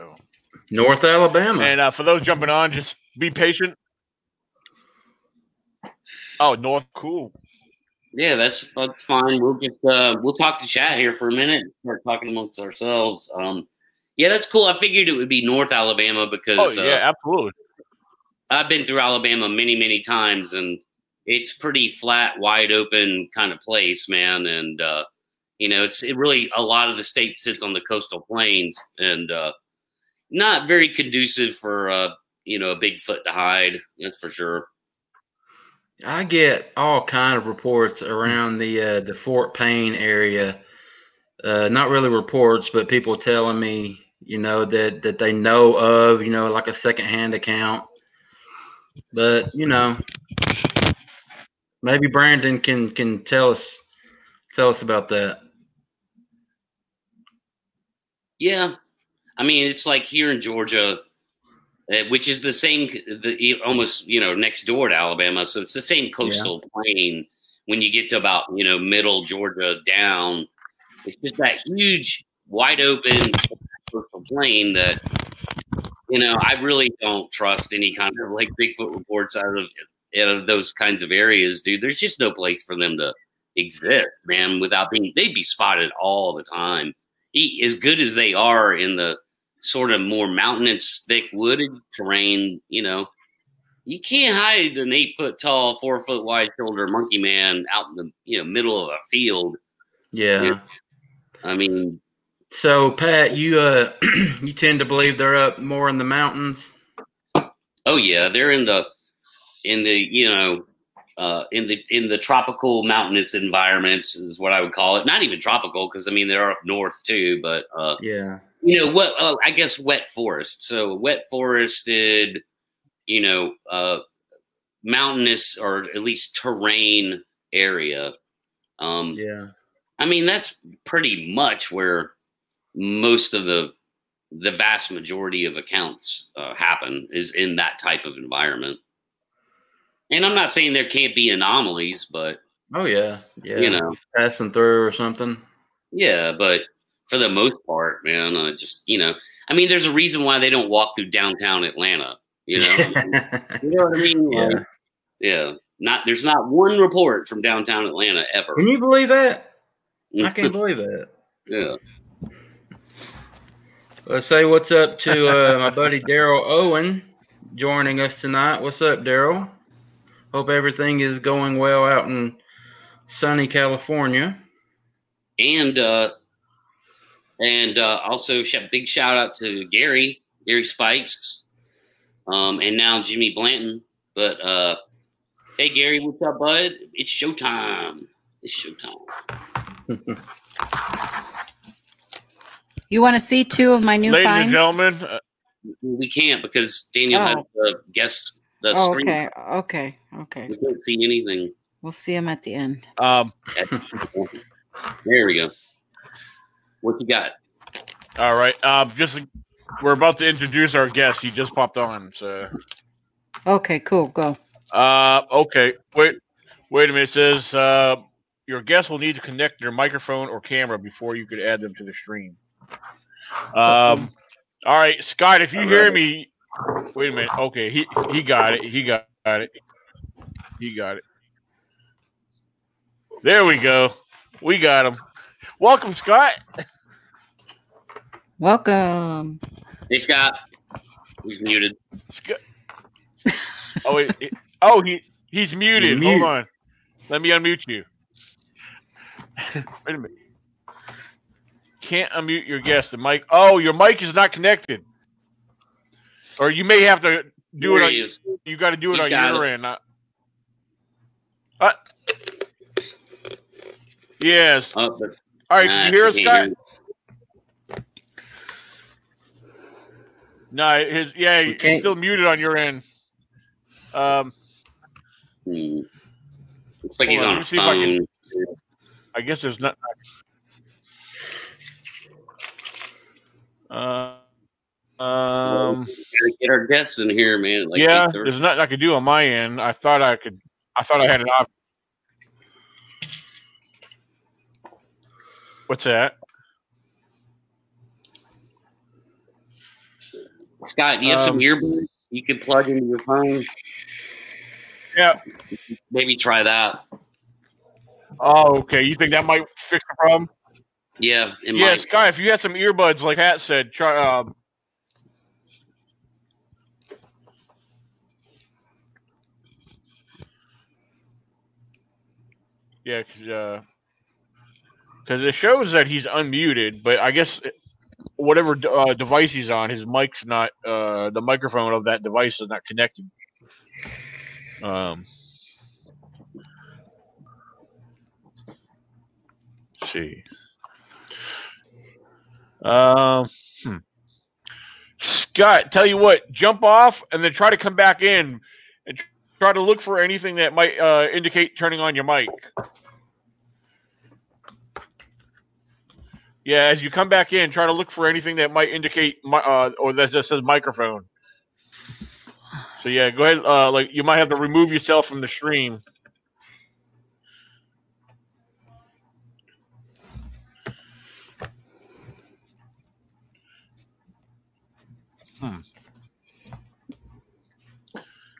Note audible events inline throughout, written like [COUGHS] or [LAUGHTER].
So North Alabama. And uh, for those jumping on, just be patient. Oh, North, cool. Yeah, that's that's fine. We'll just uh, we'll talk to chat here for a minute. Start talking amongst ourselves. Um, yeah, that's cool. I figured it would be North Alabama because oh yeah, uh, absolutely. I've been through Alabama many many times, and it's pretty flat, wide open kind of place, man. And uh, you know, it's it really a lot of the state sits on the coastal plains, and uh, not very conducive for uh, you know a Bigfoot to hide. That's for sure. I get all kind of reports around the uh, the Fort Payne area. Uh, not really reports, but people telling me, you know, that that they know of, you know, like a secondhand account. But you know, maybe Brandon can can tell us tell us about that. Yeah, I mean, it's like here in Georgia, uh, which is the same, the almost you know next door to Alabama. So it's the same coastal yeah. plain. When you get to about you know middle Georgia down, it's just that huge, wide open coastal plain that you know I really don't trust any kind of like Bigfoot reports out of out of those kinds of areas, dude. There's just no place for them to exist, man. Without being, they'd be spotted all the time. He, as good as they are in the sort of more mountainous, thick wooded terrain, you know, you can't hide an eight foot tall, four foot wide shoulder monkey man out in the you know middle of a field. Yeah. I mean So Pat, you uh [CLEARS THROAT] you tend to believe they're up more in the mountains? Oh yeah, they're in the in the you know uh, in the in the tropical mountainous environments is what I would call it. Not even tropical because I mean they're up north too, but uh, yeah, you know what? Uh, I guess wet forest. So wet forested, you know, uh, mountainous or at least terrain area. Um, yeah, I mean that's pretty much where most of the the vast majority of accounts uh, happen is in that type of environment. And I'm not saying there can't be anomalies, but oh yeah, yeah, you know, passing through or something. Yeah, but for the most part, man, uh, just you know, I mean, there's a reason why they don't walk through downtown Atlanta. You know, [LAUGHS] you know what I mean? Yeah. Like, yeah. Not there's not one report from downtown Atlanta ever. Can you believe that? I [LAUGHS] can't believe that. Yeah. Let's say what's up to uh, my buddy Daryl Owen joining us tonight. What's up, Daryl? Hope everything is going well out in sunny California. And uh, and uh, also sh- big shout out to Gary, Gary Spikes, um, and now Jimmy Blanton. But uh, hey, Gary, what's up, bud? It's showtime. It's showtime. you want to see two of my new Ladies finds? and gentlemen, uh, we can't because Daniel Oh. had the guest the Oh, screen. okay, okay, okay. We can't see anything. We'll see them at the end. um, [LAUGHS] There we go. What you got? all right. Um, just we're about to introduce our guest. He just popped on. So, Okay, cool. Go. uh, okay. Wait, wait a minute. It says uh, your guest will need to connect their microphone or camera before you could add them to the stream. Um, all right, Scott. If you hear right. me, wait a minute. Okay, he he got it. He got it. He got it. There we go. We got him. Welcome, Scott. Welcome. Hey, Scott. He's muted. Scott. Oh wait. he- oh, he he's muted. Mute. Hold on. Let me unmute you. wait a minute. Can't unmute your guest. The mic. Oh, your mic is not connected. Or you may have to do There it. On, is. you got to do it He's on your it. end. Not, uh, yes. Oh, but All right. nah, Can you hear us, Scott? No, his yeah, he's still muted on your end. Um. Hmm. Looks like he's on, on a let me see if I can- phone. I guess there's not. Uh, um. Gotta get our guests in here, man. Like yeah, there's nothing I could do on my end. I thought I could. I thought I had an option. What's that? Scott, do you have some Um, earbuds you can plug into your phone? Yeah. Maybe try that. Oh, okay. You think that might fix the problem? Yeah, it yeah, might. Sky. If you had some earbuds, like Hat said, try. Um, yeah, because because it shows that he's unmuted, but I guess whatever uh, device he's on, his mic's not. Uh, the microphone of that device is not connected. Um. see. Um, hmm. Scott, tell you what, jump off and then try to come back in and try to look for anything that might uh, indicate turning on your mic. Yeah, as you come back in, try to look for anything that might indicate uh, or that just says microphone. So yeah, go ahead. Uh, like you might have to remove yourself from the stream.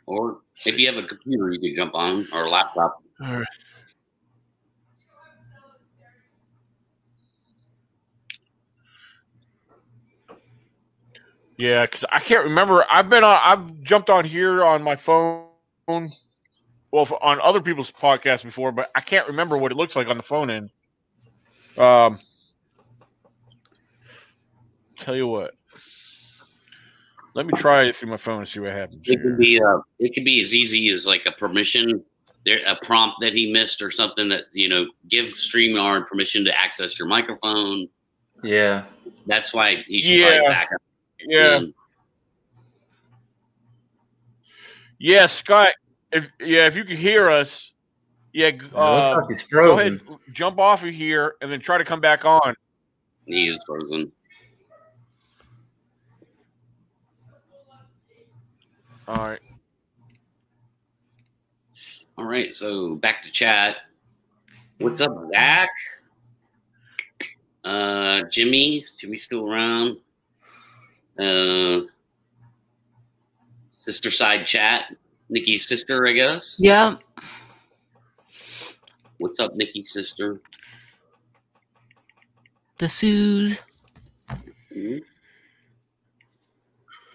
Or if you have a computer, you can jump on or a laptop. All right. Yeah, because I can't remember. I've been on. I've jumped on here on my phone. Well, for, on other people's podcasts before, but I can't remember what it looks like on the phone end. Um, tell you what. Let me try it through my phone and see what happens. It here. could be uh, it could be as easy as like a permission, there a prompt that he missed or something that you know give Streamyard permission to access your microphone. Yeah. That's why he should Yeah. probably back up. Yeah. in. Yeah, Scott. If yeah, if you can hear us, yeah, uh, looks go ahead, jump off of here, and then try to come back on. He is frozen. All right. All right, so back to chat. What's up, Zach? Uh, Jimmy, Jimmy still around? Uh, sister side chat, Nikki's sister, I guess. Yeah. What's up, Nikki's sister? The Suze. Mhm.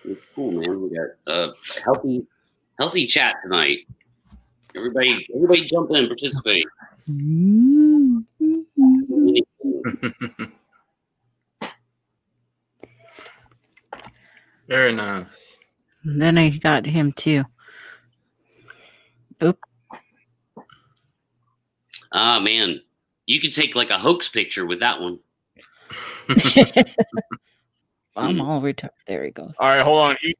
It's cool, man. We got uh healthy, healthy chat tonight. Everybody, everybody, jump in, and participate. [LAUGHS] Very nice. Then I got him too. Oop. Ah, man, you could take like a hoax picture with that one. [LAUGHS] I'm all retarded. There he goes. All right, hold on. He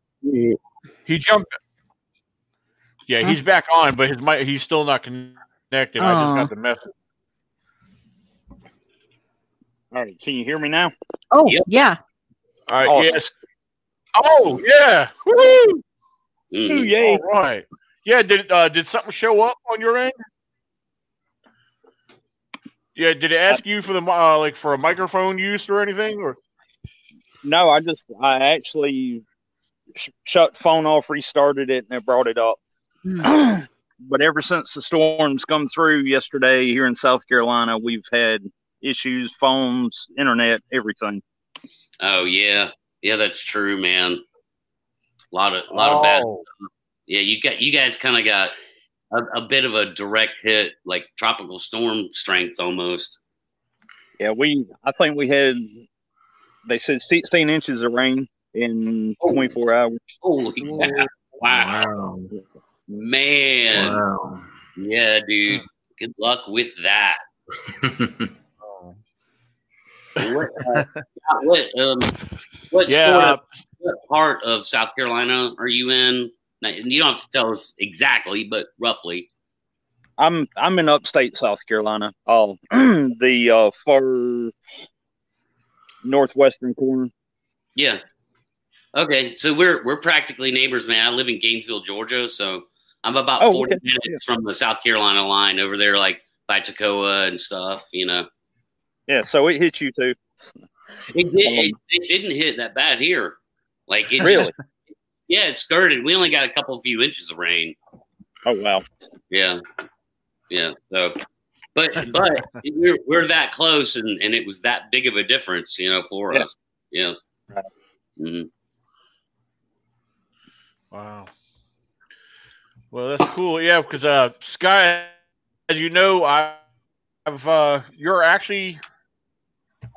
he jumped. Yeah, Huh? he's back on, but his mic he's still not connected. I just Oh. got the message. All right, can you hear me now? Oh, Yep. yeah. All right, Awesome. yes. Oh yeah, Woo! Ooh, yay! All right. Yeah, did uh, did something show up on your end? Yeah, did it ask you for the uh, like for a microphone use or anything? Or No, I just I actually sh- shut the phone off, restarted it, and it brought it up. Hmm. [CLEARS THROAT] but ever since the storms come through yesterday here in South Carolina, we've had issues, phones, internet, everything. Oh yeah, yeah, that's true, man. A lot of, a lot of bad. Oh, Yeah, you got, you guys kind of got a, a bit of a direct hit, like tropical storm strength almost. Yeah, we I think we had they said 16 inches of rain in 24 hours. Holy cow. Wow, Wow. man. Wow. Yeah, dude. Good luck with that. [LAUGHS] What, uh, [LAUGHS] what, um, what, yeah. sort uh, what part of South Carolina are you in? Now, You don't have to tell us exactly, but roughly. I'm I'm in upstate South Carolina. Oh, [CLEARS THROAT] the uh, far northwestern corner. Yeah. Okay, so we're we're practically neighbors, man. I live in Gainesville, Georgia, so I'm about Oh, 40 okay. minutes from the South Carolina line over there, like by Toccoa and stuff. You know, Yeah, so it hit you too. it, did, Um, it, it didn't hit that bad here. Like it Really? just, yeah, it skirted. We only got a couple few inches of rain. Oh wow. Yeah, yeah. So, but but we're we're that close, and and it was that big of a difference, you know, for Yeah. us. Yeah. Right. Mhm. Wow. Well, that's cool. Yeah, because uh, Sky, as you know, I, I've uh, you're actually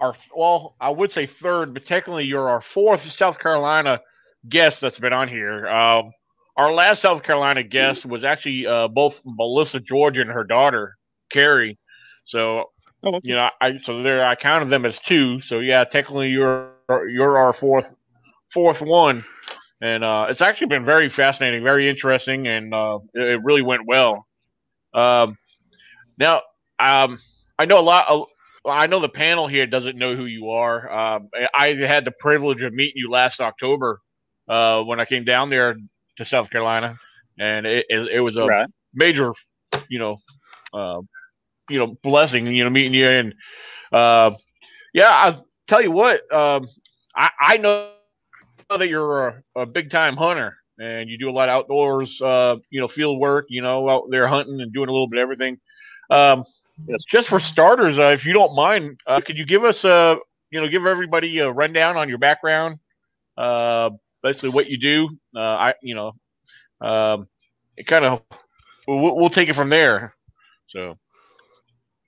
our well, I would say third, but technically you're our fourth South Carolina guest that's been on here. Um, our last South Carolina guest was actually uh, both Melissa George and her daughter Carrie. So Oh, okay. you know, I so there I counted them as two. So yeah, technically you're you're our fourth fourth one, and uh, it's actually been very fascinating, very interesting, and uh, it, it really went well. Um, now, um, I know a lot. Of, I know the panel here doesn't know who you are. Um, I had the privilege of meeting you last October uh, when I came down there to South Carolina, and it, it, it was a right. major, you know, uh, you know, blessing, you know, meeting you. And uh, yeah, I'll tell you what, um, I, I know that you're a, a big time hunter and you do a lot of outdoors, uh, you know, field work, you know, out there hunting and doing a little bit of everything. Um, Yes. Just for starters, uh, if you don't mind, uh, could you give us a, you know, give everybody a rundown on your background, uh, basically what you do? Uh, I, you know, um, it kind of, we'll, we'll take it from there. So.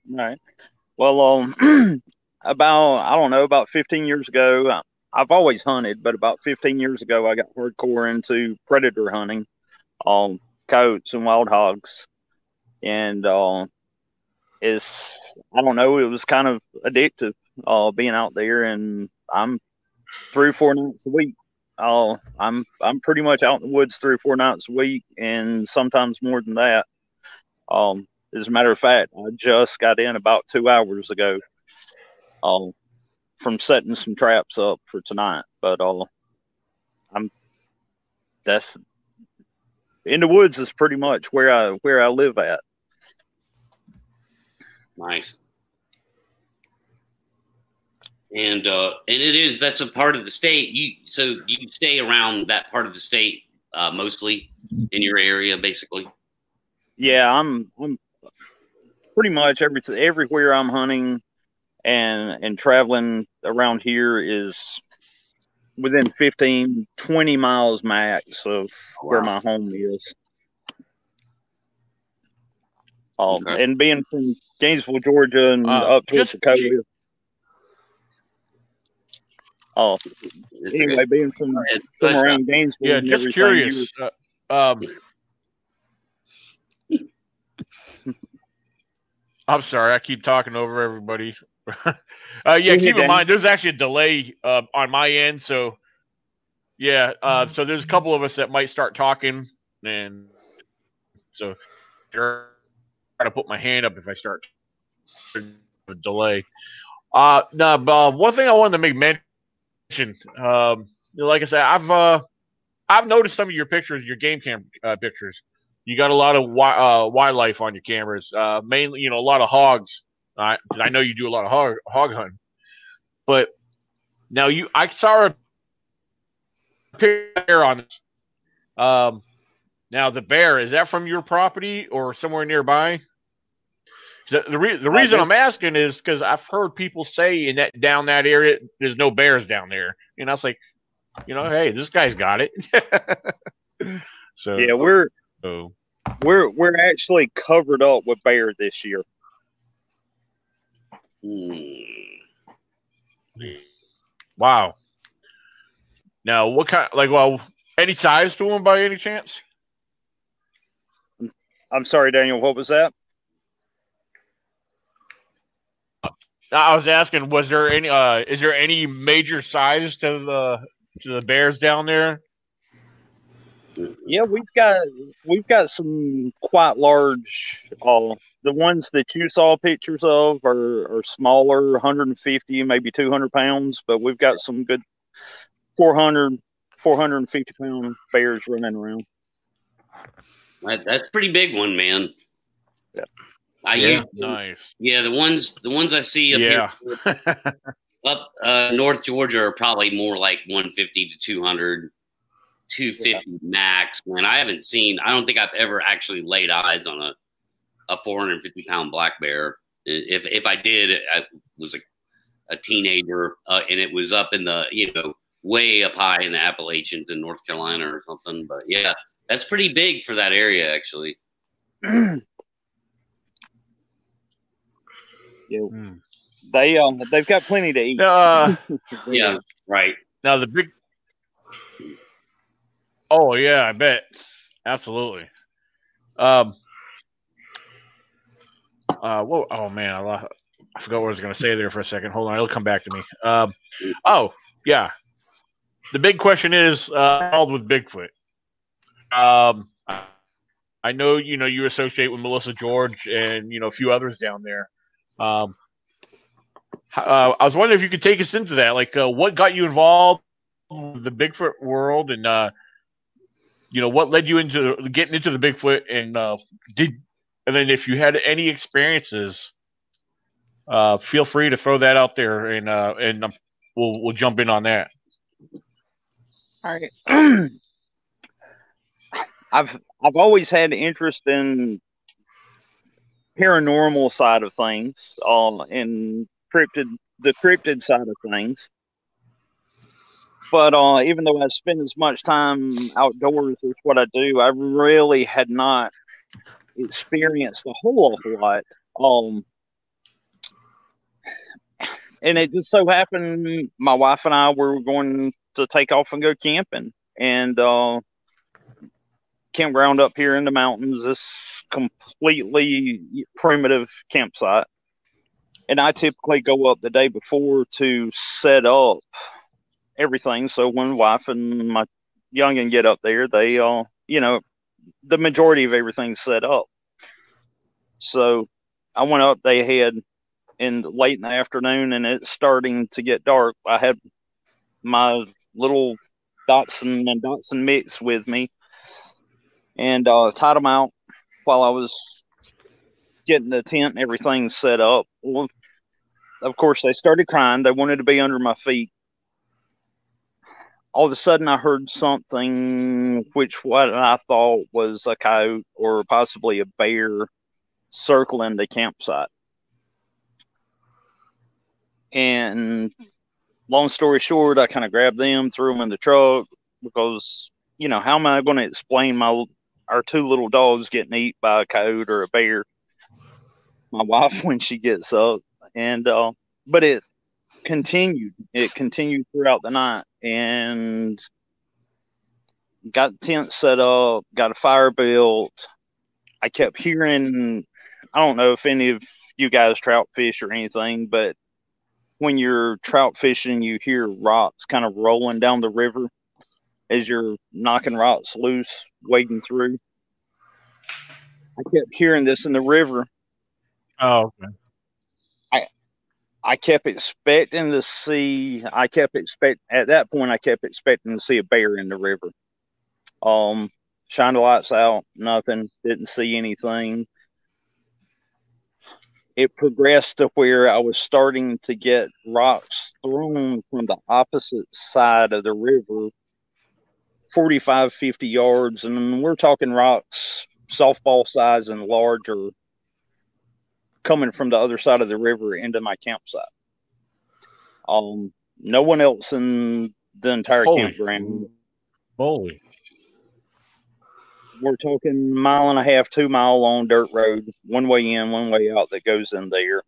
Right. Well, um, [CLEARS THROAT] about I don't know, about 15 years ago, I- I've always hunted, but about 15 years ago, I got hardcore into predator hunting, um, coyotes and wild hogs, and uh, it's I don't know, it was kind of addictive, uh, being out there, and I'm three or four nights a week. Uh, I'm I'm pretty much out in the woods three or four nights a week, and sometimes more than that. Um, as a matter of fact, I just got in about two hours ago um, from setting some traps up for tonight. But uh, I'm that's in the woods is pretty much where I where I live at. Nice. And uh, and it is that's a part of the state. You so you stay around that part of the state uh, mostly in your area, basically. Yeah, I'm I'm pretty much everything everywhere I'm hunting and and traveling around here is within 15 20 miles max of where my home is. Um, Okay. and being from Gainesville, Georgia, and Uh, up towards just- Dakota. Oh, anyway, being from from around Gainesville, Yeah, just curious. Uh, um, [LAUGHS] I'm sorry, I keep talking over everybody. [LAUGHS] uh, yeah, keep in mind there's actually a delay uh, on my end, so yeah. Uh, so there's a couple of us that might start talking, and so trying to put my hand up if I start a delay. Uh, no, uh, one thing I wanted to make mention, um, you know, like I said, I've uh, I've noticed some of your pictures, your game cam uh, pictures. You got a lot of wi- uh, wildlife on your cameras, uh, mainly, you know, a lot of hogs. I, I know you do a lot of hog, hog hunting, but now you, I saw a picture on this. Um, now the bear is that from your property or somewhere nearby? The, the, re- the reason I'm asking is because I've heard people say in that down that area there's no bears down there, and I was like, you know, hey, this guy's got it. [LAUGHS] so yeah, we're so, we're we're actually covered up with bear this year. Hmm. wow. Now, what kind? Like, well, any size to them by any chance? I'm sorry, Daniel. What was that? I was asking, was there any? Uh, is there any major size to the to the bears down there? Yeah, we've got we've got some quite large. Uh, the ones that you saw pictures of are, are smaller, 150, maybe 200 pounds, but we've got some good 400, 450 pound bears running around. That, that's a pretty big one, man. Yeah. I Yeah. used Nice. yeah the ones the ones I see up Yeah. here [LAUGHS] up uh, North Georgia are probably more like 150 to 200, 250 max. Man, I haven't seen. I don't think I've ever actually laid eyes on a a 450 pound black bear. If if I did, I was a, a teenager, uh, and it was up in the you know way up high in the Appalachians in North Carolina or something. But yeah, that's pretty big for that area, actually. [CLEARS THROAT] Yeah, Hmm. they um they've got plenty to eat. Uh, [LAUGHS] Yeah, right. now the big. Oh yeah, I bet. Absolutely. Um. Uh. Whoa. Oh man, I lost. I forgot what I was going to say there for a second. Hold on, it'll come back to me. Um. Oh yeah. The big question is uh, involved with Bigfoot. Um. I- I know you know you associate with Melissa George and you know a few others down there. Um. Uh, I was wondering if you could take us into that. Like, uh, what got you involved with the Bigfoot world, and uh, you know, what led you into getting into the Bigfoot, and uh, did, and then if you had any experiences, uh, feel free to throw that out there, and uh, and um, we'll we'll jump in on that. All right. [CLEARS THROAT] I've I've always had interest in paranormal side of things, um, and cryptid the cryptid side of things. But uh, even though I spend as much time outdoors as what I do, I really had not experienced a whole awful lot. Um, and it just so happened my wife and I were going to take off and go camping, and uh, campground up here in the mountains. This completely primitive campsite, and I typically go up the day before to set up everything. So when wife and my youngin get up there, they all, you know, the majority of everything's set up. So I went up. They had in late in the afternoon, and it's starting to get dark. I had my little dachshund and dachshund mix with me, and uh, tied them out while I was getting the tent and everything set up. Well, of course, they started crying. They wanted to be under my feet. All of a sudden, I heard something which what I thought was a coyote or possibly a bear circling the campsite. And long story short, I kind of grabbed them, threw them in the truck because, you know, how am I going to explain my our two little dogs getting eat by a coyote or a bear? My wife [LAUGHS] when she gets up, and uh, but it continued. It continued throughout the night, and got the tent set up, got a fire built. I kept hearing. I don't know if any of you guys trout fish or anything, but when you're trout fishing, you hear rocks kind of rolling down the river as you're knocking rocks loose, wading through. I kept hearing this in the river. Oh, okay. I kept expecting to see. I kept expect at that point. I kept expecting to see a bear in the river. Um, shined the lights out. Nothing. Didn't see anything. It progressed to where I was starting to get rocks thrown from the opposite side of the river, 45, 50 yards. And we're talking rocks softball size and larger coming from the other side of the river into my campsite. Um, no one else in the entire Holy- campground. Holy. We're talking mile and a half, two mile long dirt road, one way in, one way out that goes in there.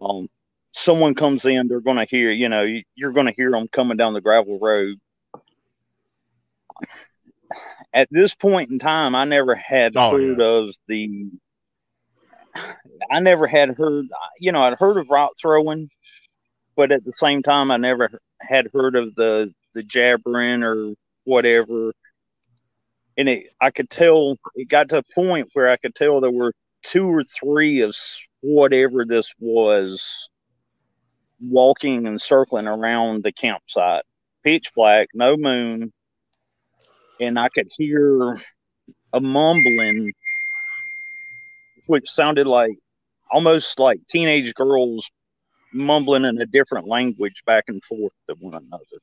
Um, someone comes in, they're going to hear, you know, you- you're going to hear them coming down the gravel road. At this point in time, I never had Oh, heard of the. I never had heard, you know, I'd heard of rock throwing, but at the same time, I never had heard of the the jabbering or whatever. And it, I could tell it got to a point where I could tell there were two or three of whatever this was walking and circling around the campsite, pitch black, no moon, and I could hear a mumbling, which sounded like almost like teenage girls mumbling in a different language back and forth to one another.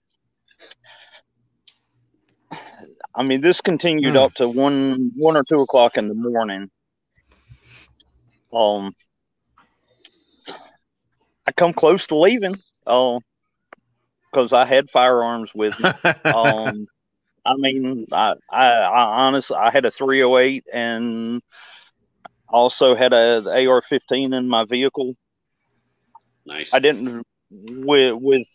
I mean, this continued Hmm. up to one one or two o'clock in the morning. Um, I come close to leaving, uh, because I had firearms with me. [LAUGHS] Um, I mean, I, I, I honestly, I had a 308 and also had a AR-15 in my vehicle. Nice. I didn't with with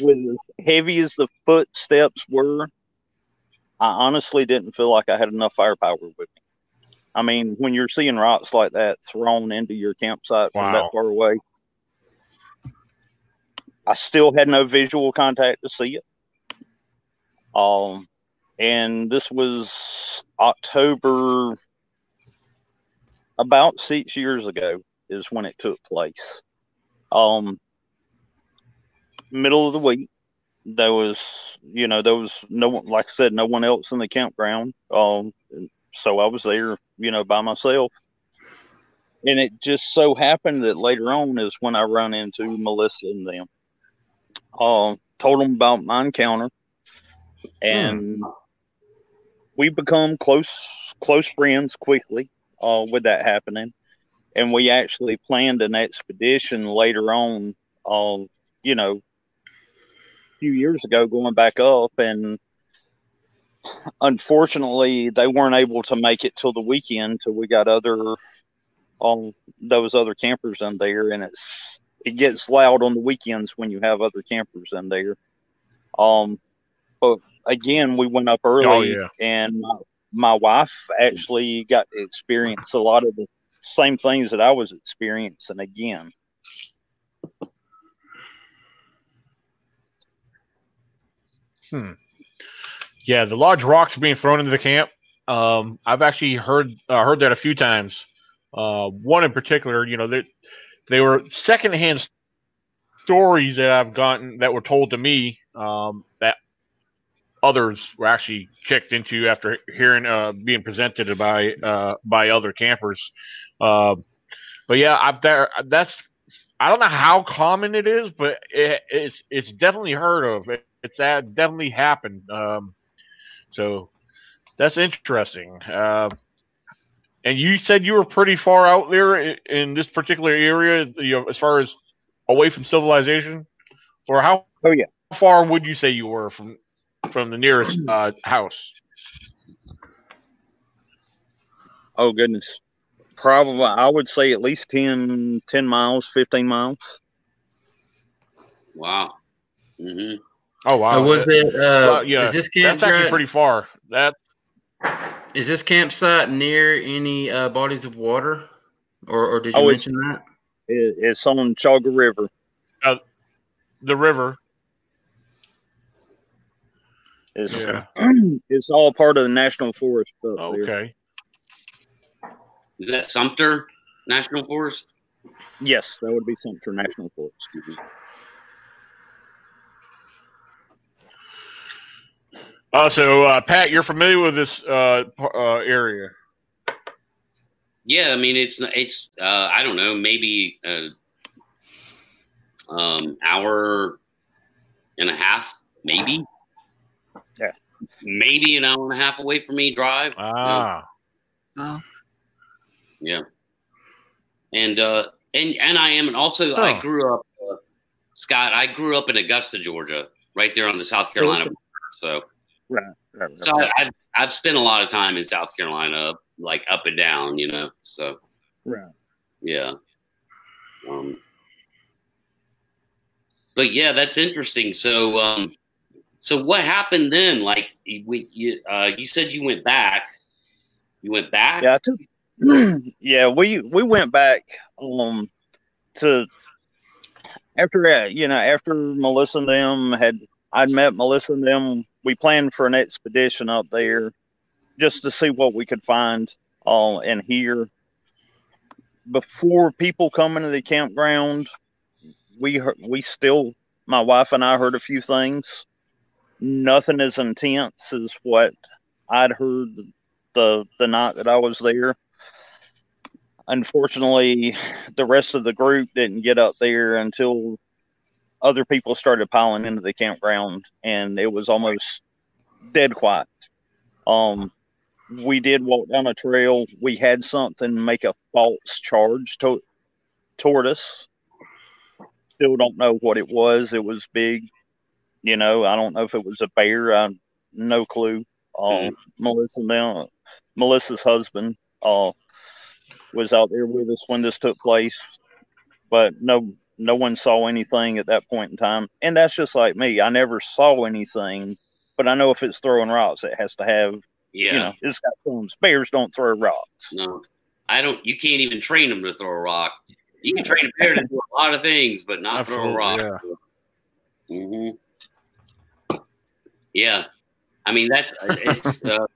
with as heavy as the footsteps were. I honestly didn't feel like I had enough firepower with me. I mean, when you're seeing rocks like that thrown into your campsite from that far away, I still had no visual contact to see it. Um, and this was October, about six years ago, is when it took place. Um, middle of the week, there was, you know, there was no one, like I said, no one else in the campground. Um, so I was there, you know, by myself. And it just so happened that later on is when I run into Melissa and them. Um, told them about my encounter, and we become close close friends quickly. Uh, with that happening, and we actually planned an expedition later on. Uh, you know, a few years ago, going back up, and unfortunately, they weren't able to make it till the weekend. Till we got other, um, those other campers in there, and it's it gets loud on the weekends when you have other campers in there. Um, but again, we went up early, Oh, yeah. and my, my wife actually got to experience a lot of the same things that I was experiencing again. Hmm. Yeah, the large rocks being thrown into the camp. Um, I've actually heard uh, heard that a few times. Uh, one in particular, you know, they they were secondhand stories that I've gotten that were told to me um, others were actually checked into after hearing uh, being presented by uh, by other campers. Uh, but yeah, I've there. That's I don't know how common it is, but it, it's it's definitely heard of. It, it's that definitely happened. Um, so that's interesting. Uh, and you said you were pretty far out there in, in this particular area, you know, as far as away from civilization, or how? Oh, yeah. How far would you say you were from from the nearest [CLEARS THROAT] uh, house? Oh goodness. Probably I would say at least 10, 10 miles, 15 miles. Wow. hmm Oh wow! Uh, was it? Uh, well, yeah, is this that's actually campsite? pretty far. That Is this campsite near any uh, bodies of water, or, or did you Oh, it's- mention that? It, it's on Chattooga River. the river. It's, Yeah. [CLEARS THROAT] it's all part of the national forest up there. Okay. Is that Sumter National Forest? Yes, that would be Sumter National Forest. Uh, so uh, Pat, you're familiar with this uh, uh, area? Yeah, I mean it's it's uh, I don't know maybe a um, hour and a half, maybe. Yeah. Maybe an hour and a half away from me drive. Ah, Oh, Yeah. And uh and and I am and also I grew up uh, Scott, I grew up in Augusta, Georgia, right there on the South Carolina border. So Right, right, right. so I, I've I've spent a lot of time in South Carolina, like up and down, you know. So right. yeah. Um but yeah, that's interesting. So um so what happened then? Like you uh you said you went back. You went back? Yeah, took, [CLEARS THROAT] yeah, we we went back um to after uh, you know after Melissa and them had I'd met Melissa and them. We planned for an expedition up there just to see what we could find uh, and. Before people come into the campground, we we still my wife and I heard a few things. Nothing as intense as what I'd heard the the night that I was there. unfortunately, the rest of the group didn't get up there until other people started piling into the campground, and it was almost dead quiet. Um, we did walk down a trail. We had something make a false charge to, toward us. Still don't know what it was. It was big. You know, I don't know if it was a bear. I no clue. Uh, Melissa now, Melissa's husband uh, was out there with us when this took place, but no, no one saw anything at that point in time. And that's just like me. I never saw anything, but I know if it's throwing rocks, it has to have Yeah. you know, it's got thumbs. Bears don't throw rocks. No, I don't. You can't even train them to throw a rock. You can train a bear to do a lot of things, but not [LAUGHS] throw a rock. Absolutely, hmm Yeah, I mean that's it's [LAUGHS] uh,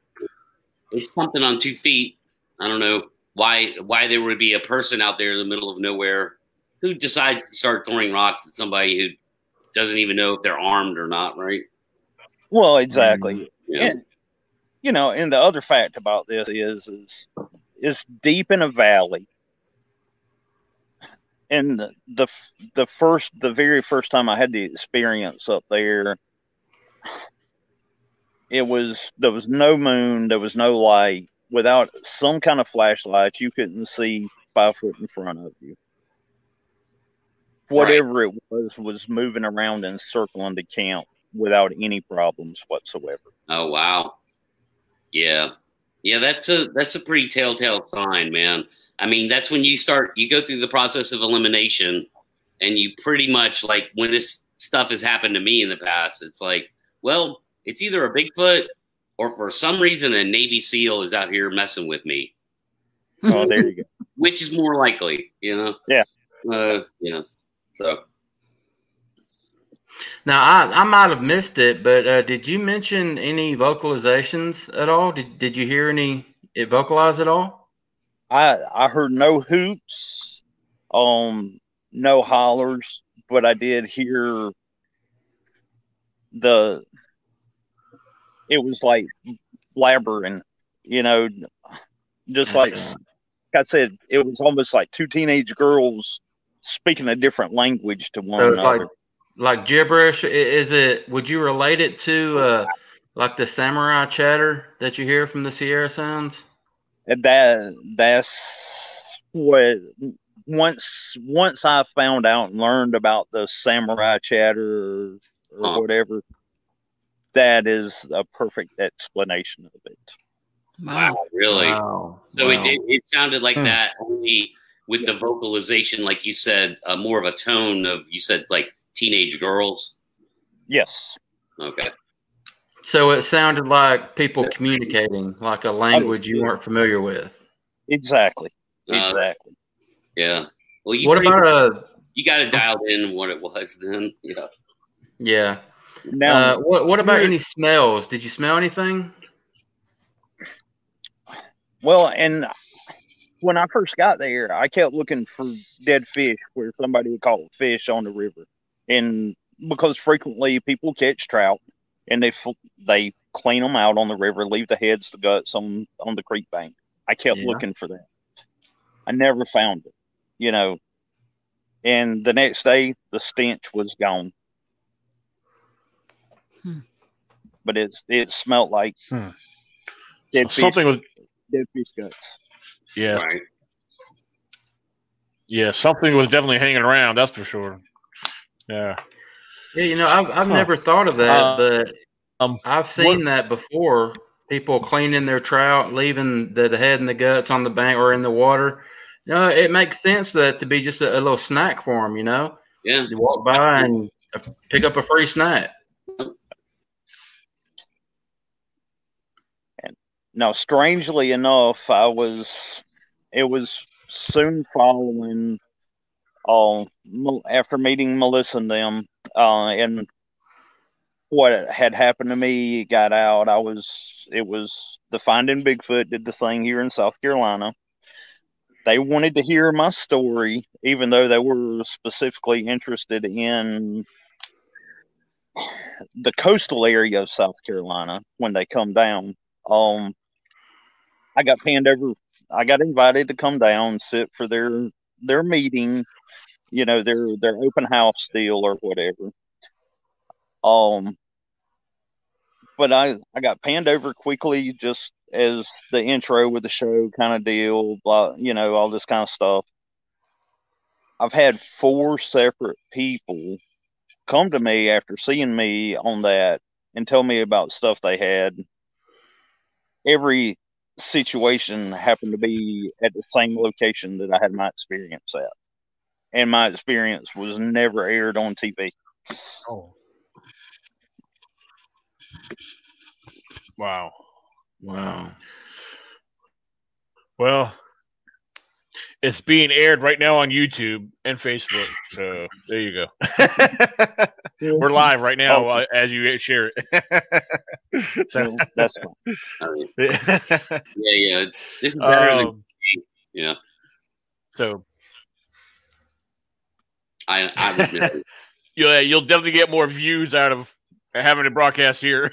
it's something on two feet. I don't know why why there would be a person out there in the middle of nowhere who decides to start throwing rocks at somebody who doesn't even know if they're armed or not. Right? Well, exactly. Yeah. And you know, and the other fact about this is is it's deep in a valley. And the, the the first the very first time I had the experience up there, it was there was no moon, there was no light. Without some kind of flashlight, you couldn't see five foot in front of you. Whatever it was was moving around and circling the camp without any problems whatsoever. Oh wow. Yeah. Yeah, that's a that's a pretty telltale sign, man. I mean, that's when you start you go through the process of elimination and you pretty much like when this stuff has happened to me in the past, it's like, well, it's either a Bigfoot or for some reason a Navy SEAL is out here messing with me. Oh, there you go. [LAUGHS] Which is more likely, you know? Yeah. Uh yeah. So Now I, I might have missed it, but uh, did you mention any vocalizations at all? Did Did you hear any it vocalize at all? I I heard no hoots, um, no hollers, but I did hear the. It was like blabbering, you know, just like Okay. I said, it was almost like two teenage girls speaking a different language to one So another. like like gibberish. Is it? Would you relate it to uh, like the samurai chatter that you hear from the Sierra Sounds? That that's what once once I found out and learned about the samurai chatter or, or Huh. whatever, that is a perfect explanation of it. wow, Wow. really? Wow. So Wow. it did. It sounded like Hmm. that only with the vocalization, like you said, uh, more of a tone of you said like teenage girls. Yes, Okay. So it sounded like people communicating, like a language you weren't familiar with. exactly, Uh, exactly. yeah. Well, you What pretty- about uh you got it dialed in what it was then. Yeah. yeah? Now, Uh, what what about any smells? Did you smell anything? well, and when I first got there, I kept looking for dead fish where somebody would call it fish on the river, and because frequently people catch trout and they they clean them out on the river, leave the heads, the guts on on the creek bank. I kept Yeah. looking for that. I never found it, you know. And the next day, the stench was gone. Hmm. But it's it smelled like Hmm. dead fish, Something was dead fish guts. yeah, Right. yeah, something was definitely hanging around. That's for sure. Yeah. Yeah, you know, I've I've Huh. never thought of that, Uh, but um, I've seen that before. People cleaning their trout, leaving the, the head and the guts on the bank or in the water. You know, it makes sense that to be just a, a little snack for them. You know, Yeah. you walk by and pick up a free snack. Now, strangely enough, I was it was soon following uh, after meeting Melissa and them, uh, and what had happened to me got out. I was it was the Finding Bigfoot did the thing here in South Carolina. They wanted to hear my story, even though they were specifically interested in the coastal area of South Carolina when they come down. Um, I got panned over I got invited to come down, sit for their their meeting, you know, their their open house deal or whatever. Um, but I I got panned over quickly, just as the intro with the show kind of deal, blah, you know, all this kind of stuff. I've had four separate people come to me after seeing me on that and tell me about stuff they had. Every situation happened to be at the same location that I had my experience at. And my experience was never aired on TV. Oh. Wow. Wow. Well, it's being aired right now on YouTube and Facebook. So there you go. [LAUGHS] We're live right now Awesome. uh, as you share it. [LAUGHS] so, That's fine. I mean, [LAUGHS] yeah, yeah. This is better than um, yeah. so I I would never. yeah, you'll definitely get more views out of having it broadcast here.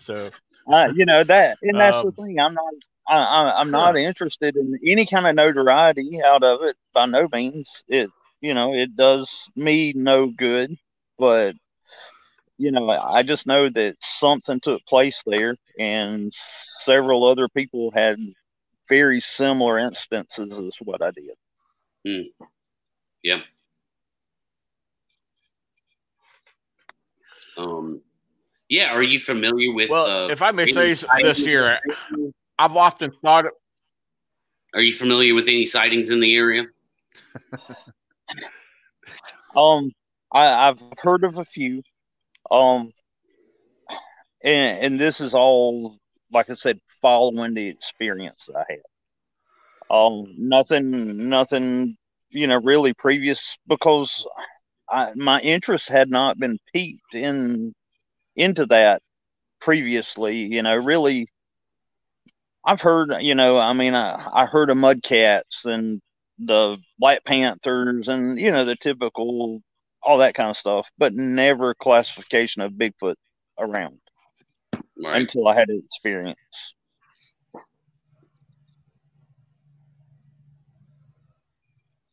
so Uh, you know that, and that's Um, the thing. I'm not. I, I, I'm not interested in any kind of notoriety out of it. By no means. It, you know, it does me no good. But you know, I just know that something took place there, and several other people had very similar instances as what I did. Yeah. Um. Yeah. Are you familiar with? well, uh, if I may say this sightings? Here, I've often thought Are you familiar with any sightings in the area? Um, I, I've heard of a few. Um, and and this is all, like I said, following the experience that I had. Um, nothing, nothing, you know, really previous because I, my interest had not been piqued in into that previously. You know, really, I've heard, you know, I mean, I, I heard of mudcats and the Black Panthers and you know the typical all that kind of stuff, but never classification of Bigfoot around Right. until I had an experience.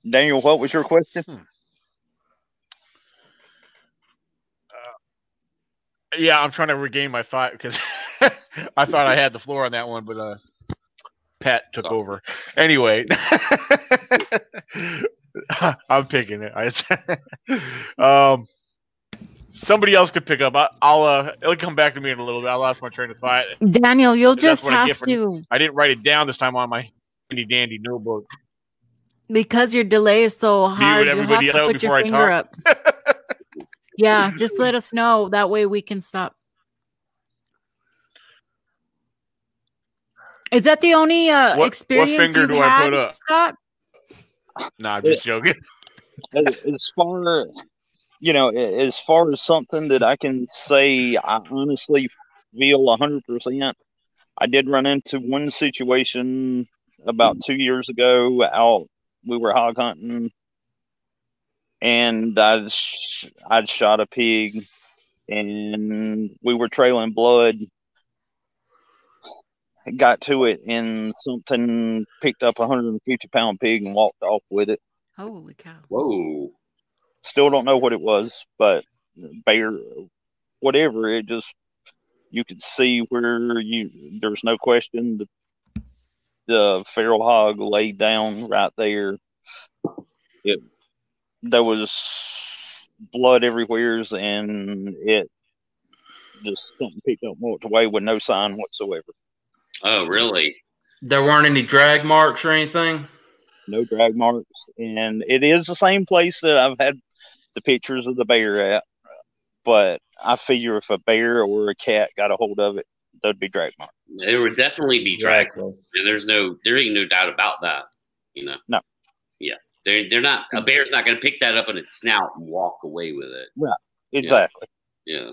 Daniel, what was your question? Hmm. Uh, yeah, I'm trying to regain my thought because [LAUGHS] [LAUGHS] I thought I had the floor on that one, but uh, Pat took Sorry. over. Anyway, [LAUGHS] I'm picking it. I, [LAUGHS] um, somebody else could pick up. I, I'll uh, it'll come back to me in a little bit. I lost my train of thought. Daniel, you'll That's just what I have to I didn't write it down this time on my handy dandy notebook. because your delay is so hard. You have everybody to else put your before I finger talk? up. yeah, just let us know. That way we can stop. Is that the only uh, What- what experience finger you've do I had, put up? Scott? Nah, I'm just joking. [LAUGHS] as, as far you know as far as something that i can say i honestly feel 100% i did run into one situation about two years ago out we were hog hunting and i sh- i'd shot a pig and we were trailing blood got to it and something picked up a 150 pound pig and walked off with it Holy cow! Whoa. Still don't know what it was, but bear, whatever. It just you could see where you. There's no question the the feral hog laid down right there. It there was blood everywhere, and it just something picked up and walked away with no sign whatsoever. Oh, really? There weren't any drag marks or anything. no drag marks, and it is the same place that I've had the pictures of the bear at. But I figure if a bear or a cat got a hold of it, there'd be drag marks. There would definitely be drag. marks, Exactly. There's no, there ain't no doubt about that. You know. No. Yeah, they're they're not. A bear's not going to pick that up in its snout and walk away with it. Right. Exactly. Yeah.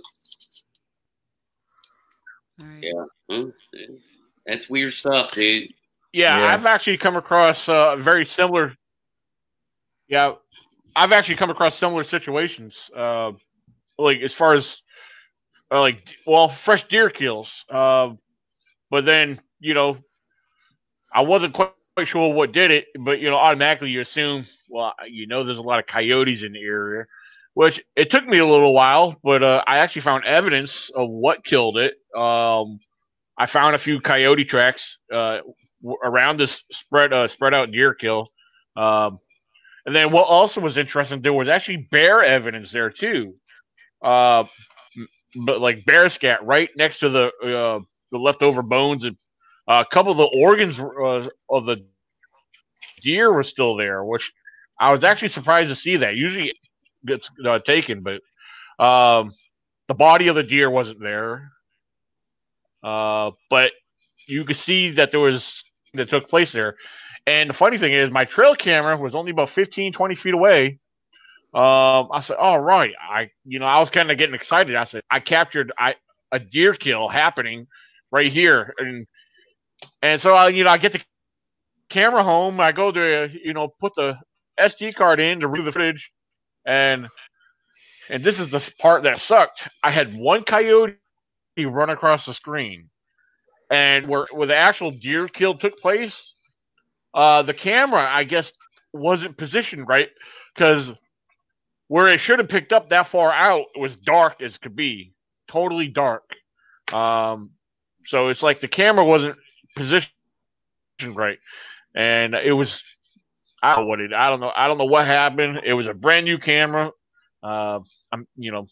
All right. Yeah. Well, that's weird stuff, dude. Yeah, Yeah. I've actually come across uh, very similar. Yeah, I've actually come across similar situations. Uh, like as far as uh, like well, fresh deer kills. Uh, but then you know, I wasn't quite, quite sure what did it, but you know, automatically you assume, well, you know, there's a lot of coyotes in the area, which it took me a little while, but uh, I actually found evidence of what killed it. Um, I found a few coyote tracks uh, around this spread uh, spread out deer kill. Um, and then what also was interesting, there was actually bear evidence there too. Uh, but like bear scat right next to the uh, the leftover bones and uh, a couple of the organs uh, of the deer were still there, which I was actually surprised to see that. Usually gets uh, taken, but um, the body of the deer wasn't there. Uh, but you could see that there was that took place there. And the funny thing is, my trail camera was only about 15, 20 feet away. Um, I said, "All right." I, you know, I was kind of getting excited. I said, "I captured I a deer kill happening right here," and and so I, you know, I get the camera home. I go to, you know, put the SD card in to read the footage, and and this is the part that sucked. I had one coyote run across the screen, and where where the actual deer kill took place, uh, the camera I guess wasn't positioned right because where it should have picked up that far out was dark as could be, totally dark. Um, so it's like the camera wasn't positioned right, and it was. I don't know what it. I don't know. I don't know what happened. It was a brand new camera. Uh, I'm, you know,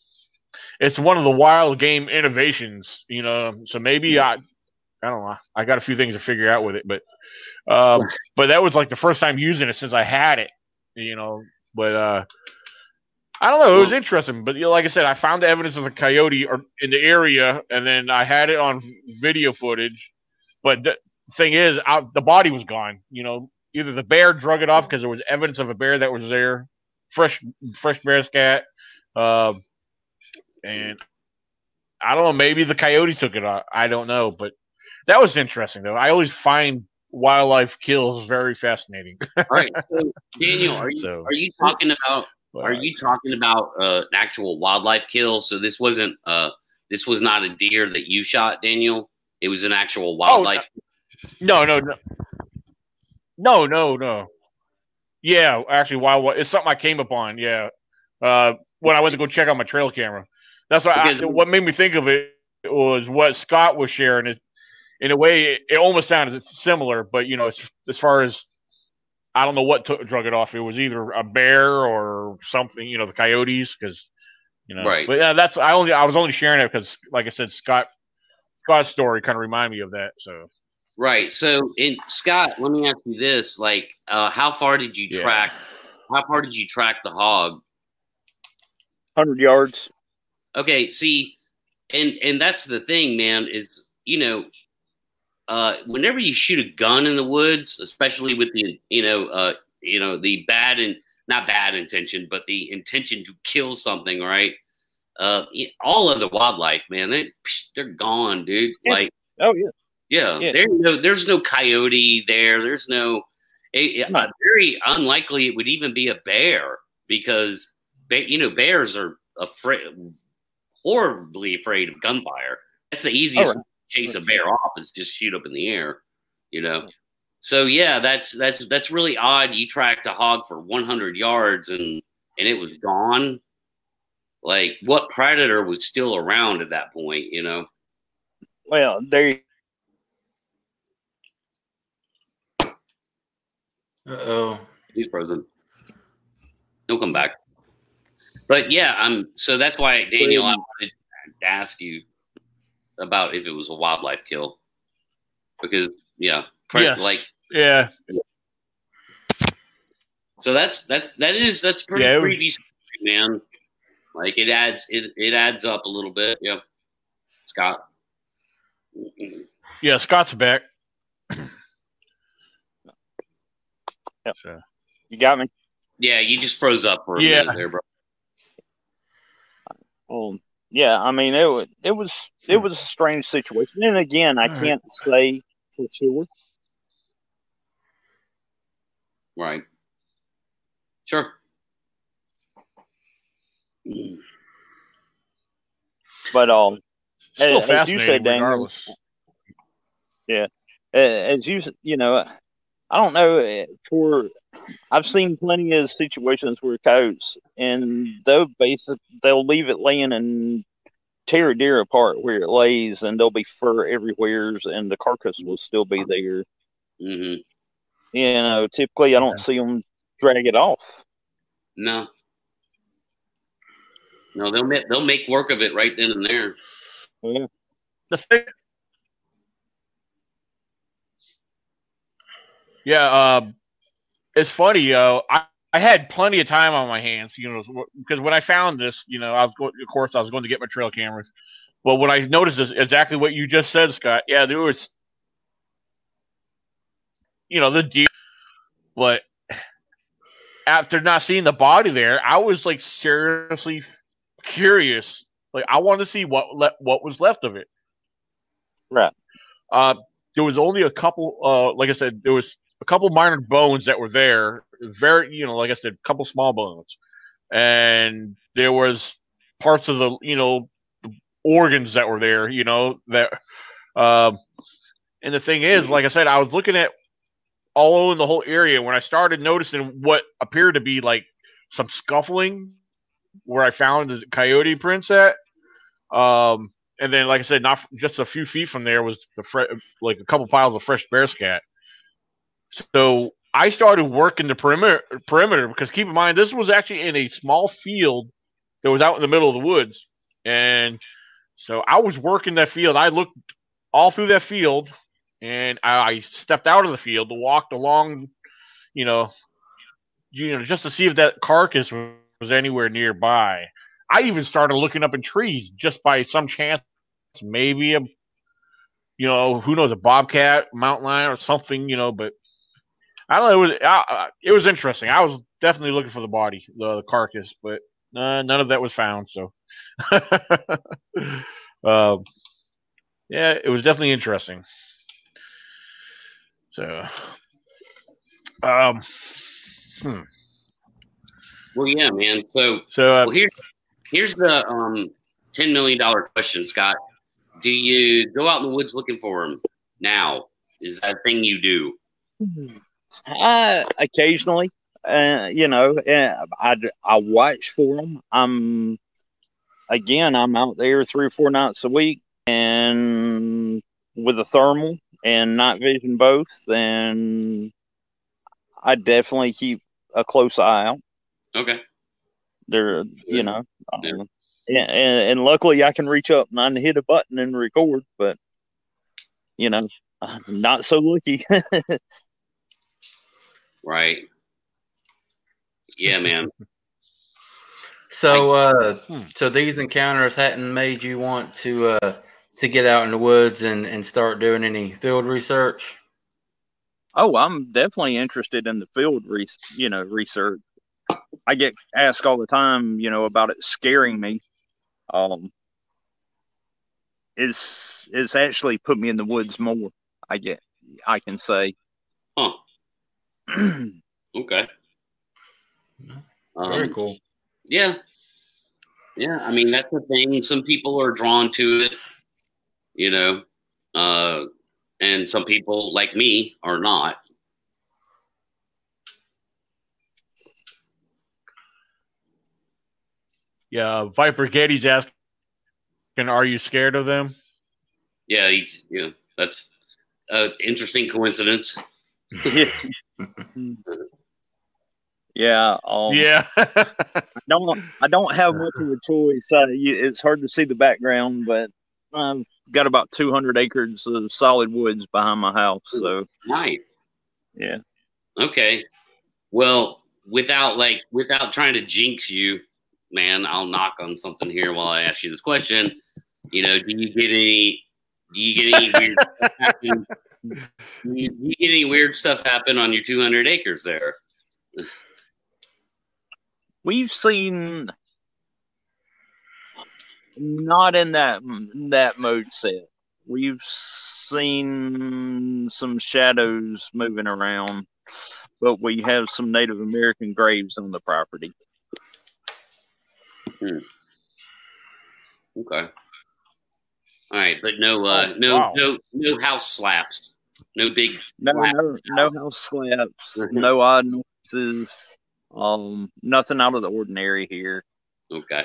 it's one of the wild game innovations. You know, so maybe I, I don't know. I got a few things to figure out with it, but, um, but that was like the first time using it since I had it. You know, but uh, I don't know. It was interesting, but you know, like I said, I found the evidence of a coyote or in the area, and then I had it on video footage. But the thing is, I, the body was gone. You know, either the bear drug it off because there was evidence of a bear that was there, fresh, fresh bear scat, uh, and I don't know. Maybe the coyote took it off. I don't know, but that was interesting though. I always find wildlife kills very fascinating. All [LAUGHS] right, so Daniel, are you So- are you talking about are you talking about uh, actual wildlife kill? So this wasn't uh this was not a deer that you shot, Daniel. It was an actual wildlife. Oh, No, no, no, no, no, no. Yeah, actually, wild. It's something I came upon. Yeah, uh, when I went to go check out my trail camera. That's what. I, what made me think of it was what Scott was sharing. It, in a way, it, it almost sounded similar, but you know, as, as far as I don't know what took, drug it off. It was either a bear or something. You know, the coyotes, because you know. Right. But yeah, that's I only I was only sharing it because, like I said, Scott Scott's story kind of reminded me of that. So. Right. So, in Scott, let me ask you this: like, uh, how far did you Yeah. track? How far did you track the hog? Hundred yards. Okay, see, and and that's the thing, man. Is you know, uh, whenever you shoot a gun in the woods, especially with the you know, uh, you know, the bad and not bad intention, but the intention to kill something, right? Uh, all of the wildlife, man, they they're gone, dude. Yeah. Like, Oh yeah. yeah, Yeah. there's no there's no coyote there. There's no. It, uh, very unlikely it would even be a bear because ba- you know bears are afraid, horribly afraid of gunfire. That's the easiest right. way to chase a bear off is just shoot up in the air, you know. So yeah, that's that's that's really odd. You tracked a hog for 100 yards and and it was gone. Like what predator was still around at that point, you know? Well, there. Uh oh. He's frozen. He'll come back. But yeah, I'm so that's why Daniel, I wanted to ask you about if it was a wildlife kill. Because yeah, pre- Yes. like Yeah, so that's that's that is that's pretty Yeah, it was- creepy, story, man. Like it adds it it adds up a little bit. Yeah, Scott. yeah. Scott's back. Yep. So, You got me. Yeah, you just froze up for a Yeah. minute there, bro. Um, yeah, I mean it was it was it was a strange situation, and again, I All right. can't say for sure. Right. Sure. But um, still as you said, Daniel, regardless. uh, as you you know, I don't know uh, for I've seen plenty of situations where coyotes and they'll basic they'll leave it laying and tear a deer apart where it lays, and there'll be fur everywhere, and the carcass will still be there. hmm You know, typically I don't see them drag it off. No. No, they'll make they'll make work of it right then and there. Yeah. the Yeah, um, it's funny. Uh, I I had plenty of time on my hands, you know, because when I found this, you know, I was going. Of course, I was going to get my trail cameras. But when I noticed this, exactly what you just said, Scott. Yeah, there was, you know, the deer, but after not seeing the body there, I was like seriously curious. Like I wanted to see what le- what was left of it. Right. Uh, there was only a couple. Uh, like I said, there was a couple minor bones that were there. Very, you know, like I said, a couple small bones, and there was parts of the, you know, organs that were there. You know that. Um, and the thing is, like I said, I was looking at all in the whole area when I started noticing what appeared to be like some scuffling where I found the coyote prints at. Um, and then, like I said, not just a few feet from there was the fre- like a couple piles of fresh bear scat. So I started working the perimeter perimeter because keep in mind this was actually in a small field that was out in the middle of the woods, and so I was working that field. I looked all through that field, and I, I stepped out of the field walked along, you know, you know, just to see if that carcass was anywhere nearby. I even started looking up in trees just by some chance, maybe a, you know, who knows, a bobcat, mountain lion, or something, you know. But I don't know. It was I, it was interesting. I was definitely looking for the body, the, the carcass, but uh, none of that was found. So, [LAUGHS] um, yeah, it was definitely interesting. So, um, hmm. Well, yeah, man. So, So, uh, well, here's here's the um ten million dollar question, Scott. Do you go out in the woods looking for them now? Is that a thing you do? I occasionally, uh, you know, uh, I I watch for them. I'm again, I'm out there three or four nights a week, and with a thermal and night vision both, and I definitely keep a close eye out. Okay. They're, you know, Yeah. um, and, and, luckily I can reach up and I can hit a button and record, but you know, I'm [LAUGHS] not so lucky. [LAUGHS] Right. Yeah, man. [LAUGHS] So, uh, Hmm. so these encounters hadn't made you want to uh, to get out in the woods and, and start doing any field research. Oh, I'm definitely interested in the field, re- you know, research. I get asked all the time, you know, about it scaring me. Um, it's it's actually put me in the woods more. I get, I can say. Huh. [CLEARS THROAT] Okay. Very Um, cool. Yeah. Yeah. I mean, that's the thing. Some people are drawn to it, you know, uh, and some people, like me, are not. yeah, Viper Getty's asking, "Are you scared of them?" Yeah. He's, yeah. That's an interesting coincidence. [LAUGHS] yeah. [LAUGHS] yeah. Um, yeah. [LAUGHS] I don't I don't have much of a choice. Uh, you, it's hard to see the background, but I've got about 200 acres of solid woods behind my house. So Nice. yeah, Okay. Well, without like without trying to jinx you, man, I'll knock on something here while I ask you this question. You know, do you get any do you get any [LAUGHS] weird stuff happen? Do you, you get any weird stuff happen on your 200 acres there? we've seen not in that that mode set. We've seen some shadows moving around, but we have some Native American graves on the property. Hmm. Okay. All right, but no uh Oh, no wow. no no house slaps. No big. No, slap no, no house slaps, no odd noises, um, nothing out of the ordinary here. Okay.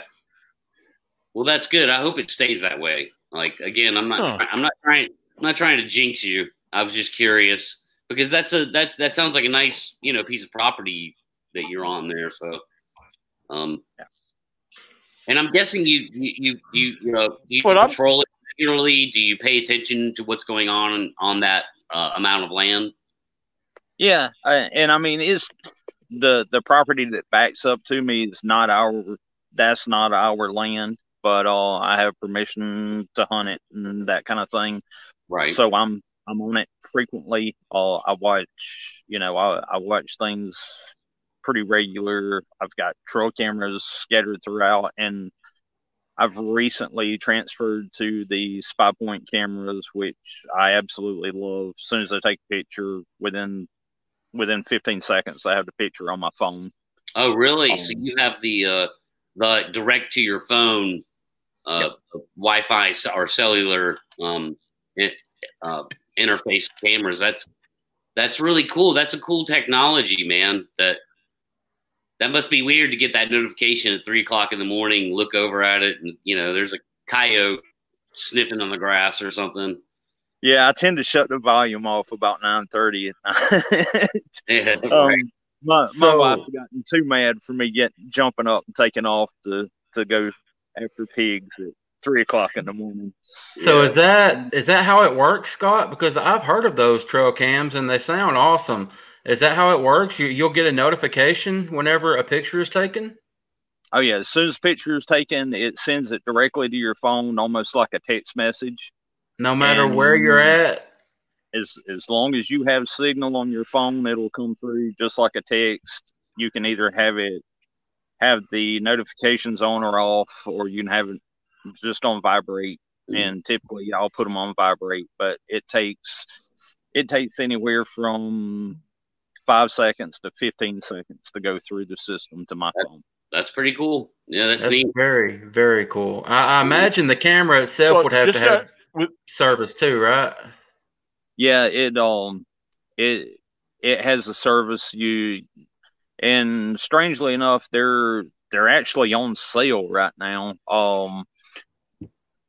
Well, that's good. I hope it stays that way. Like again, I'm not. Huh. Try- I'm not trying. I'm not trying to jinx you. I was just curious because that's a that that sounds like a nice you know piece of property that you're on there. So, um, and I'm guessing you you you you, you know you But I'm- control it regularly. Do you pay attention to what's going on on that uh, amount of land? Yeah, I, and I mean, it's the the property that backs up to me is not our. That's not our land, but uh, I have permission to hunt it and that kind of thing. Right. So I'm I'm on it frequently. Uh, I watch, you know, I, I watch things pretty regular. I've got trail cameras scattered throughout, and I've recently transferred to the SPYPOINT cameras, which I absolutely love. As soon as I take a picture, within within 15 seconds, I have the picture on my phone. Oh, really? so Um, you have the uh, the direct to your phone uh, Wi-Fi or cellular um, uh, interface cameras. That's that's really cool. That's a cool technology, man. That that must be weird to get that notification at three o'clock in the morning. Look over at it, and you know there's a coyote sniffing on the grass or something. Yeah, I tend to shut the volume off about 9:30 at night. [LAUGHS] Yeah, um, right. my my So- wife's gotten too mad for me getting jumping up and taking off to to go after pigs at three o'clock in the morning. So Yeah. is that is that how it works, Scott? Because I've heard of those trail cams and they sound awesome. Is that how it works? You you'll get a notification whenever a picture is taken. Oh yeah, as soon as picture is taken, it sends it directly to your phone, almost like a text message. No matter And- where you're at. As as long as you have signal on your phone, it'll come through just like a text. You can either have it have the notifications on or off, or you can have it just on vibrate. Mm. And typically, I'll put them on vibrate, but it takes it takes anywhere from five seconds to fifteen seconds to go through the system to my phone. That's pretty cool. Yeah, that's, That's neat. very very cool. I, I imagine the camera itself Well, would have to have that service too, right? Yeah, it um it it has a service you and strangely enough they're they're actually on sale right now. Um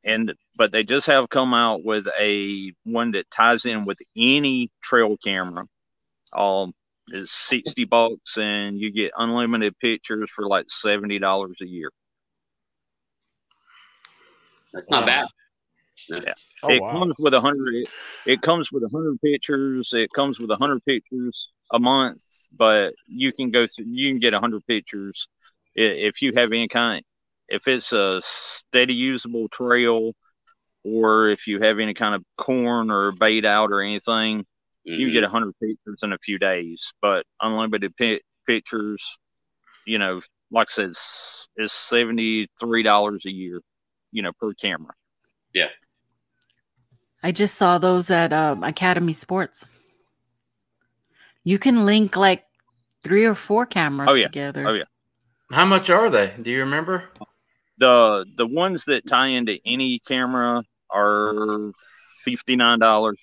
and but they just have come out with a one that ties in with any trail camera. Um it's sixty bucks and you get unlimited pictures for like seventy dollars a year. That's not Wow. bad. Oh, it wow. comes with a hundred. It, it comes with a hundred pictures. It comes with a hundred pictures a month, but you can go through. You can get a hundred pictures if you have any kind. If it's a steady usable trail, or if you have any kind of corn or bait out or anything, you Mhm. get a hundred pictures in a few days. But unlimited pi- pictures, you know, like I said, it's, is seventy three dollars a year, you know, per camera. Yeah. I just saw those at um, Academy Sports. You can link like three or four cameras Oh, yeah. together. Oh, yeah. How much are they? Do you remember? the the ones that tie into any camera are fifty nine dollars.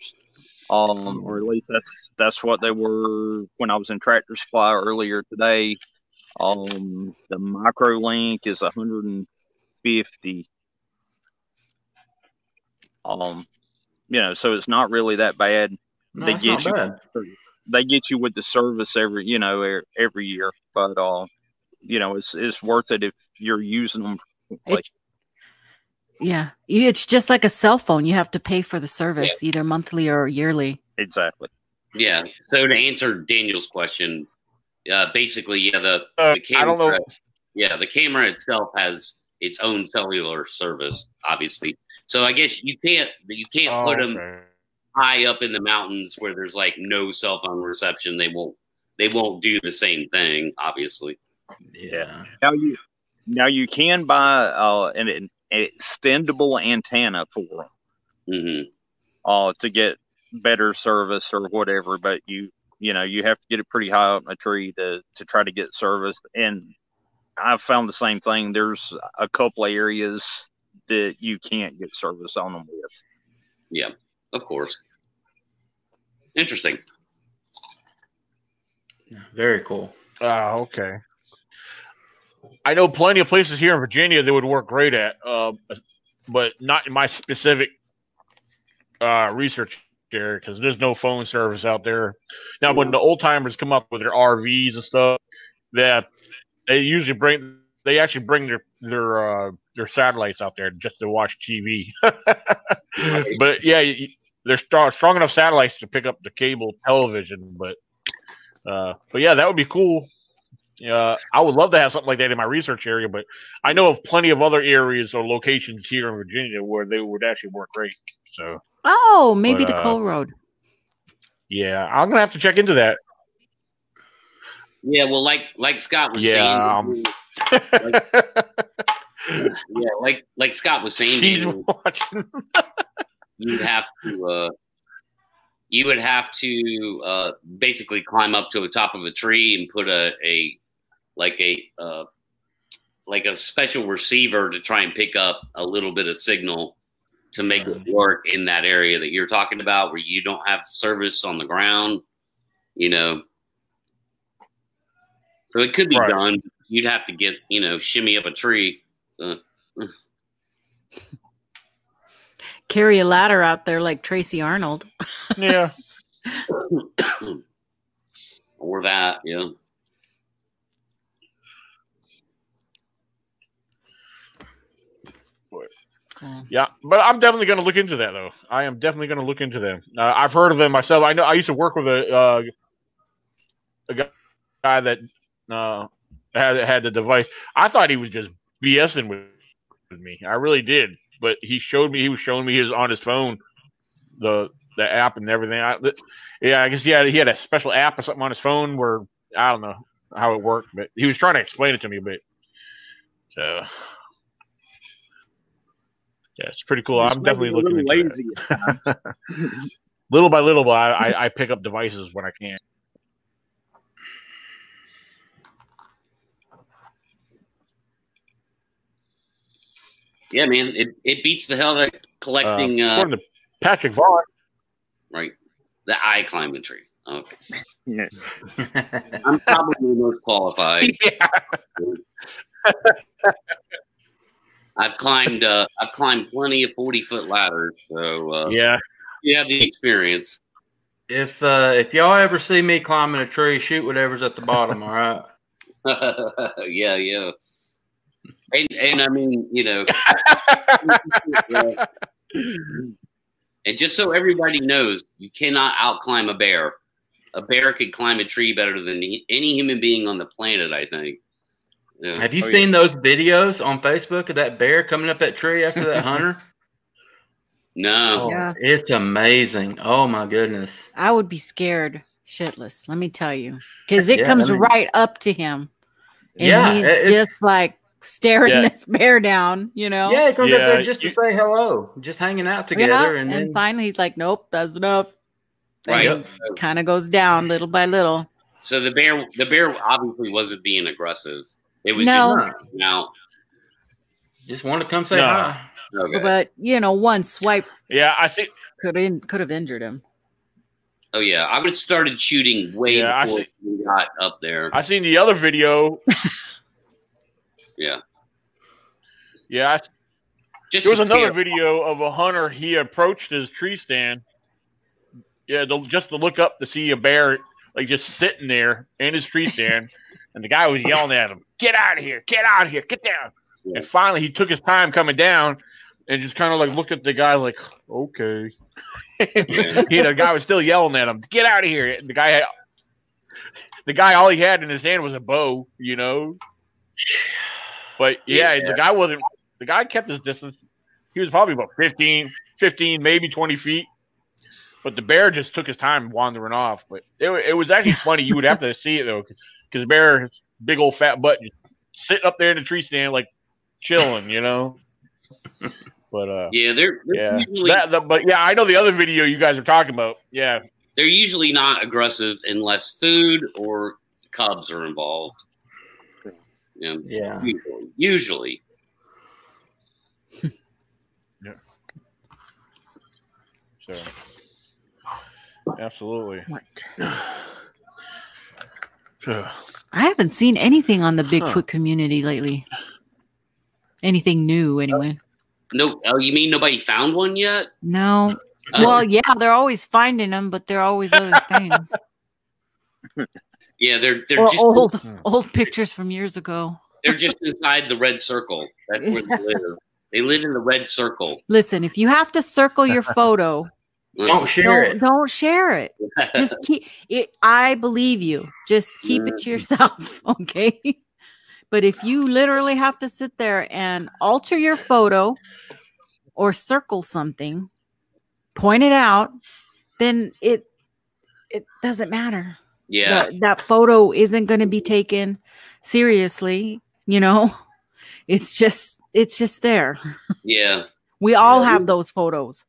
Um, or at least that's that's what they were when I was in Tractor Supply earlier today. Um, the micro link is hundred and fifty. Um, you know, so it's not really that bad. No, they get you bad. they get you with the service every you know every year, but uh, you know, it's it's worth it if you're using them. Like, It's, yeah, it's just like a cell phone. You have to pay for the service either monthly or yearly. exactly. Yeah. So to answer Daniel's question, uh, basically, yeah, the, Uh, the camera, I don't know. Yeah, the camera itself has its own cellular service, obviously. So I guess you can't you can't Oh, put them okay. high up in the mountains where there's like no cell phone reception. They won't they won't do the same thing, obviously. Yeah. Now you now you can buy uh, an, an extendable antenna for them hmm uh, to get better service or whatever, but you you know you have to get it pretty high up in a tree to to try to get service. And I've found the same thing. There's a couple areas that you can't get service on them with. Yeah, of course. Interesting. Very cool. Oh, okay. I know plenty of places here in Virginia that would work great at, uh, but not in my specific uh, research area because there's no phone service out there. Now, when the old timers come up with their RVs and stuff, that they usually bring, they actually bring their their uh, their satellites out there just to watch TV. [LAUGHS] but yeah, they're strong, strong enough satellites to pick up the cable television, but uh, but yeah, that would be cool. Uh, I would love to have something like that in my research area, but I know of plenty of other areas or locations here in Virginia where they would actually work great. So Oh, maybe But, the uh, Coal Road. yeah, I'm gonna have to check into that. Yeah, well, like like Scott was Yeah, saying, um, [LAUGHS] yeah, like like Scott was saying, She's Daniel, watching. [LAUGHS] you'd have to uh, you would have to uh, basically climb up to the top of a tree and put a a like a uh, like a special receiver to try and pick up a little bit of signal to make it work in that area that you're talking about where you don't have service on the ground you know? So it could be Right. done. You'd have to get you know shimmy up a tree. Uh, [LAUGHS] Carry a ladder out there like Tracy Arnold. yeah, [COUGHS] or that yeah yeah, but I'm definitely gonna look into that though. I am definitely gonna look into them. Uh, I've heard of them myself. I know I used to work with a uh, a guy- that uh, had had the device. I thought he was just BSing with, me. I really did, but he showed me. He was showing me his on his phone the the app and everything. I, yeah, I guess he had he had a special app or something on his phone where I don't know how it worked, but he was trying to explain it to me a bit. So yeah, it's pretty cool. Just I'm maybe definitely a looking little into that. lazy. [LAUGHS] [LAUGHS] Little by little, but I, I, I pick up devices when I can. yeah man it, it beats the hell out of Uh, collecting uh, according to Patrick Vaughn, right the eye climbing tree okay Yeah. i'm probably the most qualified [LAUGHS] yeah, I've climbed uh I've climbed plenty of 40 foot ladders, so uh yeah, you have the experience. if uh, if y'all ever see me climbing a tree, shoot whatever's at the bottom. All right. [LAUGHS] yeah, yeah. And and I mean, you know, and just so everybody knows, you cannot outclimb a bear. A bear could climb a tree better than any human being on the planet, I think. Yeah. Have you Oh, yeah. seen those videos on Facebook of that bear coming up that tree after that [LAUGHS] hunter? No. Oh, Yeah. It's amazing. Oh my goodness. I would be scared shitless, let me tell you. Because it Yeah, comes I mean- right up to him. And Yeah, he's just like staring Yeah. this bear down, you know? Yeah, he comes up there just to say hello, just hanging out together, and, and, then finally he's like, Nope, that's enough. Right. Kind of goes down little by little. So the bear the bear obviously wasn't being aggressive. It was No. just now. just want to come say No. hi. Okay. But you know, one swipe yeah. I think could in, could have injured him. Oh yeah, I would have started shooting way Yeah, before see- we got up there. I seen the other video. [LAUGHS] yeah, Yeah, I just There was another scare- video of a hunter. He approached his tree stand. Yeah, to, just to look up to see a bear like just sitting there in his tree stand, and the guy was yelling at him, "Get out of here! Get out of here! Get down!" Yeah. And finally, he took his time coming down, and just kind of like looked at the guy like, "Okay." Yeah. [LAUGHS] he, the guy was still yelling at him, "Get out of here!" And the guy had, the guy all he had in his hand was a bow, you know. But yeah, Yeah. the guy wasn't. The guy kept his distance. He was probably about 15, 15, maybe 20 feet. But the bear just took his time wandering off. But it, it was actually funny. You would have to see it though, because the bear, big old fat butt, just sitting up there in the tree stand, like chilling, you know. [LAUGHS] But uh, Yeah, they're, they're yeah, usually that, the, but yeah, I know the other video you guys are talking about. Yeah, they're usually not aggressive unless food or cubs are involved. Yeah, Yeah. usually. usually. [LAUGHS] so Absolutely. What? [SIGHS] [SIGHS] Ugh. I haven't seen anything on the Huh. Bigfoot community lately. Anything new, anyway. No, oh, you mean nobody found one yet? No. Oh, Well, yeah, they're always finding them, but they're always other [LAUGHS] things. yeah, they're they're or just old, old pictures from years ago. they're just inside the red circle. That's where they [LAUGHS] live. They live in the red circle. Listen, if you have to circle your photo, Mm. Don't share don't, it. don't share it. Just [LAUGHS] keep it. I believe you. Just keep it to mm. yourself, [LAUGHS] okay? But if you literally have to sit there and alter your photo or circle something, point it out, then it it doesn't matter. yeah, That that photo isn't going to be taken seriously, you know? It's just it's just there. yeah. We all Yeah. have those photos.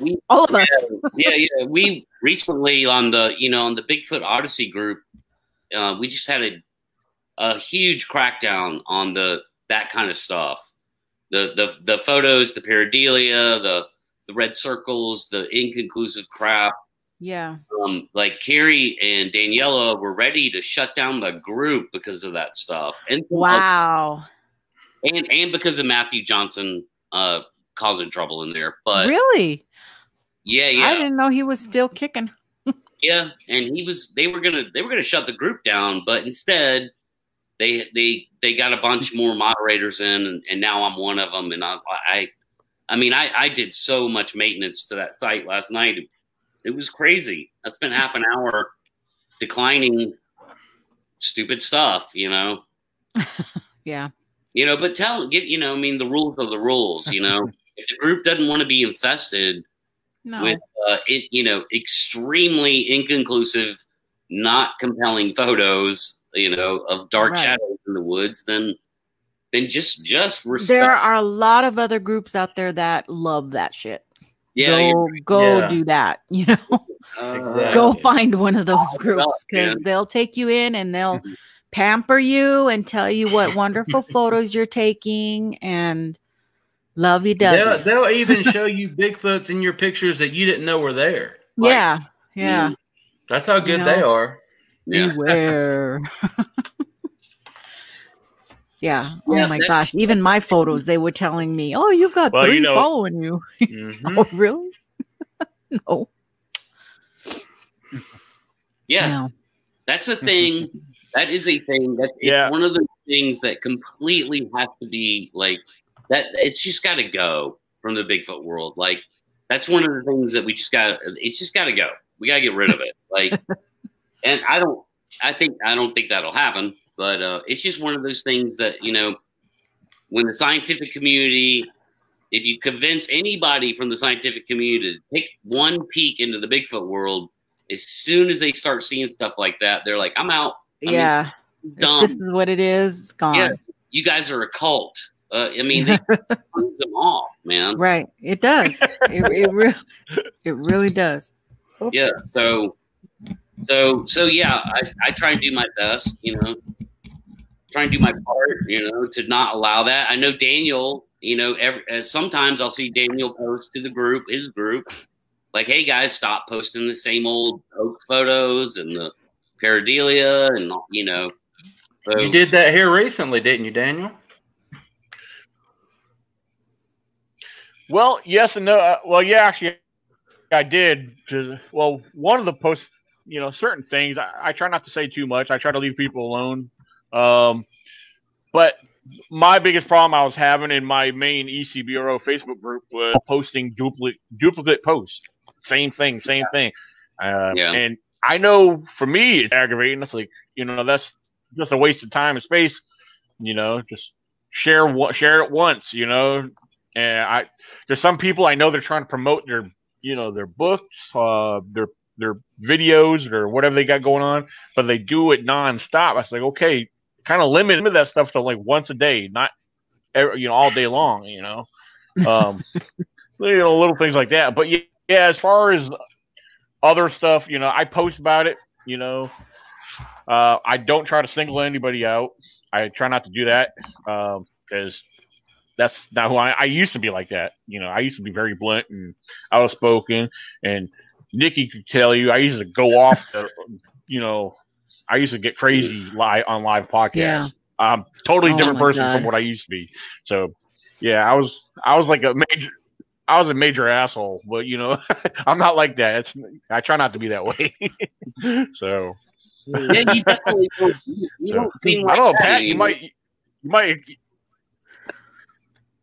We- [LAUGHS] all of us. yeah, yeah. We recently on the you know on the Bigfoot Odyssey group, uh, we just had a a huge crackdown on the that kind of stuff. The the the photos, the pareidolia, the the red circles, the inconclusive crap. Yeah. Um, like Carrie and Daniela were ready to shut down the group because of that stuff, and Wow. and and because of Matthew Johnson uh causing trouble in there. But really? Yeah, yeah. I didn't know he was still kicking. Yeah, and he was. They were gonna. They were gonna shut the group down, but instead, they they they got a bunch more moderators in, and, and now I'm one of them. And I, I, I mean, I I did so much maintenance to that site last night. It, it was crazy. I spent half an hour declining stupid stuff. You know. [LAUGHS] Yeah. You know, but tell get you know. I mean, the rules are the rules. You know, [LAUGHS] if the group doesn't want to be infested, No. with uh, it, you know, extremely inconclusive, not compelling photos, you know, of dark Right. shadows in the woods, then then just just respect. there are a lot of other groups out there that love that shit. yeah, go go Yeah. do that. [LAUGHS] You know, uh, Exactly. go find one of those Oh, groups because they'll take you in and they'll Mhm. pamper you and tell you what wonderful [LAUGHS] photos you're taking and love you They'll, they'll even [LAUGHS] show you Bigfoots in your pictures that you didn't know were there. Like, Yeah, yeah. That's how good know? they are. yeah. Beware. [LAUGHS] yeah. Oh Yeah, my that- gosh. Even my photos, they were telling me, "Oh, you've got Well, you three know- following you." [LAUGHS] Mhm. oh, really? no. yeah, No. that's a thing. that is a thing. That's Yeah. one of the things that completely has to be like that. It's just got to go from the Bigfoot world. Like that's one of the things that we just got. It's just got to go. We got to get rid of it. Like, [LAUGHS] and I don't. I think I don't think that'll happen. But uh, it's just one of those things that you know, when the scientific community, if you convince anybody from the scientific community to take one peek into the Bigfoot world, as soon as they start seeing stuff like that, they're like, "I'm out. I mean, yeah. Dumb. this is what it is. It's gone. Yeah. You guys are a cult." Uh, I mean, they [LAUGHS] prove them off, man. Right. It does. it, it, [LAUGHS] re- it really does. Yeah. So, so, so yeah. I, I try and do my best. You know, try and do my part. You know, to not allow that. I know Daniel. You know, every, uh, sometimes I'll see Daniel post to the group, his group, like, "Hey guys, stop posting the same old oak photos and the pareidolia and you know." So, You did that here recently, didn't you, Daniel? Well, yes and no. Uh, well, yeah, actually, I did. well, one of the posts, you know, certain things I, I try not to say too much. I try to leave people alone. Um, but my biggest problem I was having in my main EC Bureau Facebook group was posting duplicate duplicate posts. Same thing, same thing. Uh, Yeah. And I know for me it's aggravating. It's like you know that's just a waste of time and space. You know, just share share it once. You know, and I there's some people I know they're trying to promote their you know their books, uh, their their videos or whatever they got going on, but they do it nonstop. I was like, okay, kind of limit that stuff to like once a day, not every, you know all day long. You know, um, [LAUGHS] you know little things like that. But yeah, yeah, as far as other stuff, you know, I post about it. You know, uh, I don't try to single anybody out. I try not to do that um, because that's not who I, I used to be like that. You know, I used to be very blunt and outspoken, and Nikki could tell you, I used to go off, the, you know, I used to get crazy live on live podcasts. Yeah. I'm totally Oh different person God. from what I used to be. So, yeah, I was, I was like a major, I was a major asshole, but you know, [LAUGHS] I'm not like that. It's, I try not to be that way. [LAUGHS] so, Yeah, you definitely [LAUGHS] don't, you don't seem I like don't know, that Pat. You anymore. might, you might,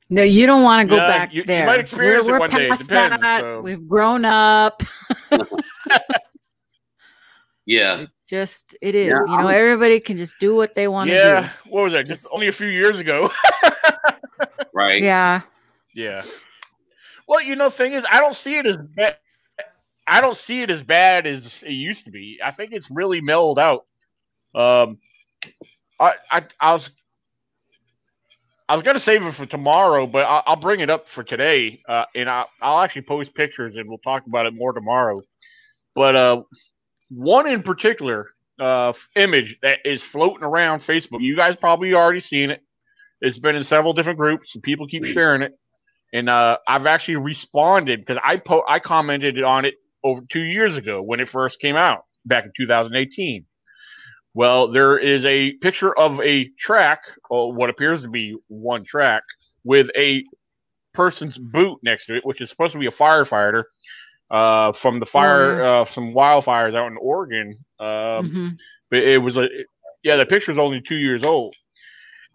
No, you don't want to go Yeah, back you- you there. might experience we're we're one day, past depends, that. so. We've grown up. [LAUGHS] Yeah, It's just it is. Yeah, you know, I'm- everybody can just do what they want to do. yeah. What was that? Just Just- only a few years ago. [LAUGHS] right. Yeah. Yeah. Well, you know, thing is, I don't see it as bad. I don't see it as bad as it used to be. I think it's really mellowed out. Um, I, I, I was, I was gonna save it for tomorrow, but I'll, I'll bring it up for today, uh, and I, I'll actually post pictures, and we'll talk about it more tomorrow. But uh, one in particular, uh, image that is floating around Facebook. You guys probably already seen it. It's been in several different groups, and people keep sharing it and uh, I've actually responded because I po- I commented on it over two years ago when it first came out back in 2018. Well, there is a picture of a track, or what appears to be one track, with a person's boot next to it, which is supposed to be a firefighter uh, from the fire, uh, some wildfires out in Oregon. Um, Mhm. but it was a yeah the picture's only two years old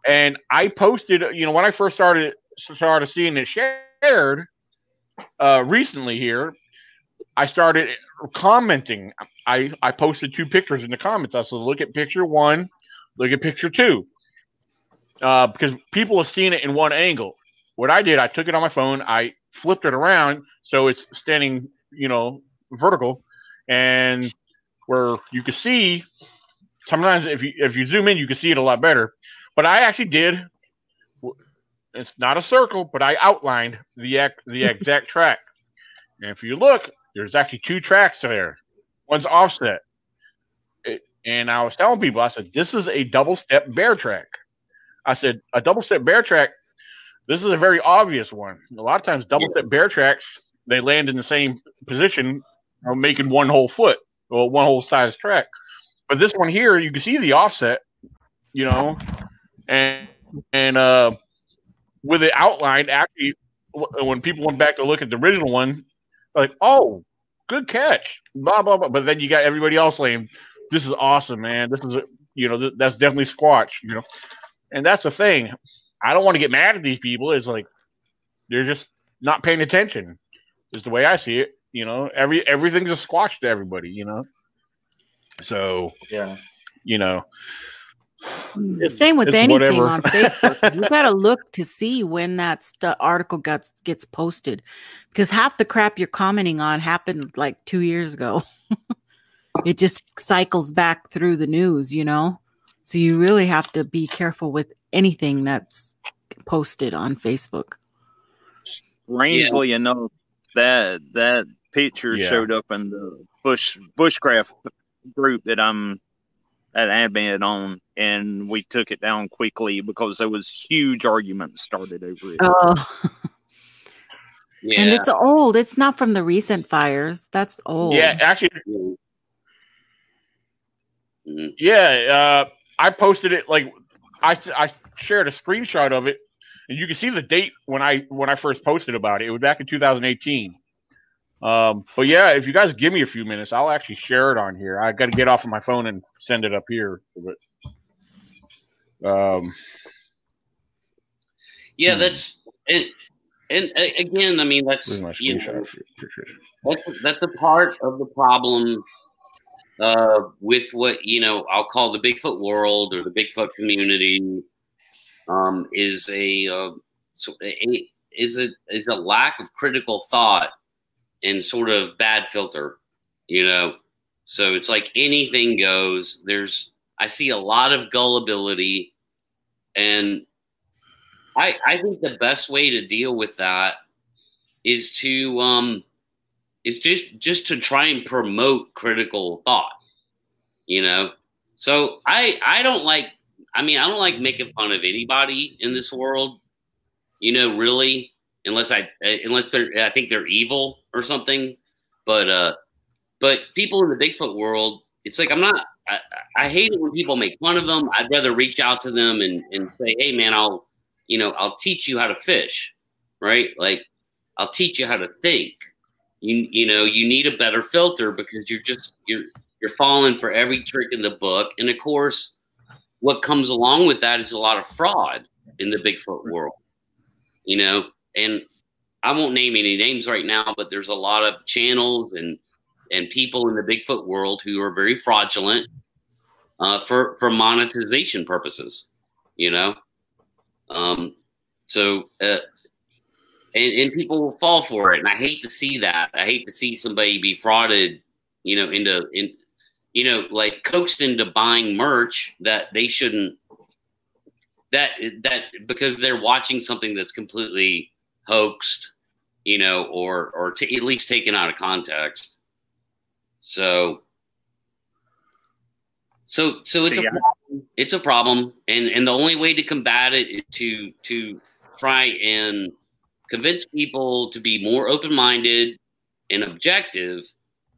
and i posted you know when i first started started seeing it shared uh recently here i started commenting. I i posted two pictures in the comments. I said look at picture one look at picture two. Uh because people have seen it in one angle. What i did i took it on my phone i flipped it around so it's standing you know vertical. And where you can see sometimes if you if you zoom in you can see it a lot better. But i actually did it's not a circle but i outlined the the [LAUGHS] exact track. And if you look there's actually two tracks there. One's offset. And i was telling people i said this is a double step bear track. I said a double step bear track this is a very obvious one. A lot of times double step bear tracks they land in the same position making one whole foot or one whole size track. But this one here, you can see the offset, you know, and and uh, with it outlined. Actually, when people went back to look at the original one, like, oh, good catch, blah blah blah. But then you got everybody else saying, "This is awesome, man. This is, a, you know, th- that's definitely Squatch," you know. And that's the thing. I don't want to get mad at these people. It's like they're just not paying attention. Is the way I see it. You know, every everything's a Squatch to everybody. You know. So Yeah. you know. Hmm. Same with It's anything whatever. on [LAUGHS] Facebook. you got to look to see when that stu- article gets gets posted, because half the crap you're commenting on happened like two years ago. [LAUGHS] it just cycles back through the news, you know. So you really have to be careful with anything that's posted on Facebook. Strangely enough, that that picture Yeah. showed up in the bush bushcraft group that I'm at admin on, and we took it down quickly because there was huge arguments started over it. Oh, [LAUGHS] Yeah. and it's old. It's not from the recent fires. That's old. Yeah, actually, yeah. Uh, I posted it like I I shared a screenshot of it, and you can see the date when I when I first posted about it. It was back in 2018. Um, but yeah, if you guys give me a few minutes, I'll actually share it on here. I got to get off of my phone and send it up here. But um, Yeah, Hmm. that's and and again, I mean that's you know, that's that's a part of the problem uh, with what you know I'll call the Bigfoot world or the Bigfoot community um, is a, uh, so- a is a is a lack of critical thought and sort of bad filter, you know. So it's like anything goes. There's I see a lot of gullibility, and I I think the best way to deal with that is to um is just just to try and promote critical thought you know? So i i don't like i mean i don't like making fun of anybody in this world you know really unless i unless they're i think they're evil or something. But uh But people in the Bigfoot world, it's like I'm not. I, I hate it when people make fun of them. I'd rather reach out to them and, and say, "Hey, man, I'll, you know, I'll teach you how to fish, right? Like, I'll teach you how to think. You, you know, you need a better filter because you're just you're you're falling for every trick in the book, and of course, what comes along with that is a lot of fraud in the Bigfoot world. You know, and I won't name any names right now, but there's a lot of channels and and people in the Bigfoot world who are very fraudulent uh, for for monetization purposes. You know, um, so uh, and and people will fall for it, and I hate to see that. I hate to see somebody be frauded. You know, into in you know, like coaxed into buying merch that they shouldn't. That that because they're watching something that's completely hoaxed, you know, or or at least taken out of context. So, so so it's a problem. it's a problem, and and the only way to combat it is to to try and convince people to be more open minded and objective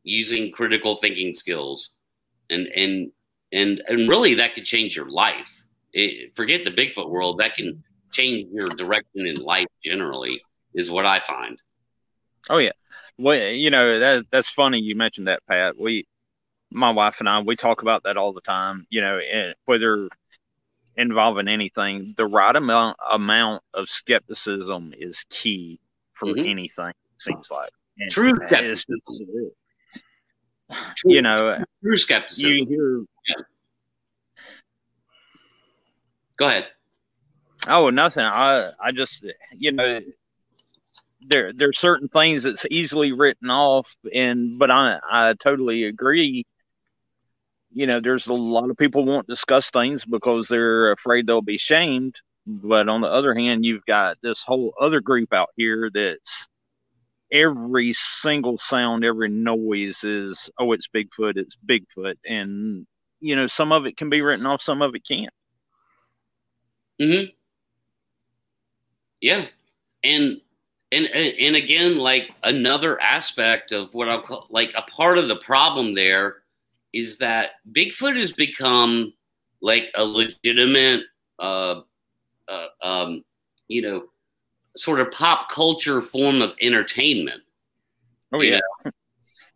using critical thinking skills, and and and and really that could change your life. It, forget the Bigfoot world; that can change your direction in life generally is what I find. Oh yeah, well you know that that's funny you mentioned that Pat. We, my wife and I, we talk about that all the time. You know, whether involving anything, the right amount amount of skepticism is key for mm-hmm. anything. Seems like and true skepticism. you know, true skepticism. You hear, yeah. Go ahead. Oh, nothing. I I just you know there there's certain things that's easily written off and but I I totally agree. You know, there's a lot of people won't discuss things because they're afraid they'll be shamed. But on the other hand, you've got this whole other group out here that's every single sound, every noise is, oh, it's Bigfoot, it's Bigfoot. And, you know, some of it can be written off, some of it can't. Mm hmm. Yeah. And and and again, like another aspect of what I'll call like a part of the problem there is that Bigfoot has become like a legitimate, uh, uh, um, you know, sort of pop culture form of entertainment. Oh yeah, know?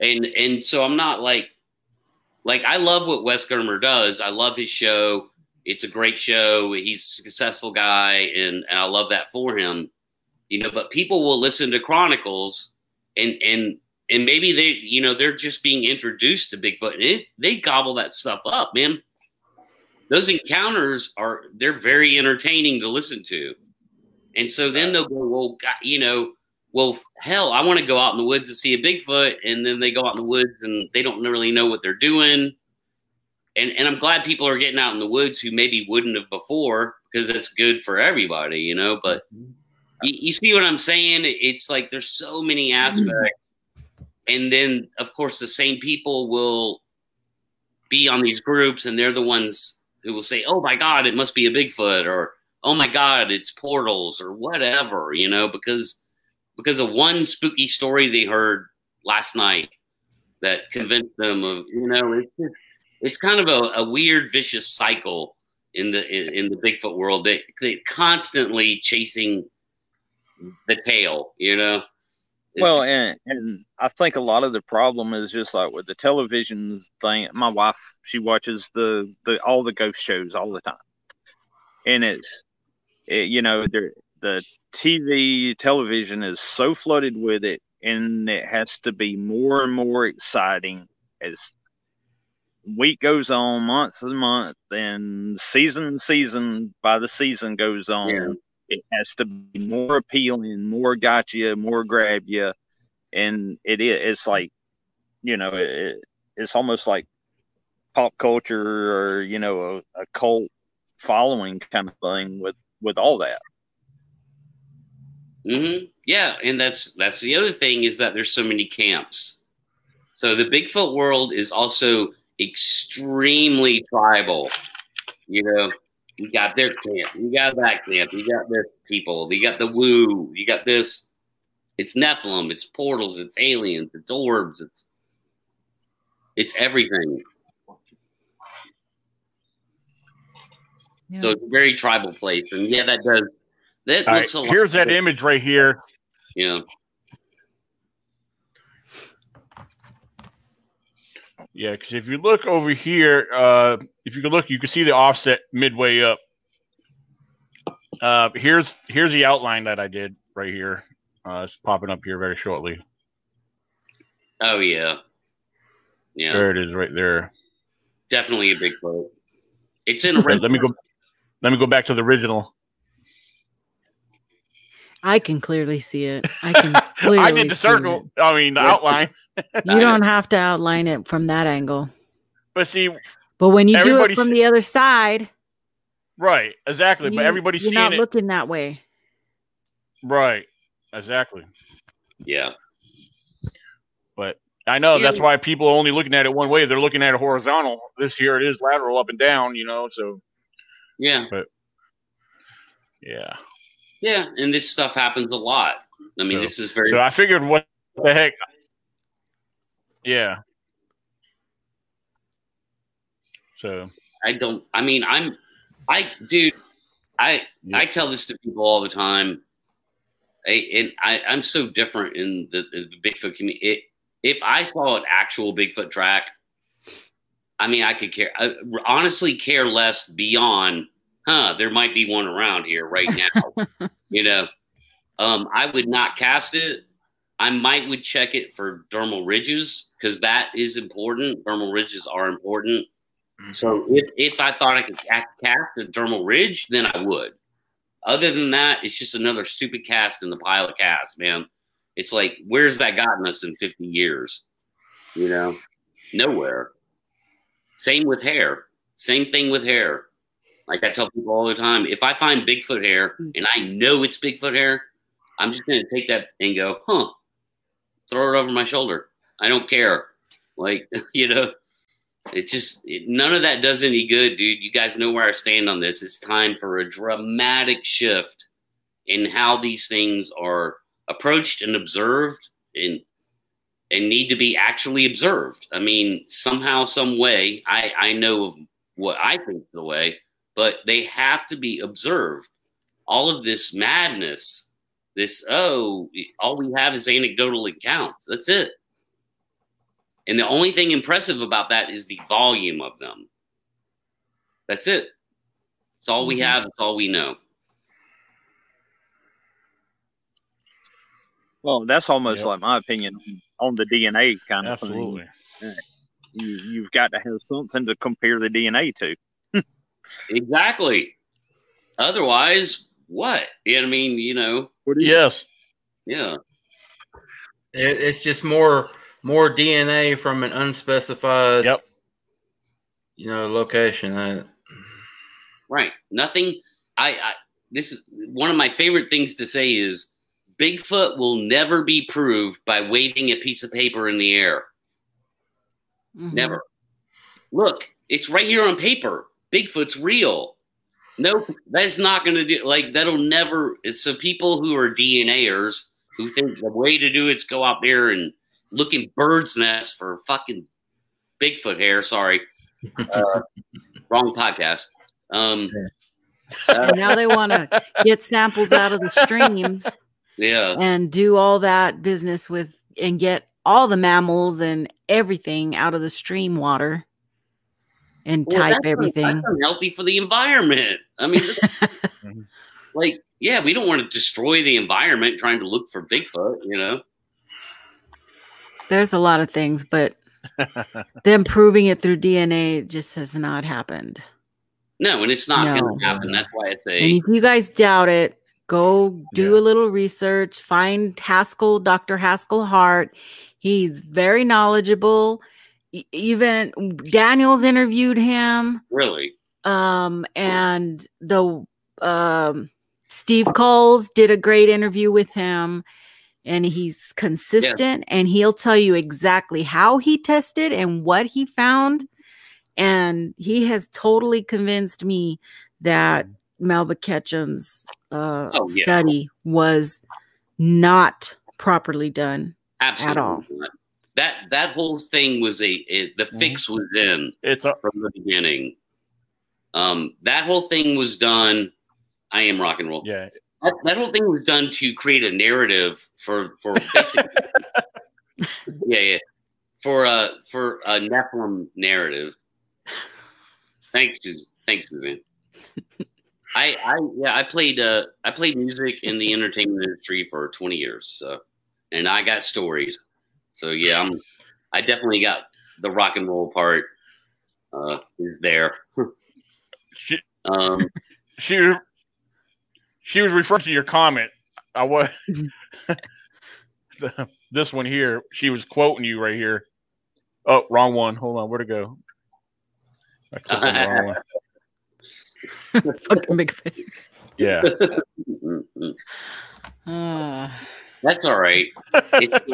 and and so I'm not like like I love what Wes Germer does. I love his show. It's a great show. He's a successful guy, and, and I love that for him you know, but people will listen to Chronicles and and and maybe they, you know, they're just being introduced to Bigfoot and it, they gobble that stuff up, man. Those encounters are they're very entertaining to listen to. And so then they'll go, well, you know, well, hell, I want to go out in the woods and see a Bigfoot. And then they go out in the woods and they don't really know what they're doing. And, and I'm glad people are getting out in the woods who maybe wouldn't have before because it's good for everybody, you know. But mm-hmm you, you, see what I'm saying? It's like there's so many mm-hmm. aspects, and then of course the same people will be on these groups, and they're the ones who will say, "Oh my God, it must be a Bigfoot," or "Oh my God, it's portals," or whatever, you know, because because of one spooky story they heard last night that convinced them of, you know, it's just, it's kind of a, a weird, vicious cycle in the in, in the Bigfoot world. They they constantly chasing the tail, you know. It's, well, and and I think a lot of the problem is just like with the television thing. My wife, she watches the the all the ghost shows all the time, and it's it, you know the TV television is so flooded with it, and it has to be more and more exciting as week goes on, month and month, and season season by the season goes on. Yeah it has to be more appealing, more got you, more grab you, and it is. It's like, you know, it, it's almost like pop culture or you know a, a cult following kind of thing with with all that. Mm-hmm. Yeah, and that's that's the other thing is that there's so many camps. So the Bigfoot world is also extremely tribal. You know, you got this camp. You got that camp. You got this people. You got the woo. You got this. It's Nephilim. It's portals. It's aliens. It's orbs. It's It's everything. Yeah. So it's a very tribal place, and yeah, that does. That All looks right, a lot. here's that image right here. Yeah. Yeah, because if you look over here, uh, if you can look, you can see the offset midway up. Uh, here's here's the outline that I did right here. Uh, it's popping up here very shortly. Oh yeah. Yeah. There it is, right there. Definitely a Bigfoot. It's in a Right, let me go. Let me go back to the original. I can clearly see it. I [LAUGHS] can clearly I did the see circle. I mean the Yeah. outline. You don't have to outline it from that angle. But see, But when you do it from the other side, right, exactly. you, but everybody's you're seeing not it. looking that way. right, exactly. Yeah. But I know that's why people are only looking at it one way. They're looking at it horizontal. This here it is lateral, up and down. You know, so Yeah. yeah. Yeah. And this stuff happens a lot. I mean, So- this is very So I figured, what the heck? Yeah. So I don't. I mean, I'm. I dude. I Yeah. I tell this to people all the time. I, and I I'm so different in the, the, Bigfoot community. It, if I saw an actual Bigfoot track, I mean, I could care. I honestly care less beyond. Huh? There might be one around here right now. [LAUGHS] you know, um, I would not cast it. I might would check it for dermal ridges because that is important. Dermal ridges are important. Mm-hmm. So if, if I thought I could cast a dermal ridge, then I would. Other than that, it's just another stupid cast in the pile of casts, man. It's like, where's that gotten us in 50 years? You know, nowhere. Same with hair. Same thing with hair. Like I tell people all the time, if I find Bigfoot hair hmm. and I know it's Bigfoot hair, I'm just going to take that and go, huh, throw it over my shoulder. I don't care. Like, [LAUGHS] you know, it just it, none of that does any good, dude. You guys know where I stand on this. It's time for a dramatic shift in how these things are approached and observed and and need to be actually observed. I mean, somehow, some way, I I know what I think the way, but they have to be observed. All of this madness, this oh, all we have is anecdotal accounts. That's it. And the only thing impressive about that is the volume of them. That's it. It's all we Mhm. have. It's all we know. Well, that's almost Yep. like my opinion on the DNA kind of absolutely. thing. You, you've got to have something to compare the DNA to. [LAUGHS] Exactly. Otherwise, what? Yeah, I mean, you know, What do you- Yes. yeah. It, it's just more more DNA from an unspecified, Yep. you know, location. I, Right. Nothing. I, I. This is one of my favorite things to say is Bigfoot will never be proved by waving a piece of paper in the air. Mhm. Never. Look, it's right here on paper. Bigfoot's real. Nope, that's not going to do. Like that'll never. It's so people who are DNAers who think the way to do it's go out there and look in birds' nests for fucking Bigfoot hair. Sorry, uh, [LAUGHS] wrong podcast. Um, And now they want to get samples out of the streams yeah, and do all that business with and get all the mammals and everything out of the stream water and Well, type that's un- everything. That's unhealthy for the environment. I mean, [LAUGHS] Mhm. like, yeah, we don't want to destroy the environment trying to look for Bigfoot. You know. There's a lot of things, but [LAUGHS] them proving it through DNA just has not happened. No, and it's not No. going to happen. That's why it's And if you guys doubt it, go do Yeah. a little research. Find Haskell, Dr. Haskell Hart. He's very knowledgeable. Even Daniels interviewed him. really. Um, and the um, Steve Kulls did a great interview with him. And he's consistent and he'll tell you exactly how he tested and what he found. And he has totally convinced me that Melba Ketchum's uh, Oh, yeah. study was not properly done. Absolutely all. not. that that whole thing was a it, the Mhm. fix was in It's a, from the beginning. Um, that whole thing was done. I am rock and roll. yeah. That, that whole thing was done to create a narrative for for basically, [LAUGHS] yeah, yeah, for a for a Nephilim narrative. Thanks, Sus- thanks, Suzanne. I I yeah I played uh I played music in the entertainment industry for twenty years, so and I got stories. So yeah, I'm I definitely got the rock and roll part. Uh, is there. [LAUGHS] She, Um, she she was referring to your comment. I was [LAUGHS] this one here. She was quoting you right here. Oh, wrong one. Hold on. Where to go? I clicked on the wrong one. Fucking big fan. Yeah. Uh, That's all right. It's,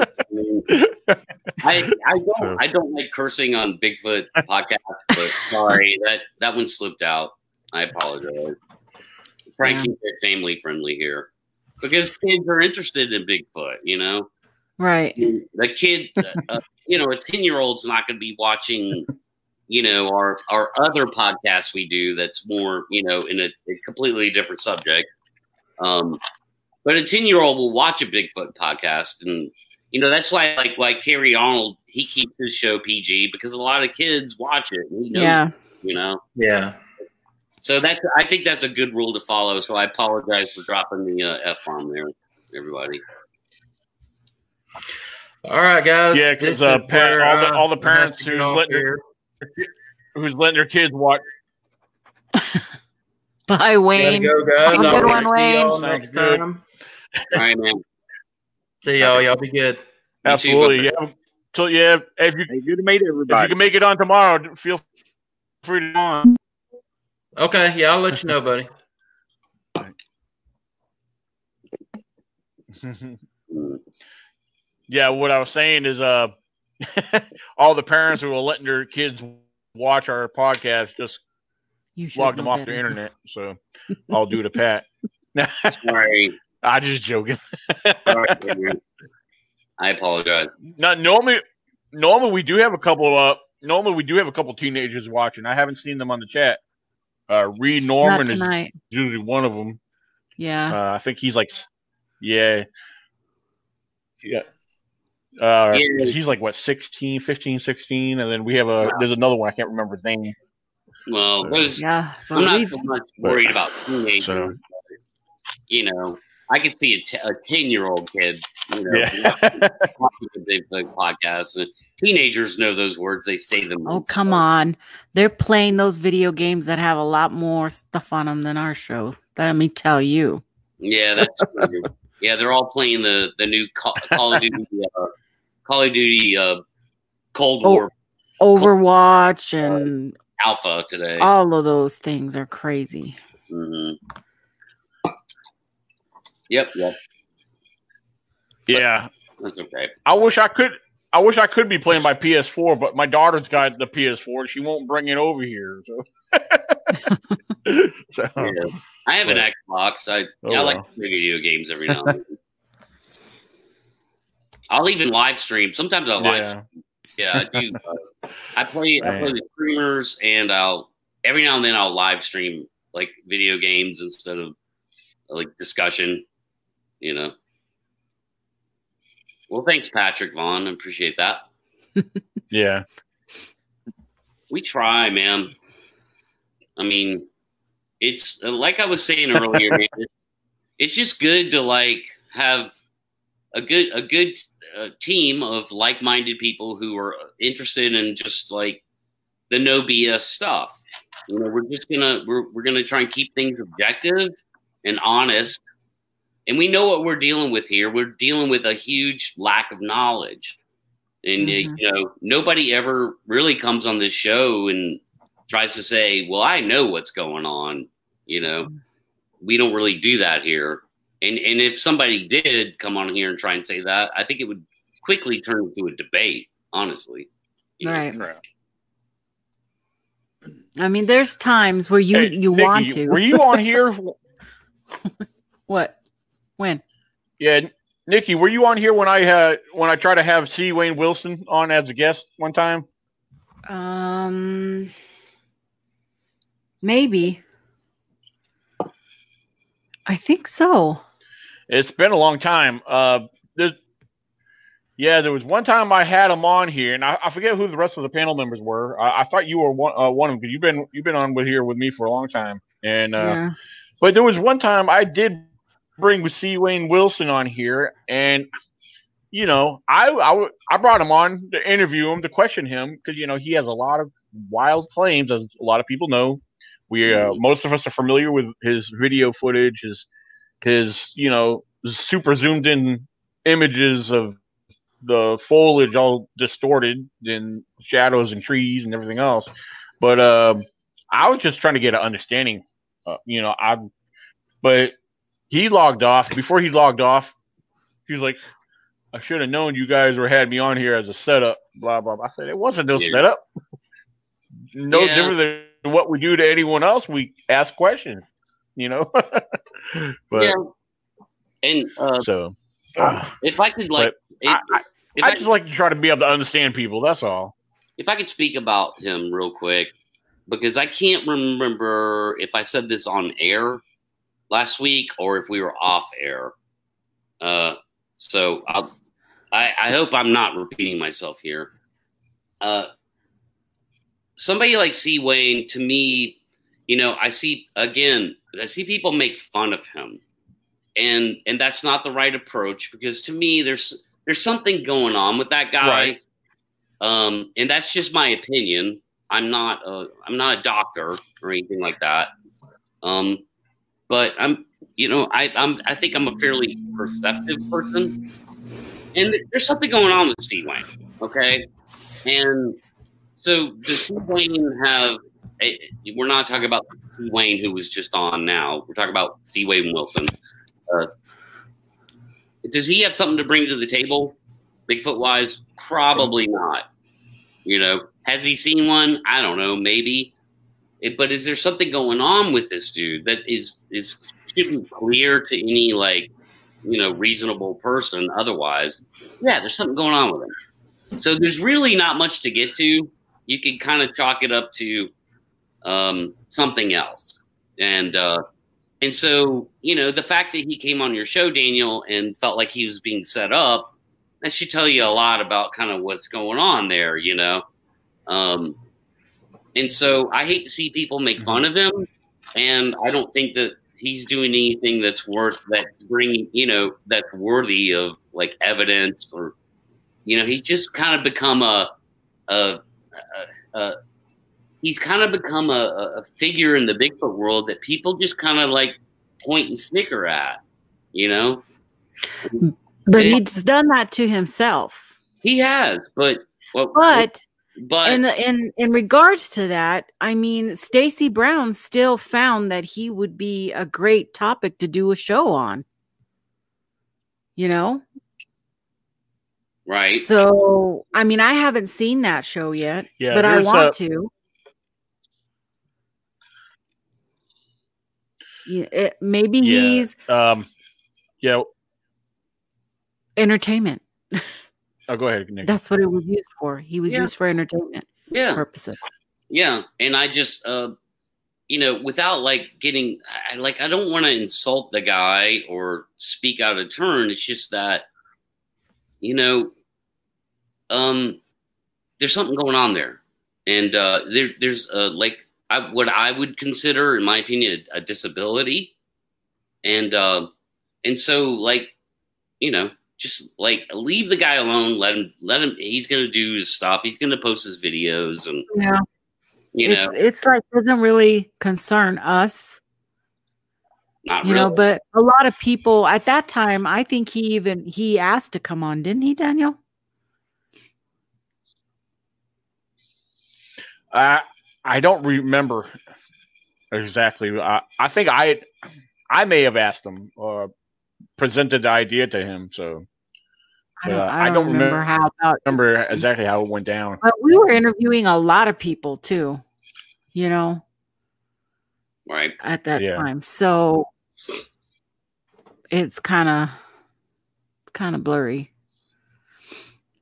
[LAUGHS] I I don't So- I don't like cursing on Bigfoot podcast, but sorry that that one slipped out. I apologize. Trying to keep it family friendly here because kids are interested in Bigfoot. You know, right. the kid, [LAUGHS] uh, you know, a ten year old's not going to be watching. You know, our our other podcasts we do that's more you know in a, a completely different subject. Um, but a 10 year old will watch a Bigfoot podcast. And, you know, that's why, like, like Carrie Arnold, he keeps his show PG because a lot of kids watch it. And he knows, Yeah. you know. Yeah. So that's, I think that's a good rule to follow. So I apologize for dropping the uh, F bomb there, everybody. All right, guys. Yeah, because uh, is pa- where, all the- uh, all the we're gonna have parents who's letting their- [LAUGHS] Who's letting their kids watch? [LAUGHS] Bye, Gotta Wayne. go, guys. Have a I'll good one, see Wayne. y'all next good. time. All right, man. [LAUGHS] See y'all. Y'all be good. You too, Absolutely. Yeah. So yeah, if you Hey, good to meet if you can make it on tomorrow, feel free to on. Okay. Yeah, I'll let you know, buddy. [LAUGHS] Yeah, what I was saying is, uh, [LAUGHS] all the parents who are letting their kids watch our podcast just You logged them off better. the internet. So I'll do to Pat. Sorry. [LAUGHS] I just joking. All right. I apologize. Not normally. Normally we do have a couple. Uh, normally we do have a couple teenagers watching. I haven't seen them on the chat. Uh, Reed Norman is usually one of them. Yeah. Uh, I think he's like, yeah, yeah. Uh, Yeah. he's like what 16, 15, 16, and then we have a there's another one I can't remember his name. Well, those, yeah. I'm not we- so much worried about teenagers. So- you know, I could see a t- a 10 year old kid, you know, Yeah. watching the Bigfoot podcast. And teenagers know those words, they say them. oh, come on. They're playing those video games that have a lot more stuff on them than our show. Let me tell you. Yeah, that's [LAUGHS] true. yeah, they're all playing the, the new Call, Call of Duty, uh, Call of Duty uh, Cold Oh. War Overwatch and Alpha today. all of those things are crazy. hmm Yep, yep, yeah, that's okay. I wish I could. I wish I could be playing my PS4, but my daughter's got the PS4. She won't bring it over here. So, [LAUGHS] so Yeah. I have an Xbox. I, Oh, I like well. to play video games every now and then. [LAUGHS] I'll even live stream. Sometimes I'll live yeah. Yeah, I do. [LAUGHS] I play. I play the streamers, and I'll every now and then I'll live stream like video games instead of like discussion. You know. Well, thanks, Patrick Vaughn. I appreciate that. [LAUGHS] yeah. We try, man. I mean, it's uh, like I was saying earlier. [LAUGHS] man, it's, it's just good to like have a good a good uh, team of like-minded people who are interested in just like the no BS stuff. You know, we're just gonna we're we're gonna try and keep things objective and honest. And we know what we're dealing with here. We're dealing with a huge lack of knowledge. And uh, Mhm. you know, nobody ever really comes on this show and tries to say, "Well, I know what's going on." You know, we don't really do that here. And and if somebody did come on here and try and say that, I think it would quickly turn into a debate. Honestly, You know? Right. I mean, there's times where you Hey, you Nikki, want to. Were you on here? [LAUGHS] what? When? yeah. Nikki, were you on here when I had when I tried to have C. Wayne Wilson on as a guest one time? Um, maybe. I think so. It's been a long time. Uh, yeah, there was one time I had him on here, and I, I forget who the rest of the panel members were. I, I thought you were one, uh, one of them because you've been you've been on with here with me for a long time. And uh, yeah. but there was one time I did bring with C. Wayne Wilson on here, and you know, I, I I brought him on to interview him to question him because you know he has a lot of wild claims, as a lot of people know. We uh, most of us are familiar with his video footage, his his you know super zoomed in images of the foliage all distorted in shadows and trees and everything else. But um, I was just trying to get an understanding. Uh, you know, I but he logged off before he logged off. He was like, "I should have known you guys were had me on here as a setup." Blah blah. blah. I said it wasn't no Yeah. setup. no Yeah. different than what we do to anyone else. We ask questions. You know. [LAUGHS] but yeah. And uh, so. if I could, like, I- if, if I I, just like to try to be able to understand people. That's all. if I could speak about him real quick, because I can't remember if I said this on air last week or if we were off air. Uh, so I'll, I, I hope I'm not repeating myself here. Uh, somebody like C. Wayne, to me, you know, I see again, I see people make fun of him, and and that's not the right approach because to me, there's there's something going on with that guy. Right. Um, and that's just my opinion. I'm not a I'm not a doctor or anything like that. Um, but I'm you know I I'm I think I'm a fairly perceptive person, and there's something going on with C. Wayne. Okay, and so does C. Wayne have? eh, We're not talking about Steve Wayne who was just on now. We're talking about C. Wayne Wilson. Uh, does he have something to bring to the table, Bigfoot wise? Probably not. You know, has he seen one? I don't know, maybe. It, but is there something going on with this dude that is is shouldn't clear to any like you know reasonable person otherwise? Yeah, there's something going on with him. So there's really not much to get to. You can kind of chalk it up to um, something else, and uh, and so you know the fact that he came on your show, Daniel, and felt like he was being set up that should tell you a lot about kind of what's going on there, you know. Um, and so I hate to see people make mm-hmm. fun of him, and I don't think that he's doing anything that's worth that bringing, you know, that's worthy of like evidence or, you know, he's just kind of become a, a, a, a he's kind of become a, a figure in the Bigfoot world that people just kind of like point and snicker at, you know. But Yeah. he's done that to himself. He has, but well, But but in the, in in regards to that, I mean, Stacy Brown still found that he would be a great topic to do a show on. You know, right. so I mean, I haven't seen that show yet, Yeah, but I want uh, to. Yeah, it, maybe Yeah. he's Um, yeah. entertainment. [LAUGHS] Oh, go ahead, Nick. That's what it was used for. He was Yeah. used for entertainment yeah, purposes. yeah, and I just, uh, you know, without like getting, I, like, I don't want to insult the guy or speak out of turn. It's just that, you know, um, there's something going on there, and uh, there, there's uh, like I, what I would consider, in my opinion, a, a disability, and uh, and so like, you know, just like leave the guy alone. Let him, let him. He's gonna do his stuff. He's gonna post his videos, and Yeah, you it's know, it's like doesn't really concern us. not you really. know but a lot of people at that time i think he even he asked to come on didn't he daniel I I don't remember exactly. I I think I I may have asked him or presented the idea to him. So i don't, Uh, I don't remember how about remember exactly how it went down. but we were interviewing a lot of people too you know right? at that Yeah. time so it's kind of kind of blurry.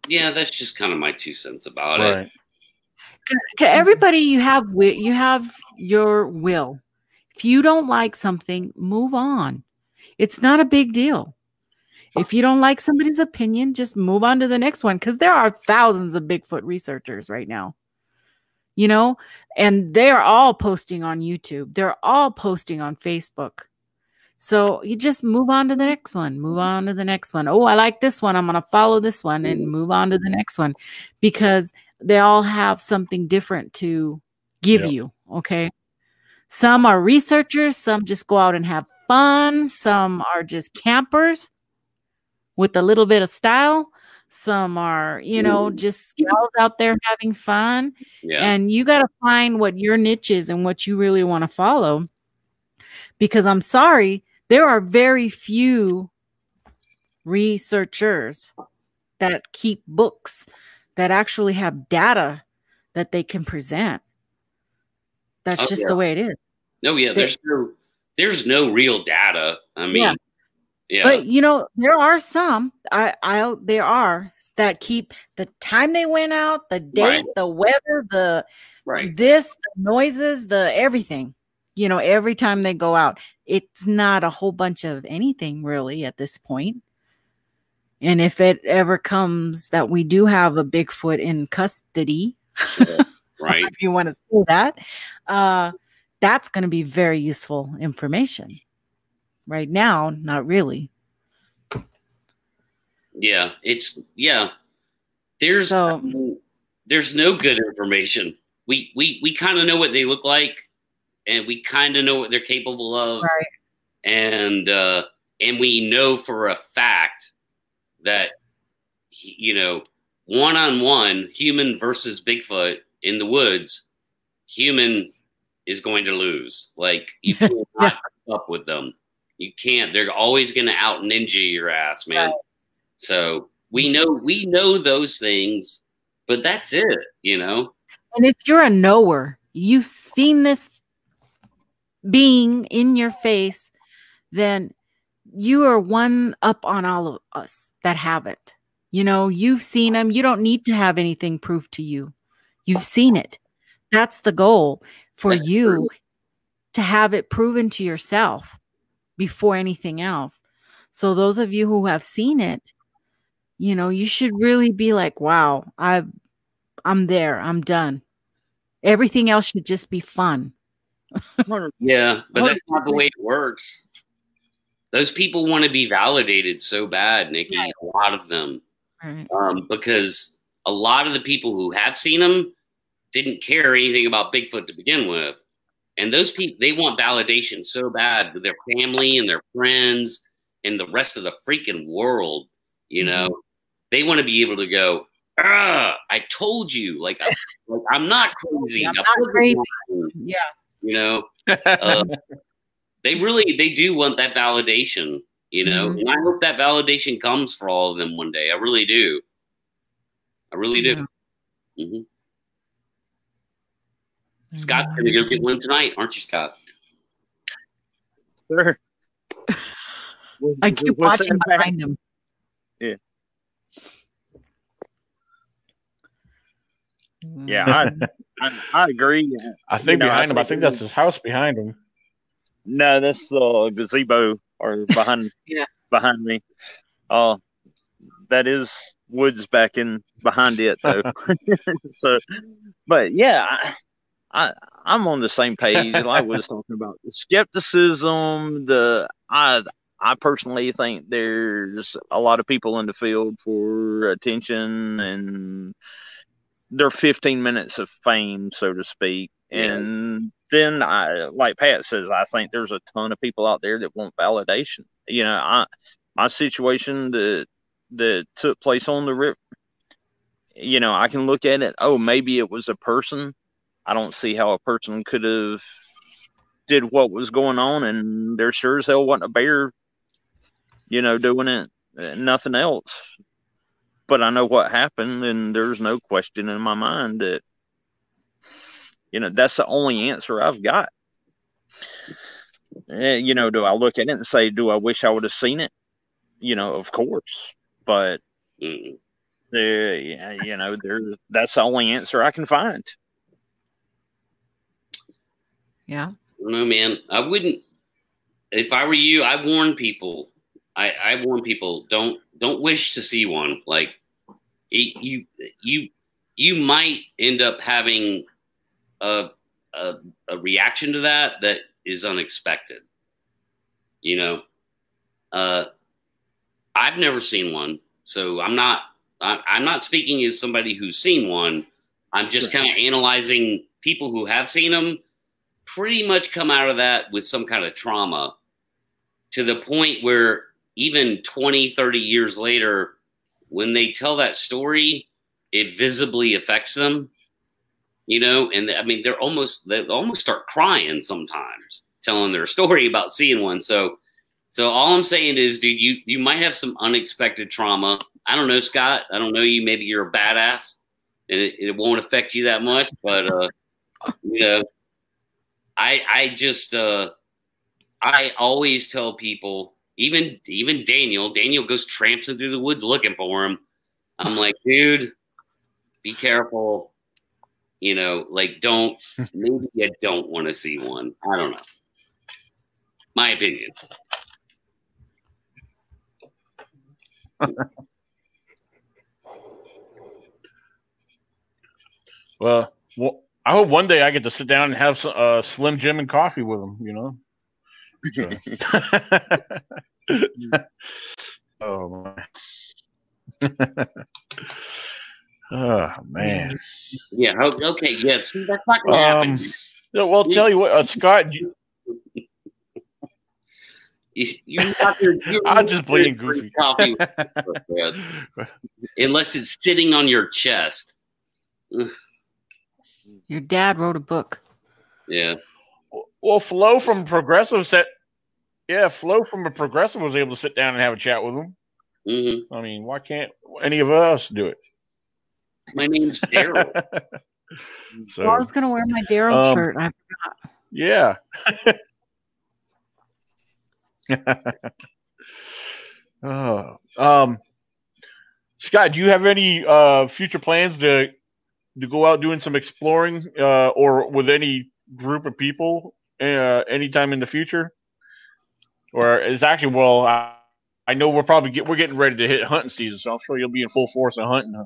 Yeah, that's just kind of my two cents about Right. it. Okay, everybody you have you have your will if you don't like something move on it's not a big deal if you don't like somebody's opinion just move on to the next one because there are thousands of bigfoot researchers right now you know and they're all posting on youtube they're all posting on facebook so you just move on to the next one move on to the next one oh i like this one i'm going to follow this one and move on to the next one because they all have something different to give Yep. you. Okay. Some are researchers, some just go out and have fun, some are just campers with a little bit of style, some are, you know, just gals out there having fun. Yeah. And you got to find what your niche is and what you really want to follow. Because I'm sorry, there are very few researchers that keep books that actually have data that they can present. That's Oh, just yeah. the way it is. No, yeah, They- there's no there's no real data. I mean, Yeah. yeah, But you know, there are some I I there are that keep the time they went out, the date, Right. the weather, the right. this, the noises, the everything. You know, every time they go out, it's not a whole bunch of anything really at this point. And if it ever comes that we do have a Bigfoot in custody, [LAUGHS] Right. if you want to say that, uh, that's going to be very useful information. Right now, not really. Yeah, it's yeah. There's So- there's no good information. We we we kind of know what they look like, and we kind of know what they're capable of, Right. and uh, and we know for a fact that you know one on one human versus Bigfoot in the woods, human is going to lose. Like [LAUGHS] you can't keep up with them. You can't. They're always going to out ninja your ass, man. Right. So we know we know those things, but that's it. You know. And if you're a knower, you've seen this being in your face, then you are one up on all of us that haven't. You know, you've seen them. You don't need to have anything proved to you. You've seen it. That's the goal for That's you true. to have it proven to yourself before anything else. So those of you who have seen it, you know, you should really be like, wow, I I'm there. I'm done. Everything else should just be fun. [LAUGHS] Yeah, but that's not the way it works. Those people want to be validated so bad, Nikki. Right. A lot of them, Right. um, because a lot of the people who have seen them didn't care anything about Bigfoot to begin with, and those people they want validation so bad with their family and their friends and the rest of the freaking world. You know, they want to be able to go. Ah, I told you, like, I, [LAUGHS] like I'm not crazy. I'm I not crazy. Yeah. You know, [LAUGHS] uh, they really they do want that validation you know Mhm. and i hope that validation comes for all of them one day i really do i really do hmm scott's gonna go get one tonight aren't you scott Sure. [LAUGHS] I keep What's watching that? behind him. Yeah. Mm. Yeah, I, [LAUGHS] I, I agree. I think You know, I behind him. I think think that's his house behind him. No, that's uh, gazebo or [LAUGHS] behind Yeah. behind me. Uh that is woods back in behind it though. so, but yeah, I, I'm on the same page. Like I was [LAUGHS] talking about the skepticism. The I I personally think there's a lot of people in the field for attention and their 15 minutes of fame, so to speak. Yeah. And then I, like Pat says, I think there's a ton of people out there that want validation. You know, I my situation that that took place on the rip. You know, I can look at it. Oh, maybe it was a person. I don't see how a person could have did what was going on, and there sure as hell wasn't a bear. You know, doing it. uh, Nothing else. But I know what happened, and there's no question in my mind that you know that's the only answer I've got. Eh, you know, do I look at it and say, do I wish I would have seen it? You know, of course. but Mm. uh, you know, there that's the only answer I can find. Yeah. I man. I wouldn't. If I were you, I warn people. I, I warn people don't don't wish to see one. Like it, you you you might end up having a, a a reaction to that that is unexpected. You know, uh, I've never seen one, so I'm not I'm not speaking as somebody who's seen one. I'm just kind of analyzing people who have seen them pretty much come out of that with some kind of trauma to the point where even 20, 30 years later, when they tell that story, it visibly affects them. You know, and I mean, they're almost they almost start crying sometimes telling their [LAUGHS] story about seeing one. So, so all I'm saying is, dude, you you might have some unexpected trauma. I don't know, Scott. I don't know you. Maybe you're a badass, and it, it won't affect you that much. But uh, [LAUGHS] you know, I I just uh I always tell people, even even Daniel, Daniel goes tramping through the woods looking for him. I'm like, [LAUGHS] dude, be careful. You know, like don't [LAUGHS] maybe you don't want to see one. I don't know. My opinion. [LAUGHS] Well, well, I hope one day I get to sit down and have some, uh, Slim Jim and coffee with him. You know. So. [LAUGHS] [LAUGHS] oh my. [LAUGHS] oh man. Yeah. Okay. Yeah. See, that's not gonna happen. Um, yeah, well, tell you what, uh, Scott, you, You, you're not your, you're I'm just your being goofy. Coffee unless it's sitting on your chest. Your dad wrote a book. Yeah. well, Flo from Progressive said, yeah, Flo from a Progressive was able to sit down and have a chat with him. hmm I mean, why can't any of us do it? My name's Daryl. [LAUGHS] [LAUGHS] So, I was gonna wear my Daryl Um, shirt. I Yeah. [LAUGHS] oh, um, Scott, do you have any uh, future plans to to go out doing some exploring, uh, or with any group of people, uh, anytime in the future? Or is actually well, I, I know we're probably get, we're getting ready to hit hunting season, so I'm sure you'll be in full force of hunting. huh?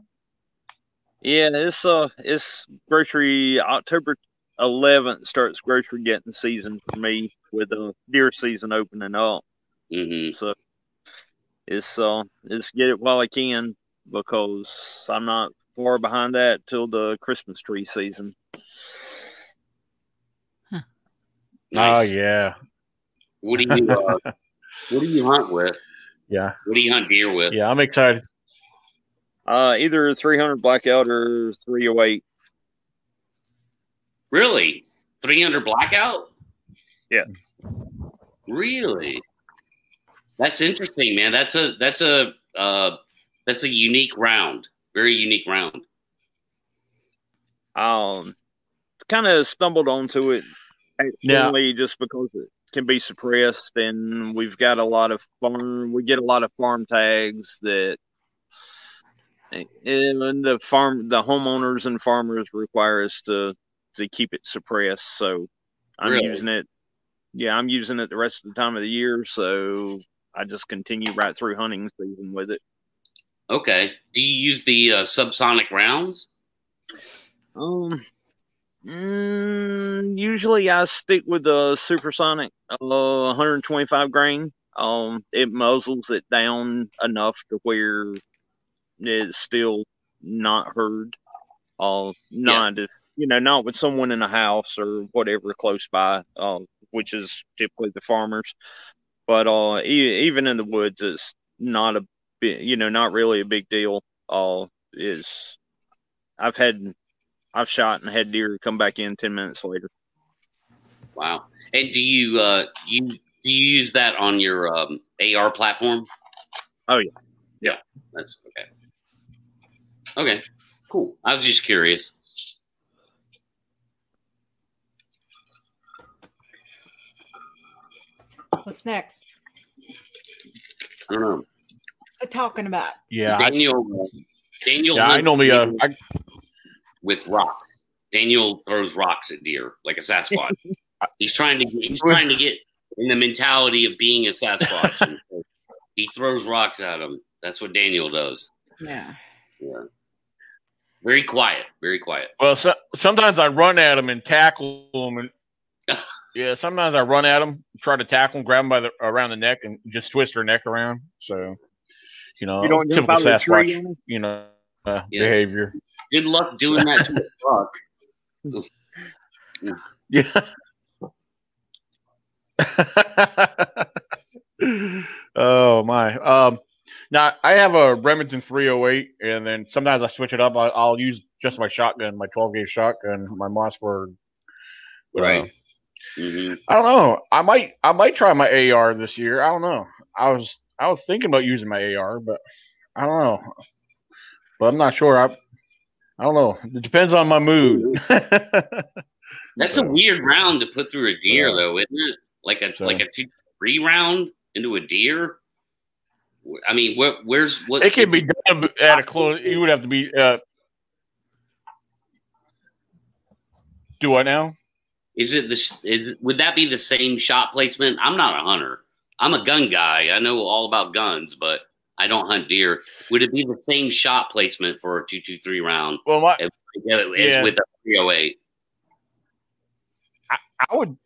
Yeah, it's uh, it's grocery October 11th starts grocery getting season for me with the deer season opening up. hmm So it's uh, it's get it while I can because I'm not far behind that till the Christmas tree season. Oh Nice. yeah, What do you uh, [LAUGHS] What do you hunt with? yeah, What do you hunt deer with? yeah. I'm excited. Uh, either 300 blackout or 308. Really? 300 blackout? Yeah. Really? That's interesting, man. That's a that's a uh, that's a unique round. Very unique round. Um, kind of stumbled onto it accidentally just because it can be suppressed, and we've got a lot of farm. We get a lot of farm tags that, and the farm, the homeowners and farmers require us to to keep it suppressed. So I'm Really? using it. Yeah, I'm using it the rest of the time of the year. So I just continue right through hunting season with it. Okay. Do you use the uh, subsonic rounds? Um, mm, usually I stick with the supersonic, uh, 125 grain. Um, it muzzles it down enough to where it's still not heard. Uh, not if you know, not with someone in a house or whatever close by. Uh, which is typically the farmers. But uh, e- even in the woods, it's not a you know, not really a big deal. Uh, is I've had I've shot and had deer come back in ten minutes later. Wow. And do you uh you do you use that on your um, AR platform? Oh, yeah. Yeah. That's okay. Okay. Cool. I was just curious. What's next? I don't know. Talking about. Yeah, I, Daniel. Daniel. yeah. I hunts normally uh, I, with rock. Daniel throws rocks at deer like a Sasquatch. [LAUGHS] he's trying to he's trying to get in the mentality of being a Sasquatch. [LAUGHS] He throws rocks at him. That's what Daniel does. Yeah. Yeah. Very quiet. Very quiet. well, so, sometimes I run at them and tackle them, and [LAUGHS] yeah, sometimes I run at them, try to tackle them, grab them by the around the neck, and just twist their neck around. So, you know, You don't jump typical out of the tree. Sasquatch, you know, uh, Yeah. behavior. Good luck doing that to a truck. Yeah. [LAUGHS] oh my. Um, now I have a Remington 308, and then sometimes I switch it up. I, I'll use just my shotgun, my 12 gauge shotgun, my Mossberg. Uh, Right. hmm I don't know. I might. I might try my AR this year. I don't know. I was. I was thinking about using my AR, but I don't know. But I'm not sure. I. I don't know. It depends on my mood. [LAUGHS] That's a weird round to put through a deer, though, isn't it? Like a So- like a two three round into a deer. I mean, where, where's what? It can be done at a close. You would have to be. Uh, do I now? Is it the? Is would that be the same shot placement? I'm not a hunter. I'm a gun guy. I know all about guns, but I don't hunt deer. Would it be the same shot placement for a two two three round Well, my, as Yeah. with a three oh eight? I would.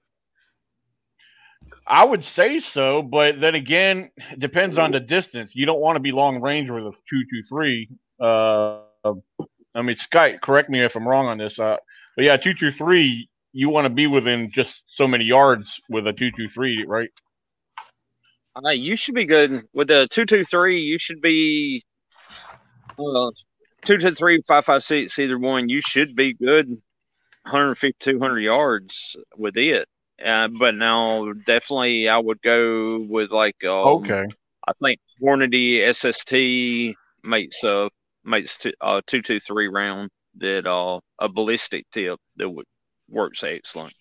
I would say so, but then again, it depends on the distance. You don't want to be long range with a two two three. Uh, I mean, Skype, correct me if I'm wrong on this. Uh, but yeah, two two three. You want to be within just so many yards with a two two three, right? Uh, you should be good with the two two three. You should be uh, two two three five five six either one. You should be good, 150 200 yards with it. Uh, but now definitely I would go with like um, Okay. I think Hornady SST makes a makes t- uh two two three round that uh a ballistic tip that would works excellent.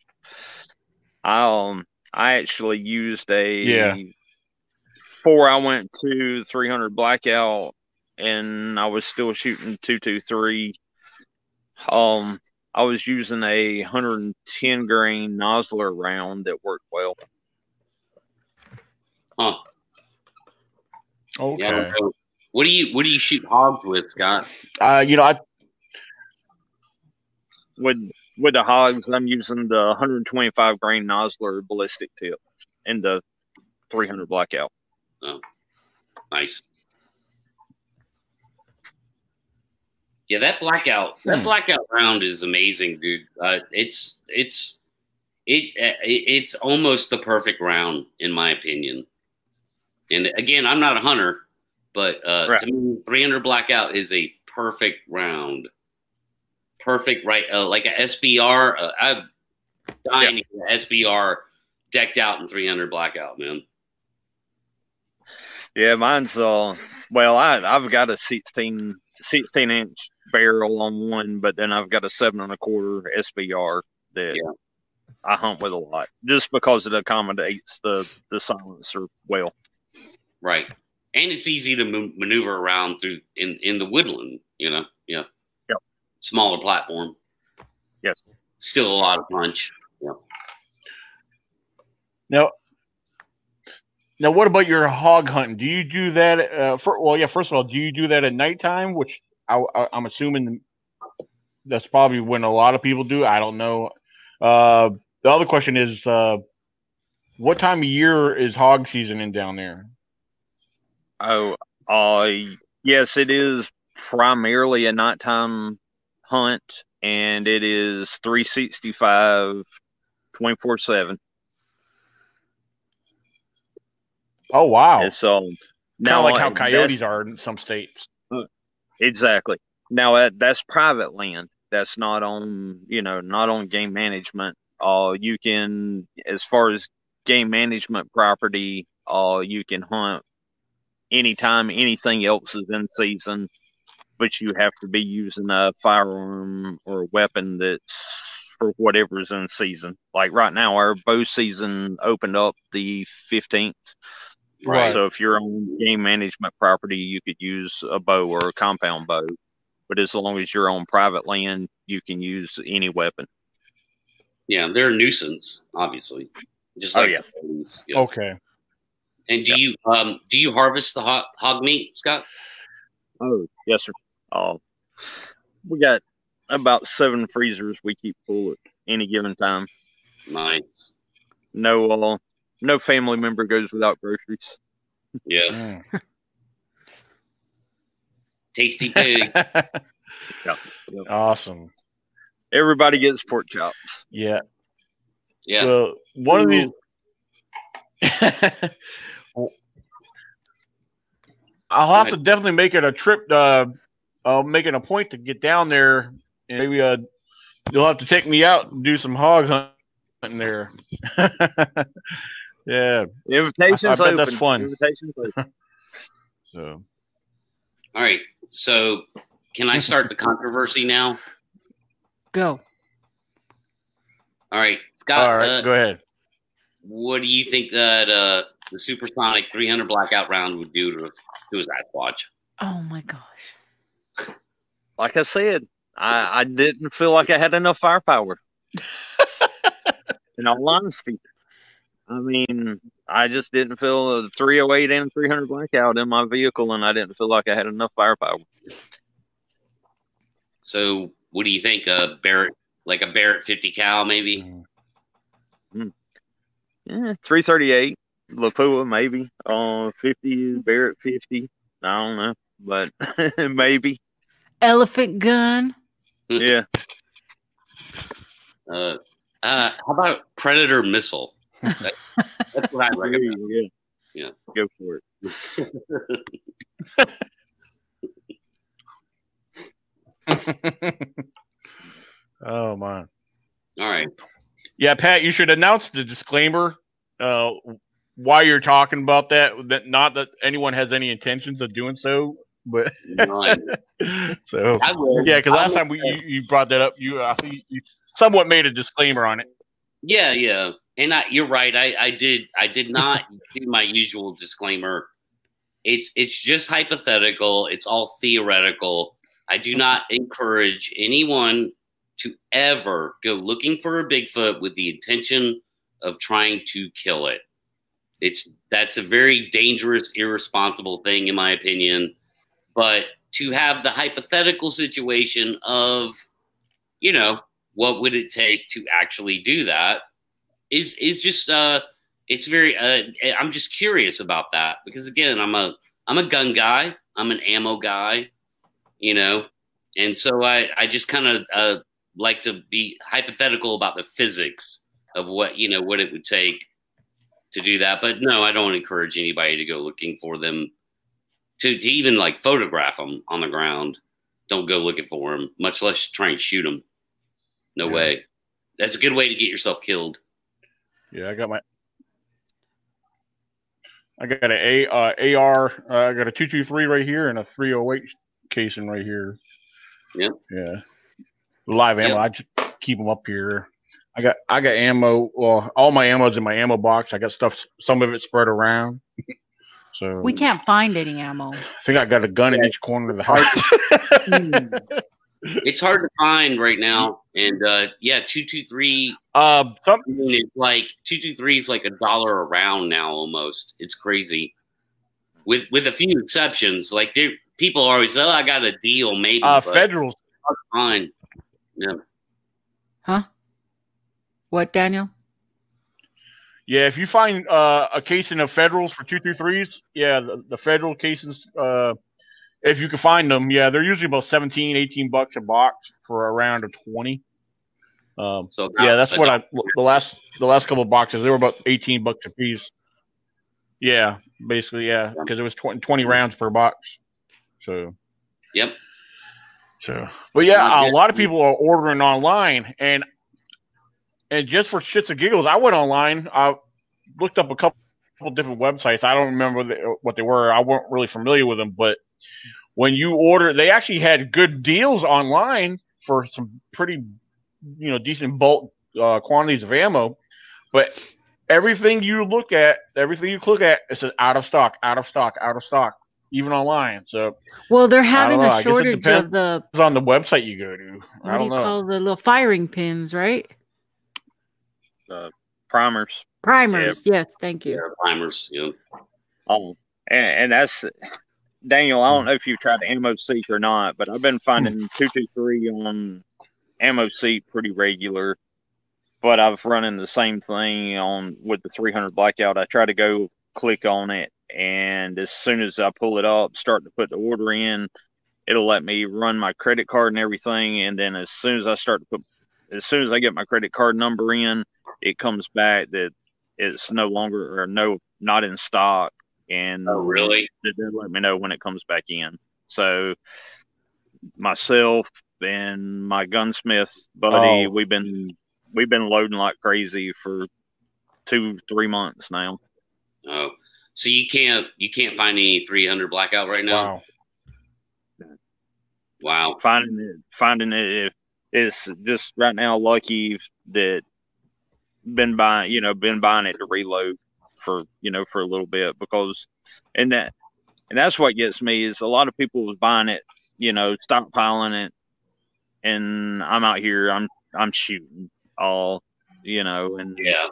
I um I actually used a Yeah. Before I went to 300 blackout and I was still shooting 223 um I was using a 110 grain Nosler round that worked well. Huh? Okay. Yeah. I don't know. What do you What do you shoot hogs with, Scott? Uh, you know, I with with the hogs, I'm using the 125 grain Nosler ballistic tip and the 300 blackout. Oh nice. Yeah, that blackout that Hmm. blackout round is amazing, dude. Uh, it's it's it, it it's almost the perfect round in my opinion. And again, I'm not a hunter, but uh, Right. to me, 300 blackout is a perfect round. Perfect, right? Uh, like a SBR. Uh, I'm dying to get a SBR decked out in 300 blackout, man. Yeah, mine's uh well, I I've got a 16 16 inch barrel on one, but then I've got a seven and a quarter SBR that Yeah. I hunt with a lot just because it accommodates the the silencer well. Right. And it's easy to mo- maneuver around through in, in the woodland, you know? Yeah. Yep. Smaller platform. Yes. Still a lot of punch. Yeah. Now, now, what about your hog hunting? Do you do that? Uh, for, well, yeah. First of all, do you do that at nighttime? Which I, I'm assuming that's probably when a lot of people do. I don't know. Uh, the other question is, uh, what time of year is hog season in down there? Oh, uh yes, it is primarily a nighttime hunt and it is 365 24/7. Oh, wow! So um kind now of like how coyotes are in some states. Exactly. Now that's private land. That's not on, you know, not on game management. Uh, you can, as far as game management property, uh, you can hunt anytime anything else is in season, but you have to be using a firearm or a weapon that's for whatever's in season. Like right now, our bow season opened up the 15th Right. So if you're on game management property, you could use a bow or a compound bow. But as long as you're on private land, you can use any weapon. Yeah, they're a nuisance, obviously. Just Oh, yeah. Yeah. Okay. And do you um do you harvest the hog, hog meat, Scott? Oh, yes, sir. Uh, we got about seven freezers we keep full at any given time. Nice. No, uh, no family member goes without groceries. Yeah. [LAUGHS] Tasty [LAUGHS] pig. awesome. Everybody gets pork chops. Yeah. Yeah. Well, one of these. [LAUGHS] I'll have to definitely make it a trip. Uh, I'll make it a point to get down there, and maybe uh, you'll have to take me out and do some hog hunting there. Yeah. Invitations I bet open. that's fun. Invitations open. [LAUGHS] So All right. So can I start the controversy now? Go. All right. Scott, all right, uh, go ahead. what do you think that uh, the supersonic 300 blackout round would do to, to his Sasquatch? Oh my gosh. Like I said, I, I didn't feel like I had enough firepower. [LAUGHS] In all honesty, I mean, I just didn't feel a 308 and 300 blackout in my vehicle, and I didn't feel like I had enough firepower. So what do you think? A Barrett, like a Barrett 50 cal, maybe? Mm. Yeah, 338, Lapua maybe. Uh, 50 Barrett 50. I don't know, but [LAUGHS] maybe. Elephant gun. Yeah. [LAUGHS] Uh, uh, how about Predator missile? That- that's what I [LAUGHS] recommend. Yeah. Yeah. Go for it. [LAUGHS] oh man. All right. Yeah, Pat, you should announce the disclaimer. Uh, why you're talking about that? That not that anyone has any intentions of doing so, but [LAUGHS] so I yeah, because last time we you, you brought that up, you I think you somewhat made a disclaimer on it. Yeah, yeah, and I, you're right. I, I did. I did not [LAUGHS] do my usual disclaimer. It's it's just hypothetical. It's all theoretical. I do not encourage anyone to ever go looking for a Bigfoot with the intention of trying to kill it. It's that's a very dangerous, irresponsible thing, in my opinion. But to have the hypothetical situation of, you know, what would it take to actually do that is is just uh it's very uh I'm just curious about that because again I'm a I'm a gun guy I'm an ammo guy you know and so I I just kind of uh like to be hypothetical about the physics of what you know what it would take to do that but no I don't encourage anybody to go looking for them to to even like photograph them on the ground don't go looking for them much less try and shoot them no Yeah. way. That's a good way to get yourself killed. Yeah, I got my. I got an A uh, AR. Uh, I got a two two three right here and a three oh eight casing right here. Yep. Yeah. Live ammo. Yep. I just keep them up here. I got I got ammo. Well, all my ammo's in my ammo box. I got stuff. Some of it spread around. [LAUGHS] So We can't find any ammo. I think I got a gun in each corner of the house. [LAUGHS] It's hard to find right [LAUGHS] now. And uh, yeah, two two three. uh, some I mean, it's like two two three is like a dollar a round now almost. It's crazy. With with a few exceptions, like there people are always oh I got a deal maybe. uh, but federals. hard. Yeah. Huh? What, Daniel? Yeah, if you find uh, a casing of Federals for two two threes, yeah, the, the Federal casings, uh, if you can find them, yeah, they're usually about 17, 18 bucks a box for around a round of twenty. Um, So yeah, that's what. I the last the last couple of boxes they were about eighteen bucks a piece. Yeah, basically, yeah, because it was 20, 20 rounds per box. So Yep. so, but yeah, a lot of people are ordering online, and and just for shits and giggles, I went online. I looked up a couple, couple different websites. I don't remember the, what they were. I weren't really familiar with them, but when you order, they actually had good deals online for some pretty, you know, decent bulk uh, quantities of ammo. But everything you look at, everything you click at, it says out of stock, out of stock, out of stock, even online. So, well, they're having a shortage of the. It's on the website you go to. What do you know. call the little firing pins, right? Uh, primers. Primers, yeah. yes, thank you. Yeah, primers, yeah. Oh, and, and that's Daniel. I don't hmm. know if you've tried AmmoSeek or not, but I've been hmm. finding two two three on AmmoSeek pretty regular but I've running the same thing on with the 300 blackout. I try to go click on it, and as soon as I pull it up, start to put the order in, it'll let me run my credit card and everything. And then as soon as I start to put, as soon as I get my credit card number in, it comes back that it's no longer or no not in stock. And oh, really, they let me know when it comes back in. So myself and my gunsmith buddy, oh. we've been we've been loading like crazy for two, three months now. Oh, so you can't you can't find any 300 blackout right now? Wow. Wow. Finding it, finding it, it is just right now lucky that been buying, you know, been buying it to reload for, you know, for a little bit because, and that, and that's what gets me is a lot of people was buying it, you know, stockpiling it, and I'm out here, I'm, I'm shooting, all, you know, and yeah,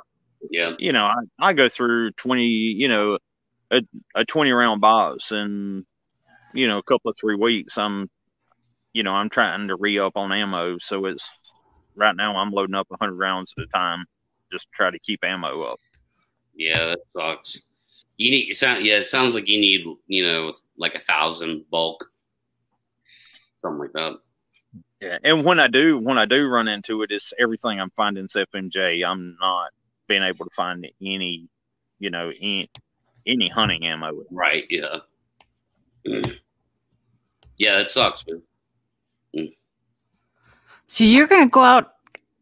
yeah, you know, I, I go through 20, you know, a, a 20 round box and, you know, a couple of three weeks. I'm, you know, I'm trying to re up on ammo. So it's right now I'm loading up 100 rounds at a time just to try to keep ammo up. Yeah, that sucks. You need, sound, yeah, it sounds like you need, you know, like a thousand bulk, something like that. Yeah, and when I do, when I do run into it, it's everything I'm finding is FMJ. I'm not being able to find any, you know, any, any hunting ammo. Right. Yeah. Mm. Yeah, that sucks, man. Mm. So you're gonna go out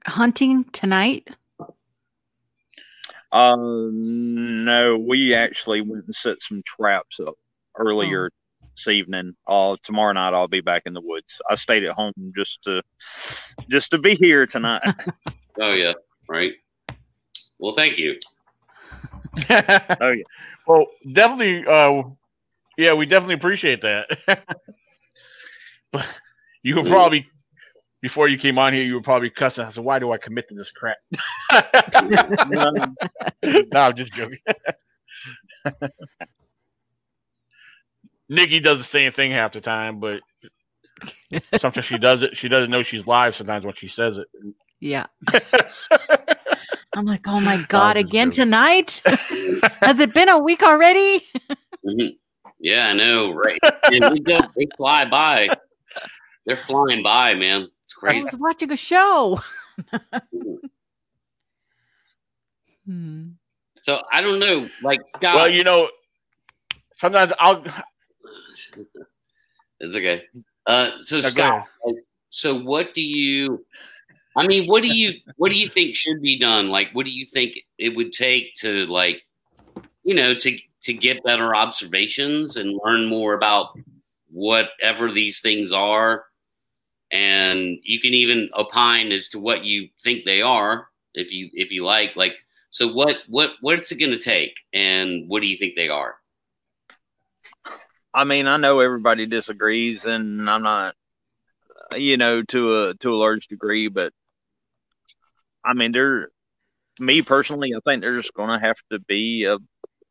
hunting tonight? Uh, no, we actually went and set some traps up earlier oh this evening. Uh, tomorrow night I'll be back in the woods. I stayed at home just to just to be here tonight. [LAUGHS] oh yeah, right. Well, thank you. [LAUGHS] oh yeah. Well, definitely. Uh, yeah, we definitely appreciate that. [LAUGHS] but you were probably before you came on here, you were probably cussing. I said, "Why do I commit to this crap?" [LAUGHS] no, I'm just joking. Nikki does the same thing half the time, but [LAUGHS] sometimes she does it. She doesn't know she's live sometimes when she says it. Yeah. [LAUGHS] I'm like, oh my god, again joking. tonight? Has it been a week already? mm-hmm. Yeah, I know, right? And we just, they fly by. They're flying by, man. It's crazy. I was watching a show. [LAUGHS] hmm. So I don't know, like, God. well, you know, sometimes I'll it's okay. Uh, so Scott, so what do you? I mean, what do you what do you think should be done? Like, what do you think it would take to like, you know, to to get better observations and learn more about whatever these things are, and you can even opine as to what you think they are if you if you like. Like, so what what what's it going to take, and what do you think they are? I mean, I know everybody disagrees, and I'm not, you know, to a to a large degree, but I mean, there, me personally, I think there's going to have to be a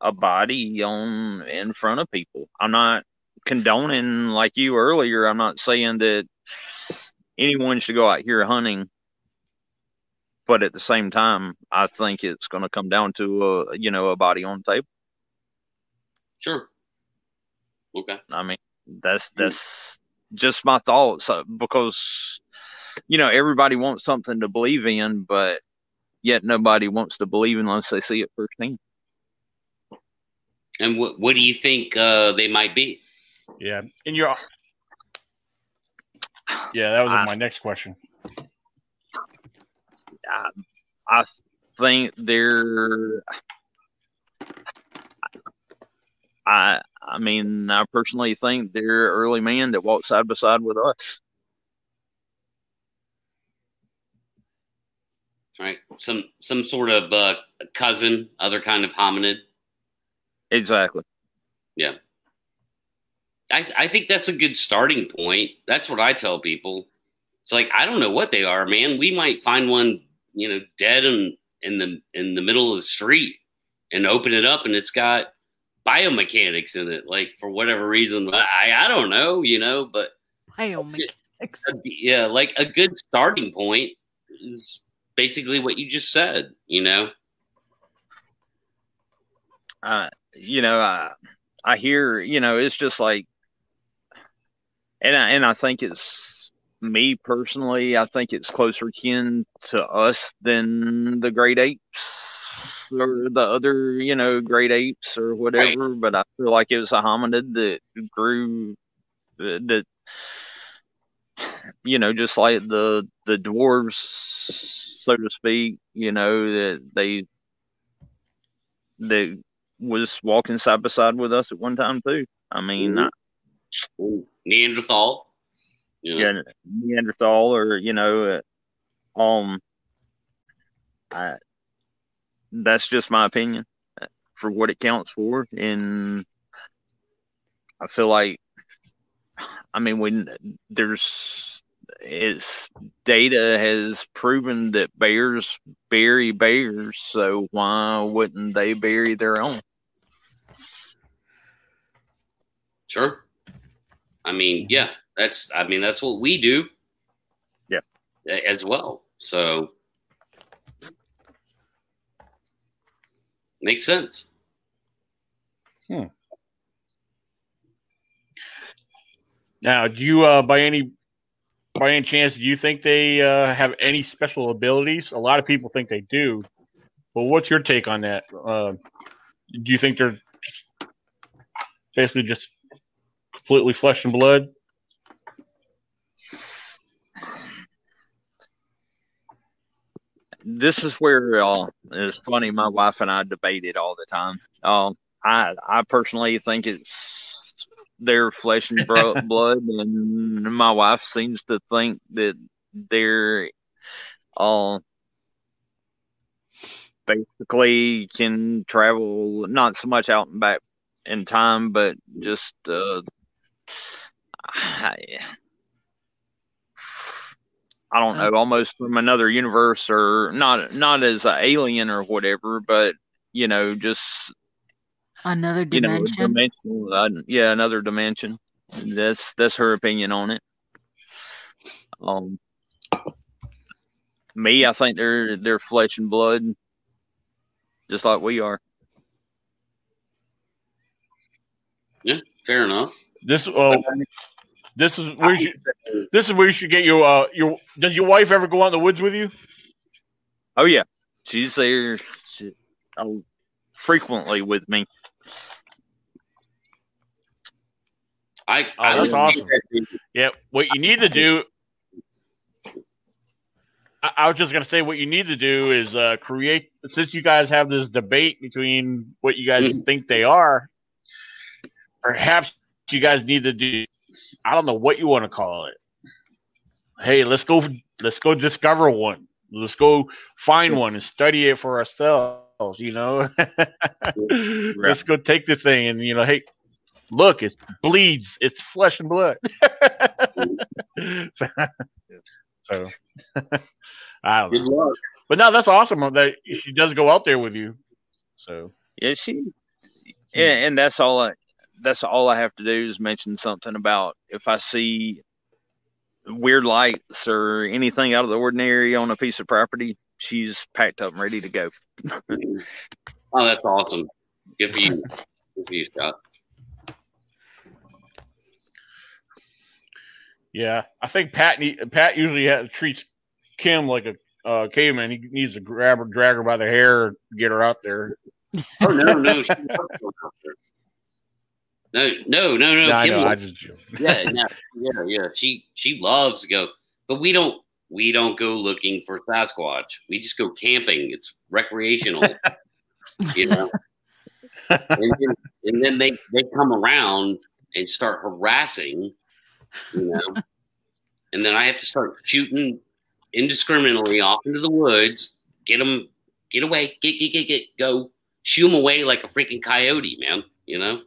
a body on in front of people. I'm not condoning like you earlier. I'm not saying that anyone should go out here hunting, but at the same time, I think it's going to come down to a you know a body on the table. Sure. Okay. I mean, that's that's just my thoughts uh, because you know everybody wants something to believe in, but yet nobody wants to believe unless they see it firsthand. And what what do you think uh, they might be? Yeah, and you're. Yeah, that was I, my next question. I, I think they're. I I mean, I personally think they're early man that walked side by side with us. right? Some some sort of uh, cousin, other kind of hominid. Exactly. Yeah. I I think that's a good starting point. That's what I tell people. It's like I don't know what they are, man. We might find one, you know, dead in in the in the middle of the street and open it up and it's got biomechanics in it, like for whatever reason. I I don't know, you know, but Biomechanics. yeah, like a good starting point is basically what you just said, you know. uh, you know, I I hear, you know, it's just like, and I, and I think it's me personally. I think it's closer kin to us than the great apes or the other, you know, great apes or whatever. But I feel like it was a hominid that grew uh, that, you know, just like the the dwarves, so to speak. You know that they they was walking side by side with us at one time too. I mean, mm-hmm. I, Ooh, Neanderthal. You know? yeah, Neanderthal or you know, uh, um, I, that's just my opinion uh, for what it counts for, and I feel like, I mean, when there's it's data has proven that bears bury bears, so why wouldn't they bury their own? Sure. I mean, yeah, that's I mean that's what we do. Yeah. As well. So makes sense. Hmm. Now, do you, uh, by any by any chance, do you think they uh, have any special abilities? A lot of people think they do, but what's your take on that? Uh, do you think they're basically just completely flesh and blood? this is where uh, it's funny. My wife and I debate it all the time. Um, I I personally think it's their flesh and bro- [LAUGHS] blood, and my wife seems to think that they're uh, basically can travel not so much out and back in time, but just uh, I, I don't know, almost from another universe or not not as an alien or whatever, but you know, just Another you know, dimension. Uh, yeah, another dimension. That's that's her opinion on it. Um, me, I think they're they're flesh and blood, just like we are. Yeah, fair enough. This uh, this is where you should, this is where you should get your uh, your. Does your wife ever go out in the woods with you? Oh yeah, she's there she, oh, frequently with me. I, Oh, I that's awesome. that- Yeah. What you need to do. I, I was just gonna say what you need to do is uh, create. Since you guys have this debate between what you guys Mhm. think they are, perhaps you guys need to do. I don't know what you want to call it. Hey, let's go. Let's go discover one. Let's go find one and study it for ourselves. You know, [LAUGHS] let's go take this thing and you know, hey, look, it bleeds. It's flesh and blood. [LAUGHS] so, [LAUGHS] I don't Good know. luck. But no, that's awesome that she does go out there with you. So, Yeah, she, hmm. and, and that's all I, that's all I have to do is mention something about if I see weird lights or anything out of the ordinary on a piece of property, she's packed up and ready to go. [LAUGHS] Oh, that's awesome. Good for you. Good for you, Scott. yeah, I think Pat need, Pat usually has, treats Kim like a uh, caveman. He needs to grab her, drag her by the hair, get her out there. Oh no, no, she [LAUGHS] loves going out there. No, no, no, no. No, I know. I just yeah, [LAUGHS] no, yeah, yeah. She she loves to go, but we don't we don't go looking for Sasquatch. We just go camping. It's recreational, [LAUGHS] you know. and, then, and then they they come around and start harassing, you know. and then I have to start shooting indiscriminately off into the woods, get them, get away, get, get, get, get, go, shoo them away like a freaking coyote, man. You know,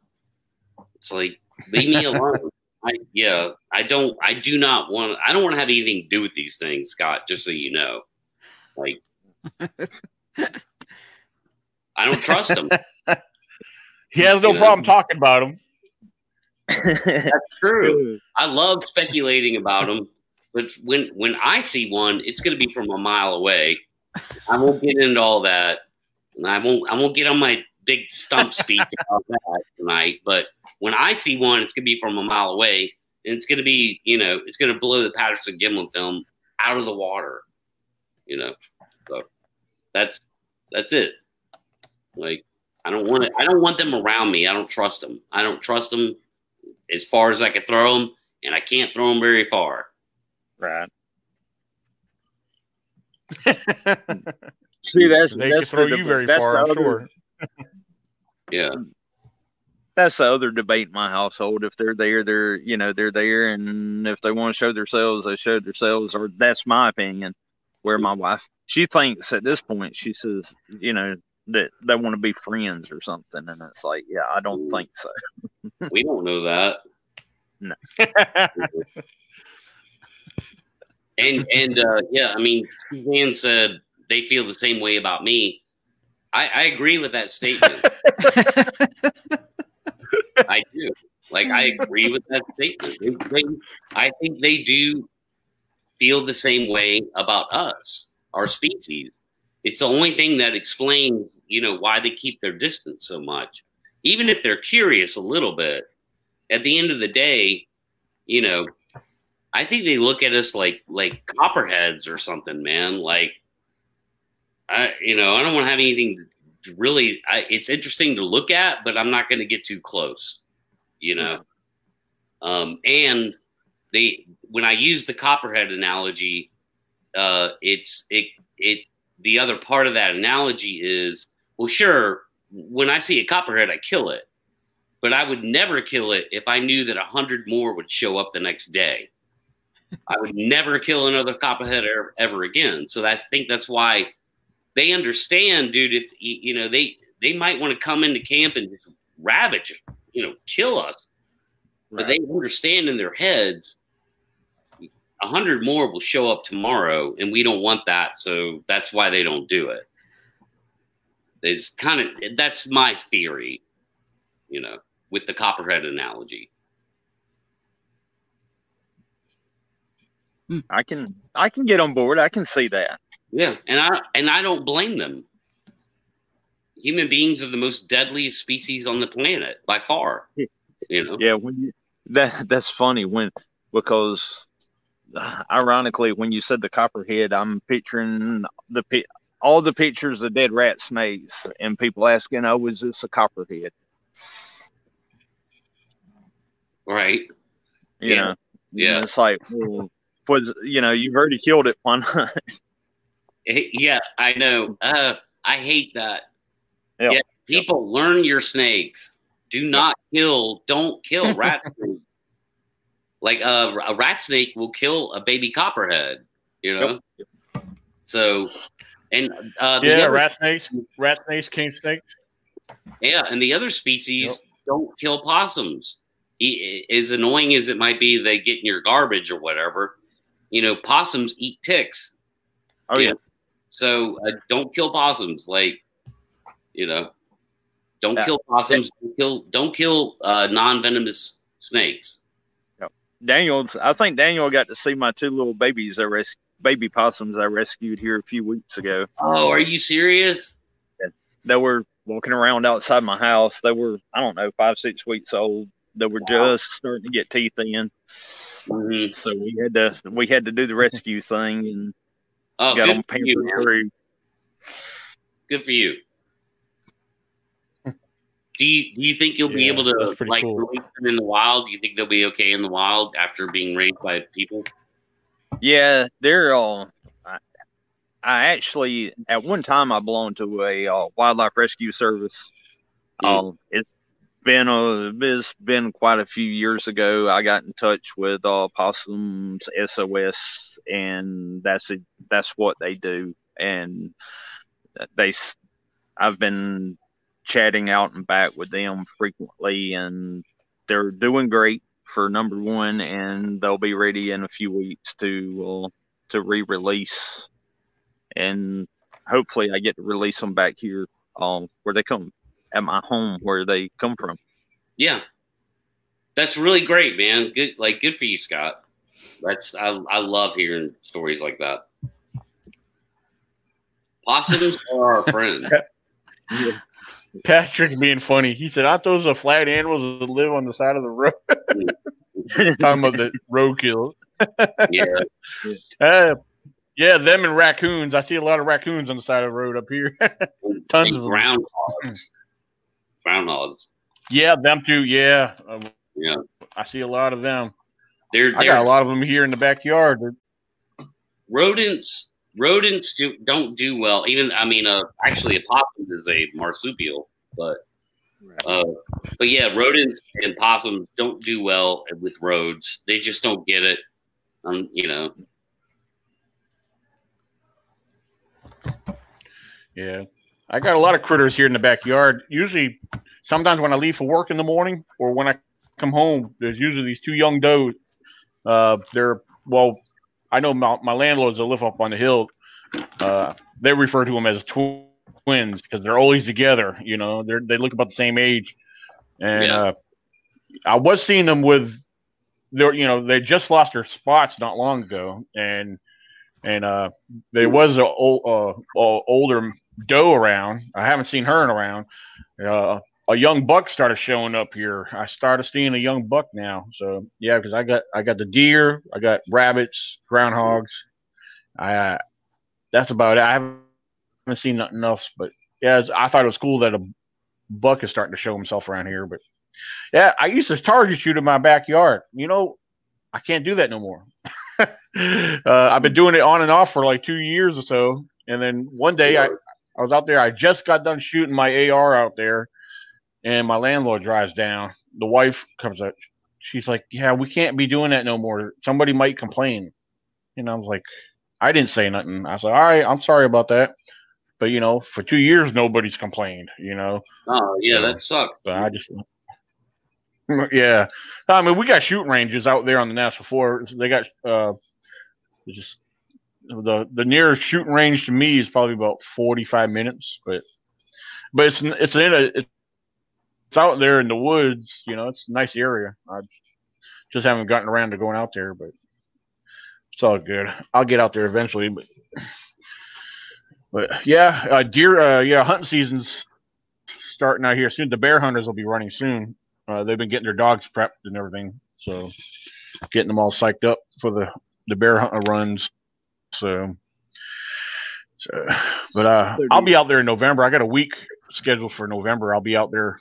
it's like leave me [LAUGHS] alone. I yeah, I don't, I do not want, I don't want to have anything to do with these things, Scott. Just so you know, like, I don't trust them. [LAUGHS] he has no You know? problem talking about them. [LAUGHS] That's true. I love speculating about them, but when when I see one, it's going to be from a mile away. I won't get into all that, and I won't I won't get on my big stump speech about that tonight. But when I see one, it's going to be from a mile away, and it's going to be you know it's going to blow the Patterson Gimlin film out of the water. You know, so that's that's it. Like I don't want it. I don't want them around me. I don't trust them. I don't trust them as far as I can throw them, and I can't throw them very far. right. [LAUGHS] See, that's they can that's throw the, you very that's far, the other, sure. [LAUGHS] Yeah, That's the other debate in my household. If they're there, they're you know they're there, and if they want to show themselves, they show themselves. Or that's my opinion. Where my wife, she thinks at this point, she says, you know, that they want to be friends or something, and it's like, yeah, I don't think so. [LAUGHS] we don't know that. No. [LAUGHS] And and uh, yeah, I mean, Suzanne said they feel the same way about me. I, I agree with that statement. [LAUGHS] I do. Like I [LAUGHS] agree with that statement. They, they, I think they do feel the same way about us, our species. It's the only thing that explains, you know, why they keep their distance so much. Even if they're curious a little bit, at the end of the day, you know, I think they look at us like like copperheads or something, man. Like, I you know I don't want to have anything to really. I, it's interesting to look at, but I'm not going to get too close, you know. Um, and they when I use the copperhead analogy, uh, it's it it the other part of that analogy is well, sure. When I see a copperhead, I kill it, but I would never kill it if I knew that a hundred more would show up the next day. I would never kill another copperhead ever, ever again. So I think that's why they understand, dude. If you know they they might want to come into camp and just ravage, you know, kill us, but they understand in their heads a hundred more will show up tomorrow, and we don't want that. So that's why they don't do it. It's kind of that's my theory, you know, with the copperhead analogy. Hmm. I can I can get on board. I can see that. Yeah, and I and I don't blame them. Human beings are the most deadliest species on the planet by far. [LAUGHS] You know. Yeah, when you that that's funny when because uh, ironically when you said the copperhead, I'm picturing the all the pictures of dead rat snakes and people asking, "Oh, is this a copperhead?" Right. You Yeah. know, Yeah. It's like, well, was you know, you've already killed it. Not? [LAUGHS] Yeah, I know. Uh, I hate that. Yeah. Yeah, people learn your snakes. Do not kill. Don't kill [LAUGHS] rat snakes. Like uh, a rat snake will kill a baby copperhead. You know. So, and uh, the yeah, other- rat snakes, rat snakes, king snakes. Yeah, and the other species Yep. don't kill possums. As annoying as it might be, they get in your garbage or whatever. You know, possums eat ticks. Oh yeah, So uh, don't kill possums. Like, you know, don't Yeah. kill possums. Don't kill, don't kill uh, non-venomous snakes. Daniel's. I think Daniel got to see my two little babies I res- baby possums I rescued here a few weeks ago. Oh, are you serious? They were walking around outside my house. They were, I don't know, five, six weeks old. They were Wow. just starting to get teeth in. Mhm. So we had to we had to do the rescue thing and Oh, got good them for you, man. through. Good for you. Do you do you think you'll be able to like cool. release them in the wild? Do you think they'll be okay in the wild after being raised by people? Yeah, they're all. I, I actually at one time I belonged to a uh, wildlife rescue service. Mm. Um, it's been a it's been quite a few years ago. I got in touch with uh, Possums SOS, and that's a, that's what they do. And they I've been chatting out and back with them frequently, and they're doing great for number one, and they'll be ready in a few weeks to uh, to re-release, and hopefully I get to release them back here um, where they come at my home where they come from. Yeah, that's really great, man. Good, like good for you, Scott. That's I I love hearing stories like that. Possums [LAUGHS] are our friends. Patrick being funny. He said, "Aren't those the flat animals that live on the side of the road?" [LAUGHS] Talking about the roadkill. [LAUGHS] yeah. Uh, yeah, them and raccoons. I see a lot of raccoons on the side of the road up here. Tons and of them. groundhogs. Groundhogs. Yeah, them too. Yeah, um, Yeah. I see a lot of them. They're I they're got a lot of them here in the backyard. rodents rodents do, don't do well even i mean uh actually a possum is a marsupial but uh but yeah rodents and possums don't do well with roads they just don't get it um you know Yeah. I got a lot of critters here in the backyard. Usually, sometimes when I leave for work in the morning or when I come home, there's usually these two young does. Uh, they're, well, I know my, my landlords that live up on the hill, uh, they refer to them as tw- twins because they're always together. You know, they they look about the same age. And Yeah. uh, I was seeing them with, they're, you know, they just lost their spots not long ago. And, and uh, there was a old, uh, older doe around. I haven't seen her in around. Uh, a young buck started showing up here. I started seeing a young buck now. So yeah, because I got I got the deer, I got rabbits, groundhogs. I uh, that's about it. I haven't seen nothing else. But yeah, I thought it was cool that a buck is starting to show himself around here. But yeah, I used to target shoot in my backyard. You know, I can't do that no more. [LAUGHS] uh, I've been doing it on and off for like two years or so, and then one day I, I was out there. I just got done shooting my AR out there, and my landlord drives down. The wife comes up. She's like, "Yeah, we can't be doing that no more. Somebody might complain." And I was like, "I didn't say nothing." I said, "All right, I'm sorry about that." But you know, for two years nobody's complained. You know, oh yeah that sucked so I just, [LAUGHS] yeah. I mean, we got shooting ranges out there on the National Forest. They got uh, just the the nearest shooting range to me is probably about forty five minutes, but but it's it's in a it's out there in the woods. You know, it's a nice area. I just haven't gotten around to going out there, but it's all good. I'll get out there eventually, but. But yeah, uh, deer. Uh, yeah, hunting season's starting out here soon. The bear hunters will be running soon. Uh, they've been getting their dogs prepped and everything, so getting them all psyched up for the the bear hunter runs. So, so but uh, I'll be out there in November. I got a week scheduled for November. I'll be out there.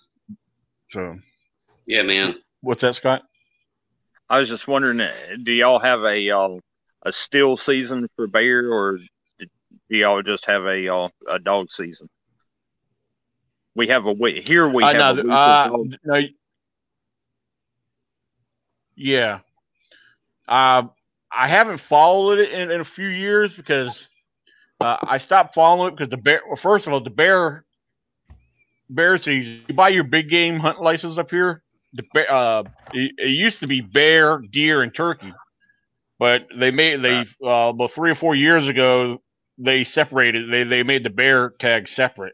So, yeah man what's that, Scott? I was just wondering, uh, do y'all have a uh, a still season for bear, or do y'all just have a uh, a dog season? We have a week here. We Uh, have no, a week uh, of dog- no, yeah. Uh, I haven't followed it in, in a few years because uh, I stopped following it because the bear. Well, first of all, the bear bear season. You buy your big game hunt license up here. The bear, uh, it, it used to be bear, deer, and turkey, but they made they uh, about three or four years ago they separated. They they made the bear tag separate.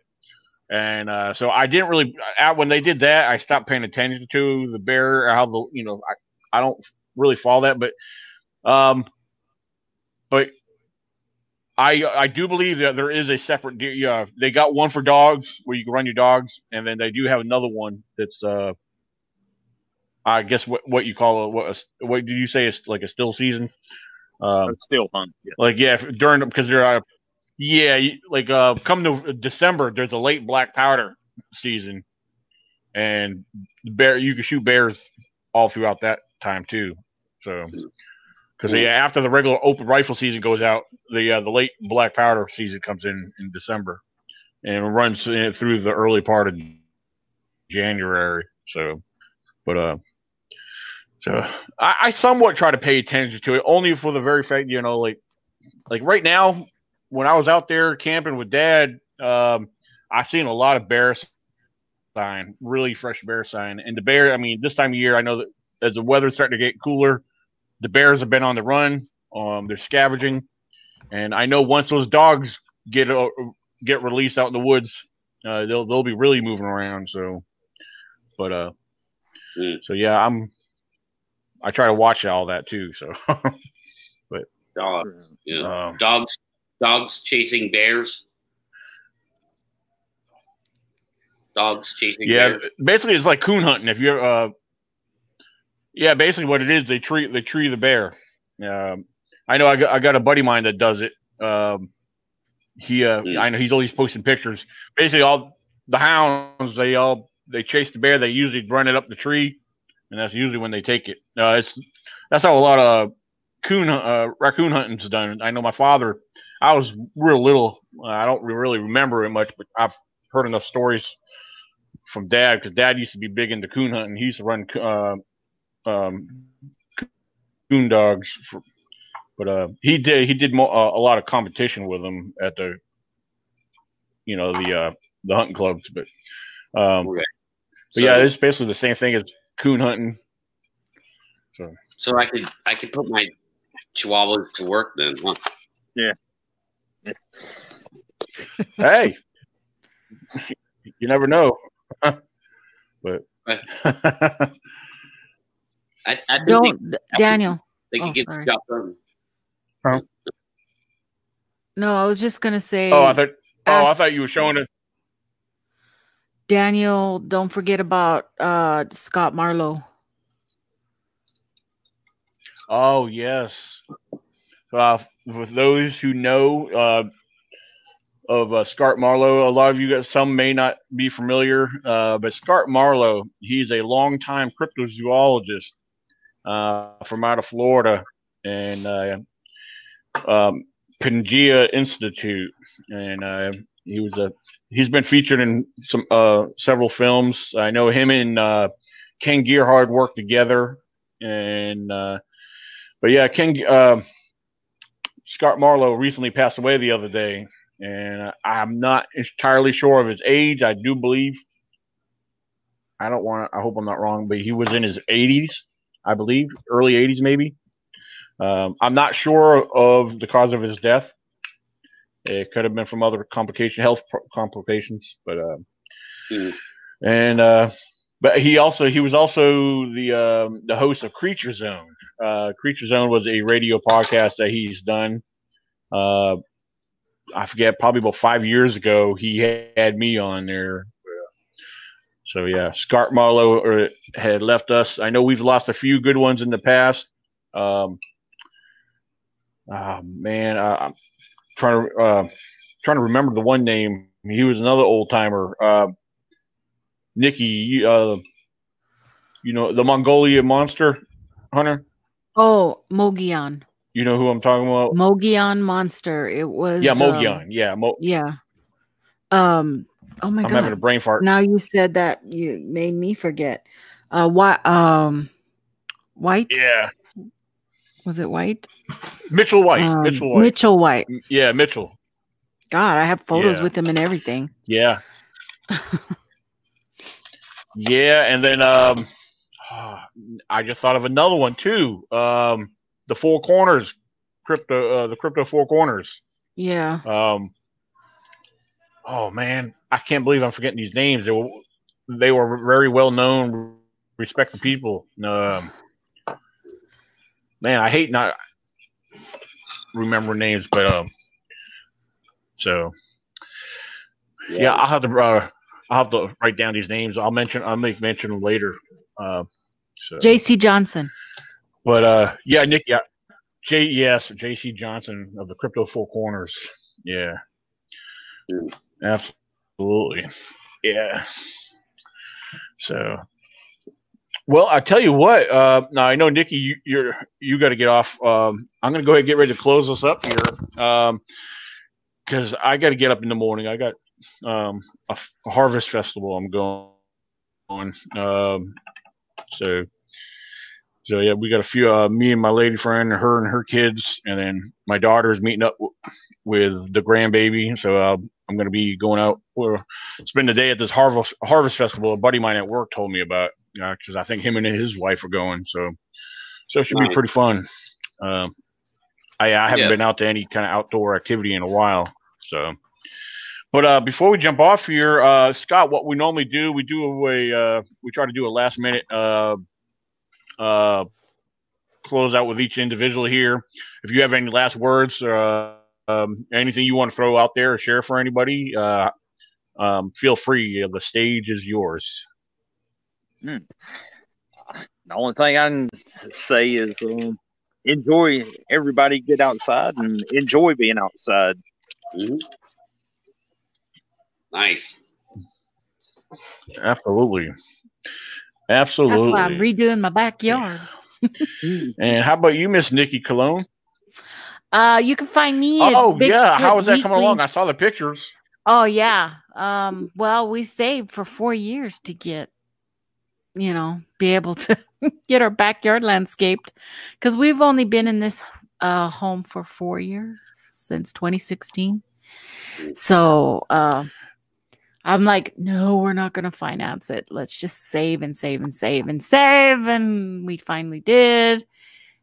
And uh, so I didn't really uh, when they did that, I stopped paying attention to the bear, how the you know I, I don't really follow that, but um, but I I do believe that there is a separate deer. Yeah, they got one for dogs where you can run your dogs, and then they do have another one that's uh, I guess what what you call a, what a, what do you say is like a still season? Um, still hunt. Yeah. like yeah during because they're uh, yeah like uh come to december there's a late black powder season and bear you can shoot bears all throughout that time too so because yeah after the regular open rifle season goes out the uh, the late black powder season comes in in december and runs in through the early part of january so but uh so I, I somewhat try to pay attention to it, only for the very fact, you know, like like right now, when I was out there camping with Dad, um, I've seen a lot of bear sign, really fresh bear sign. And the bear, I mean, this time of year, I know that as the weather's starting to get cooler, the bears have been on the run. Um, they're scavenging, and I know once those dogs get uh, get released out in the woods, uh, they'll they'll be really moving around. So, but uh, Mm. so yeah, I'm I try to watch all that too. So, [LAUGHS] Dog, yeah. um, dogs, dogs chasing bears. Dogs chasing yeah, bears. basically it's like coon hunting. If you're uh, yeah, basically what it is, they tree they tree the bear. Um, I know I got I got a buddy of mine that does it. Um, he uh, Mm. I know he's always posting pictures. Basically, all the hounds they all they chase the bear. They usually run it up the tree, and that's usually when they take it. Uh, it's that's how a lot of coon uh, raccoon hunting's done. I know my father. I was real little. Uh, I don't really remember it much, but I've heard enough stories from dad because dad used to be big into coon hunting. He used to run uh, um, coon dogs, for, but uh, he did he did mo- uh, a lot of competition with them at the you know the uh, the hunting clubs. But um, Okay. but So- yeah, it's basically the same thing as coon hunting. So I could I could put my chihuahuas to work then. Huh? Yeah. [LAUGHS] hey, you never know. [LAUGHS] but Right. [LAUGHS] I, I Don't, they, Daniel. they could oh, get sorry. the job done. No, I was just gonna say, oh, I thought oh I thought you were showing it. Daniel, don't forget about uh Scott Marlowe. Oh yes. Uh, with those who know uh, of uh, Scott Marlowe, a lot of you guys, some may not be familiar, uh, but Scott Marlowe, he's a longtime cryptozoologist from out of Florida and uh, um, Pangea Institute, and uh, he was a he's been featured in some uh, several films. I know him and uh, Ken Gerhard worked together, and uh, but yeah, Ken uh, Scott Marlowe recently passed away the other day, and I'm not entirely sure of his age. I do believe. I don't want. to I hope I'm not wrong, but he was in his 80s, I believe, early 80s maybe. Um, I'm not sure of the cause of his death. It could have been from other complication, health pro- complications, but um, Hmm. and uh, but he also he was also the um, the host of Creature Zone. Uh, Creature Zone was a radio podcast that he's done. Uh, I forget, probably about five years ago, he had me on there. So yeah, Scott Marlowe uh, had left us. I know we've lost a few good ones in the past. Um, ah, man, uh, I'm trying to uh, trying to remember the one name. He was another old timer. Uh, Nikki, you, uh, you know the Mogollon monster hunter. Oh, Mogollon. You know who I'm talking about? Mogollon monster. It was yeah, um, yeah, Mo- yeah. Um. Oh my god. I'm having a brain fart. now you said that you made me forget. Uh. What? Um. White. Yeah, Was it White? Mitchell White. Um, Mitchell White. Mitchell White. yeah, Mitchell. God, I have photos Yeah. with him and everything. Yeah. [LAUGHS] yeah, and then um, [SIGHS] I just thought of another one too. Um, the Four Corners, crypto, uh, the crypto Four Corners. Yeah. Um, oh man, I can't believe I'm forgetting these names. They were they were very well known, respected people. Um, man, I hate not remembering names, but um, so yeah, I'll have to uh, I'll have to write down these names. I'll mention I'll make mention them later. Uh, so J.C. Johnson. but uh, yeah, Nick, yeah, J, yes, J.C. Johnson of the Crypto Four Corners. Yeah, Mm. absolutely. Yeah. So, well, I tell you what. Uh, now I know Nikki, you, you're you got to get off. Um, I'm gonna go ahead and get ready to close this up here. Um, because I got to get up in the morning. I got um a harvest festival. I'm going on. Um, so So yeah, we got a few. Uh, me and my lady friend, her and her kids, and then my daughter is meeting up w- with the grandbaby. So uh, I'm going to be going out or spend the day at this harvest harvest festival. A buddy of mine at work told me about because I think him and his wife are going. So so it should be pretty fun. Um, I, I haven't Yeah. been out to any kind of outdoor activity in a while. So, but uh, before we jump off here, uh, Scott, what we normally do, we do a uh, we try to do a last minute uh, uh, close out with each individual here. If you have any last words, uh, um, anything you want to throw out there or share for anybody, uh, um, feel free. The stage is yours. The only thing I can say is um, enjoy. Everybody get outside and enjoy being outside. Mhm. Nice. Absolutely. Absolutely. That's why I'm redoing my backyard. and how about you, Miss Nikki Cologne? Uh, you can find me. at Oh Big yeah, how Foot is that coming along? I saw the pictures. Oh yeah. Um, well, we saved for four years to get, you know, be able to [LAUGHS] get our backyard landscaped because we've only been in this uh home for four years since 2016. So uh I'm like, no, we're not gonna finance it. Let's just save and save and save and save. And we finally did.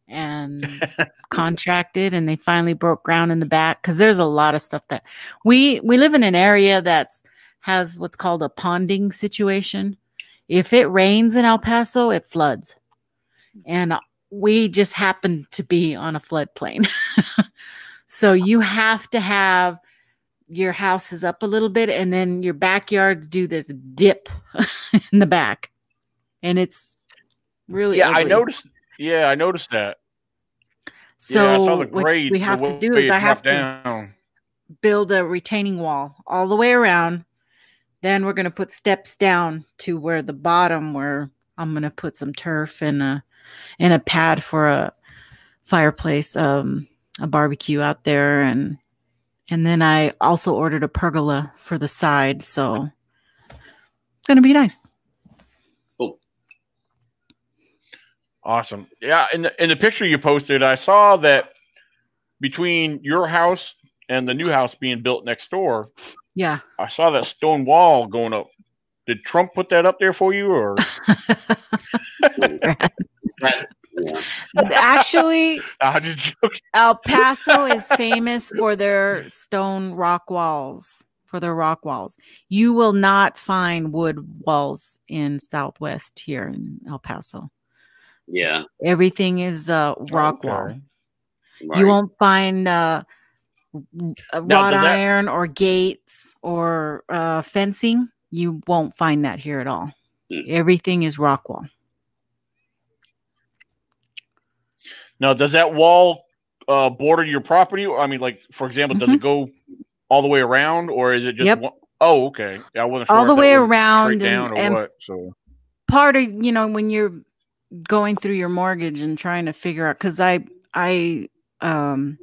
And [LAUGHS] contracted and they finally broke ground in the back because there's a lot of stuff that we we live in an area that's has what's called a ponding situation if it rains in el paso it floods and we just happen to be on a floodplain [LAUGHS] so you have to have your house is up a little bit and then your backyards do this dip [LAUGHS] in the back and it's really yeah, I noticed. Yeah, I noticed that. so yeah, I saw the what grade. we have to do is i have to down. build a retaining wall all the way around. Then we're going to put steps down to where the bottom where I'm going to put some turf and a and a pad for a fireplace um a barbecue out there and and then I also ordered a pergola for the side so it's going to be nice. Oh, awesome. Yeah, in the in the picture you posted, I saw that between your house and the new house being built next door, Yeah. I saw that stone wall going up. Did Trump put that up there for you, or [LAUGHS] That- yeah. Actually, [LAUGHS] I just joking? El Paso is famous for their stone rock walls, for their rock walls. You will not find wood walls in Southwest here in El Paso. Yeah. Everything is uh, rock Okay. wall. Right. You won't find uh, w- uh, Now, wrought that- iron or gates or uh, fencing. You won't find that here at all. Mm. Everything is rock wall. Now, does that wall uh, border your property? I mean, like for example, does it go all the way around, or is it just Yep. one? Oh, okay. Yeah, I wasn't All sure if the way around and- and- what. So part of you know when you're going through your mortgage and trying to figure out because i i um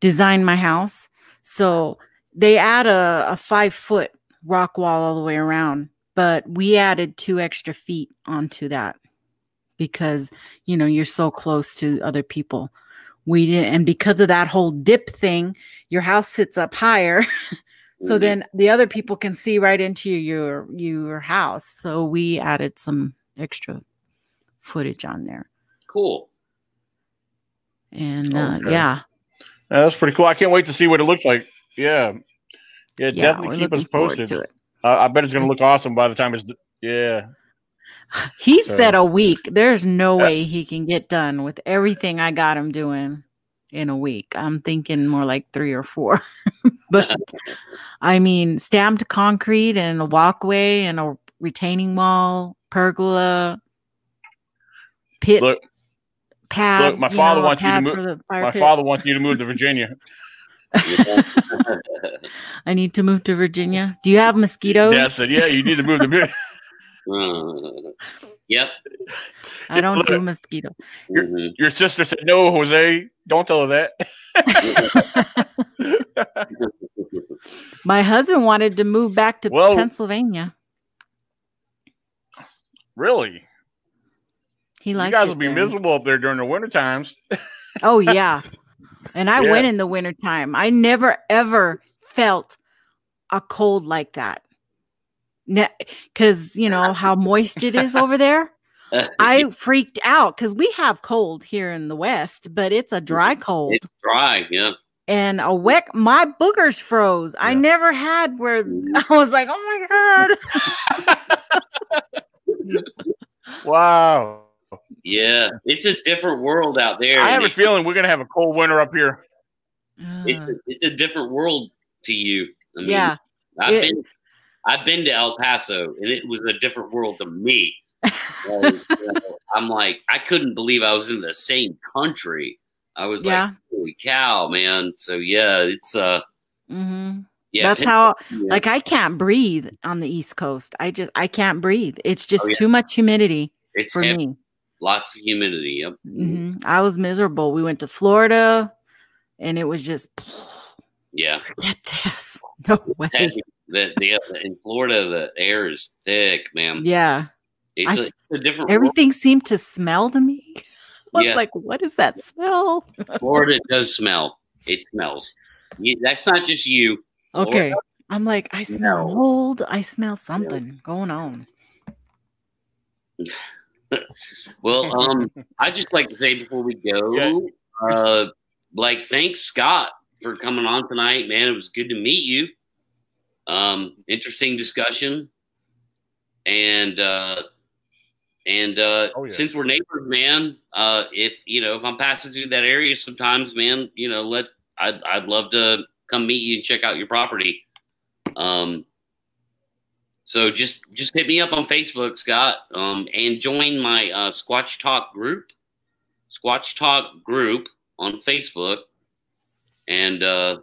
designed my house so they add a, a five foot rock wall all the way around but we added two extra feet onto that because you know you're so close to other people we didn't and because of that whole dip thing your house sits up higher [LAUGHS] so Mhm. then the other people can see right into your your house so we added some extra footage on there Cool. and uh, Okay. yeah that's pretty cool. I can't wait to see what it looks like. Yeah, yeah, yeah definitely keep us posted. to Uh, I bet it's gonna look awesome by the time it's. Yeah, he So- said a week there's no Yeah. way he can get done with everything i got him doing in a week i'm thinking more like three or four [LAUGHS] but i mean stamped concrete and a walkway and a retaining wall pergola pit look, pad look, my father know, wants you to move- for the fire my pit. father wants you to move to Virginia. [LAUGHS] [LAUGHS] I need to move to Virginia. Do you have mosquitoes? Said, "Yeah, you need to move to." Vir- Uh, yep. [LAUGHS] I don't do Look. mosquitoes. Mhm. Your sister said, "No, Jose, don't tell her that." [LAUGHS] My husband wanted to move back to Well- Pennsylvania. really? He You guys will be there. miserable up there during the winter times. [LAUGHS] Oh yeah. And I Yeah. went in the wintertime. I never ever felt a cold like that. Because you know how moist it is over there. [LAUGHS] I freaked out because we have cold here in the West, but it's a dry cold it's dry. Yeah. and a wet. My boogers froze. I never had where [LAUGHS] I was like, oh my god. [LAUGHS] Wow. Yeah. It's a different world out there. I have a feeling we're gonna have a cold winter up here. it's, Uh, a, it's a different world to you. I mean, yeah. I've it- been I've been to El Paso and it was a different world to me. [LAUGHS] And, you know, I'm like, I couldn't believe I was in the same country. I was Yeah. like, holy cow, man. So yeah, it's uh hmm yeah. That's how yeah. like I can't breathe on the East Coast. I just I can't breathe. It's just Oh, yeah. too much humidity it's for heavy, me. lots of humidity. Yep. hmm I was miserable. We went to Florida, and it was just Yeah. [LAUGHS] forget this. No way. The, the in Florida the air is thick, man. Yeah, It's, I a, f- it's a different world. everything seemed to smell to me. [LAUGHS] I was Yeah. like, "What is that smell?" [LAUGHS] Florida does smell. It smells. You, that's not just you. Okay, I'm like, I smell No. mold. I smell something going on. [LAUGHS] Well, um, I just like to say before we go, uh, like thanks Scott for coming on tonight, man. It was good to meet you. Um, interesting discussion, and uh, and uh, Oh, yeah. since we're neighbors, man, uh, if you know if I'm passing through that area sometimes, man, you know, let I'd I'd love to come meet you and check out your property. Um, so just just hit me up on Facebook, Scott, um, and join my uh, Squatch Talk group, Squatch Talk group on Facebook, and uh,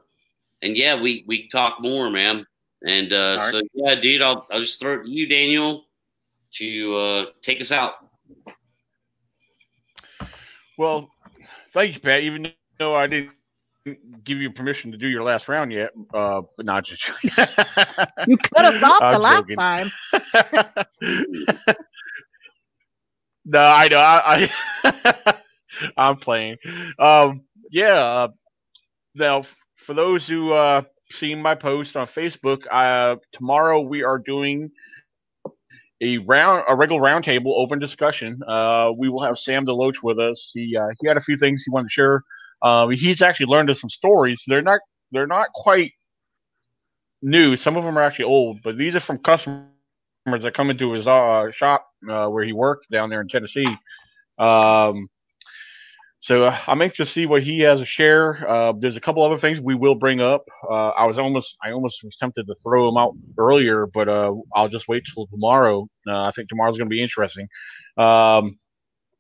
and yeah, we we talk more, man. And uh, right. so yeah, dude, I'll I'll just throw it to you, Daniel, to uh, take us out. Well, thank you, Pat. Even though I didn't give you permission to do your last round yet, uh, but not just. You [LAUGHS] cut us [LAUGHS] off the last joking. time. [LAUGHS] no, I know. I, I I'm playing. Um, yeah. Uh, now, for those who uh seen my post on Facebook, uh, tomorrow we are doing a round, a regular roundtable open discussion. Uh, we will have Sam Deloach with us. He uh, he had a few things he wanted to share. Um, he's actually learned us some stories. They're not they're not quite new. Some of them are actually old, but these are from customers that come into his uh, shop uh, where he worked down there in Tennessee. Um, so uh, I'm anxious to see what he has to share. Uh, there's a couple other things we will bring up. Uh, I was almost I almost was tempted to throw him out earlier, but uh, I'll just wait till tomorrow. Uh, I think tomorrow's going to be interesting. Um,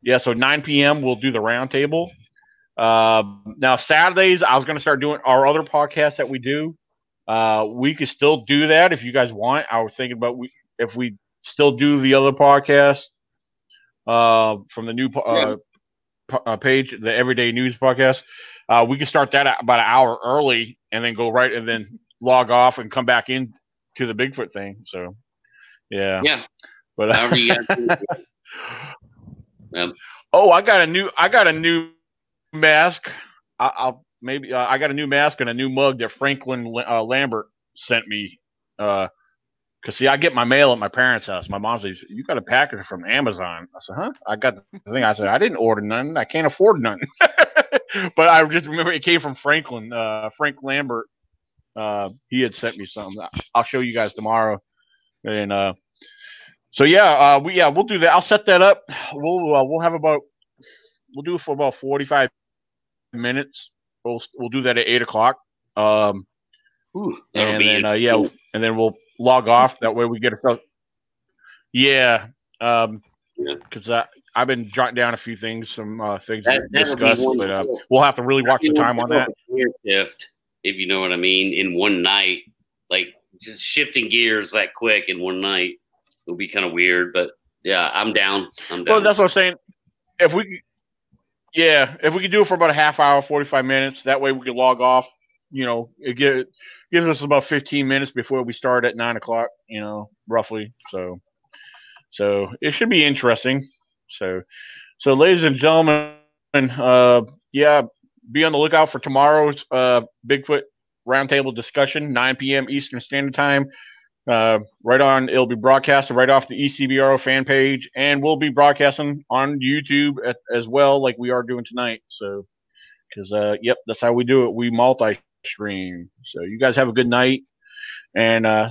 yeah, so 9 p.m. we'll do the roundtable. Uh, now Saturdays I was going to start doing our other podcast that we do. We could still do that if you guys want. I was thinking about we if we still do the other podcast from the new po- uh, uh, page, the Everyday News podcast. Uh, we can start that about an hour early and then go right and then [LAUGHS] log off and come back in to the Bigfoot thing. So, yeah, Yeah, but however you guys do it. [LAUGHS] Um, oh, I got a new I got a new mask. I, I'll maybe uh, I got a new mask and a new mug that Franklin uh, Lambert sent me. Cause see, I get my mail at my parents' house. My mom says, "You got a package from Amazon." I said, "Huh?" I got the thing. I said, "I didn't order none. I can't afford none." [LAUGHS] but I just remember it came from Franklin, uh, Frank Lambert. Uh, he had sent me something. I'll show you guys tomorrow. And uh, so yeah, uh, we yeah we'll do that. I'll set that up. We'll uh, we'll have about we'll do it for about forty five minutes. We'll we'll do that at eight o'clock. Um, ooh, and then uh, yeah, and then we'll log off. That way we get a yeah. Um, because I I've been jotting down a few things, some uh, things That- to that'll discuss, but uh, we'll have to really watch the time on that. Shift, if you know what I mean, in one night, like just shifting gears that quick in one night it'll be kind of weird. But yeah, I'm down. I'm down. Well, that's what I'm saying. If we, yeah, if we could do it for about a half hour, forty five minutes, that way we could log off. You know, it get, gives us about fifteen minutes before we start at nine o'clock. You know, roughly. So, so it should be interesting. So, So, ladies and gentlemen, uh, yeah, be on the lookout for tomorrow's uh, Bigfoot roundtable discussion, 9 p.m. Eastern Standard Time. Uh, right on, it'll be broadcasted right off the ECBRO fan page, and we'll be broadcasting on YouTube as well, like we are doing tonight. So, because uh, yep, that's how we do it. We multi stream. So, you guys have a good night, and uh,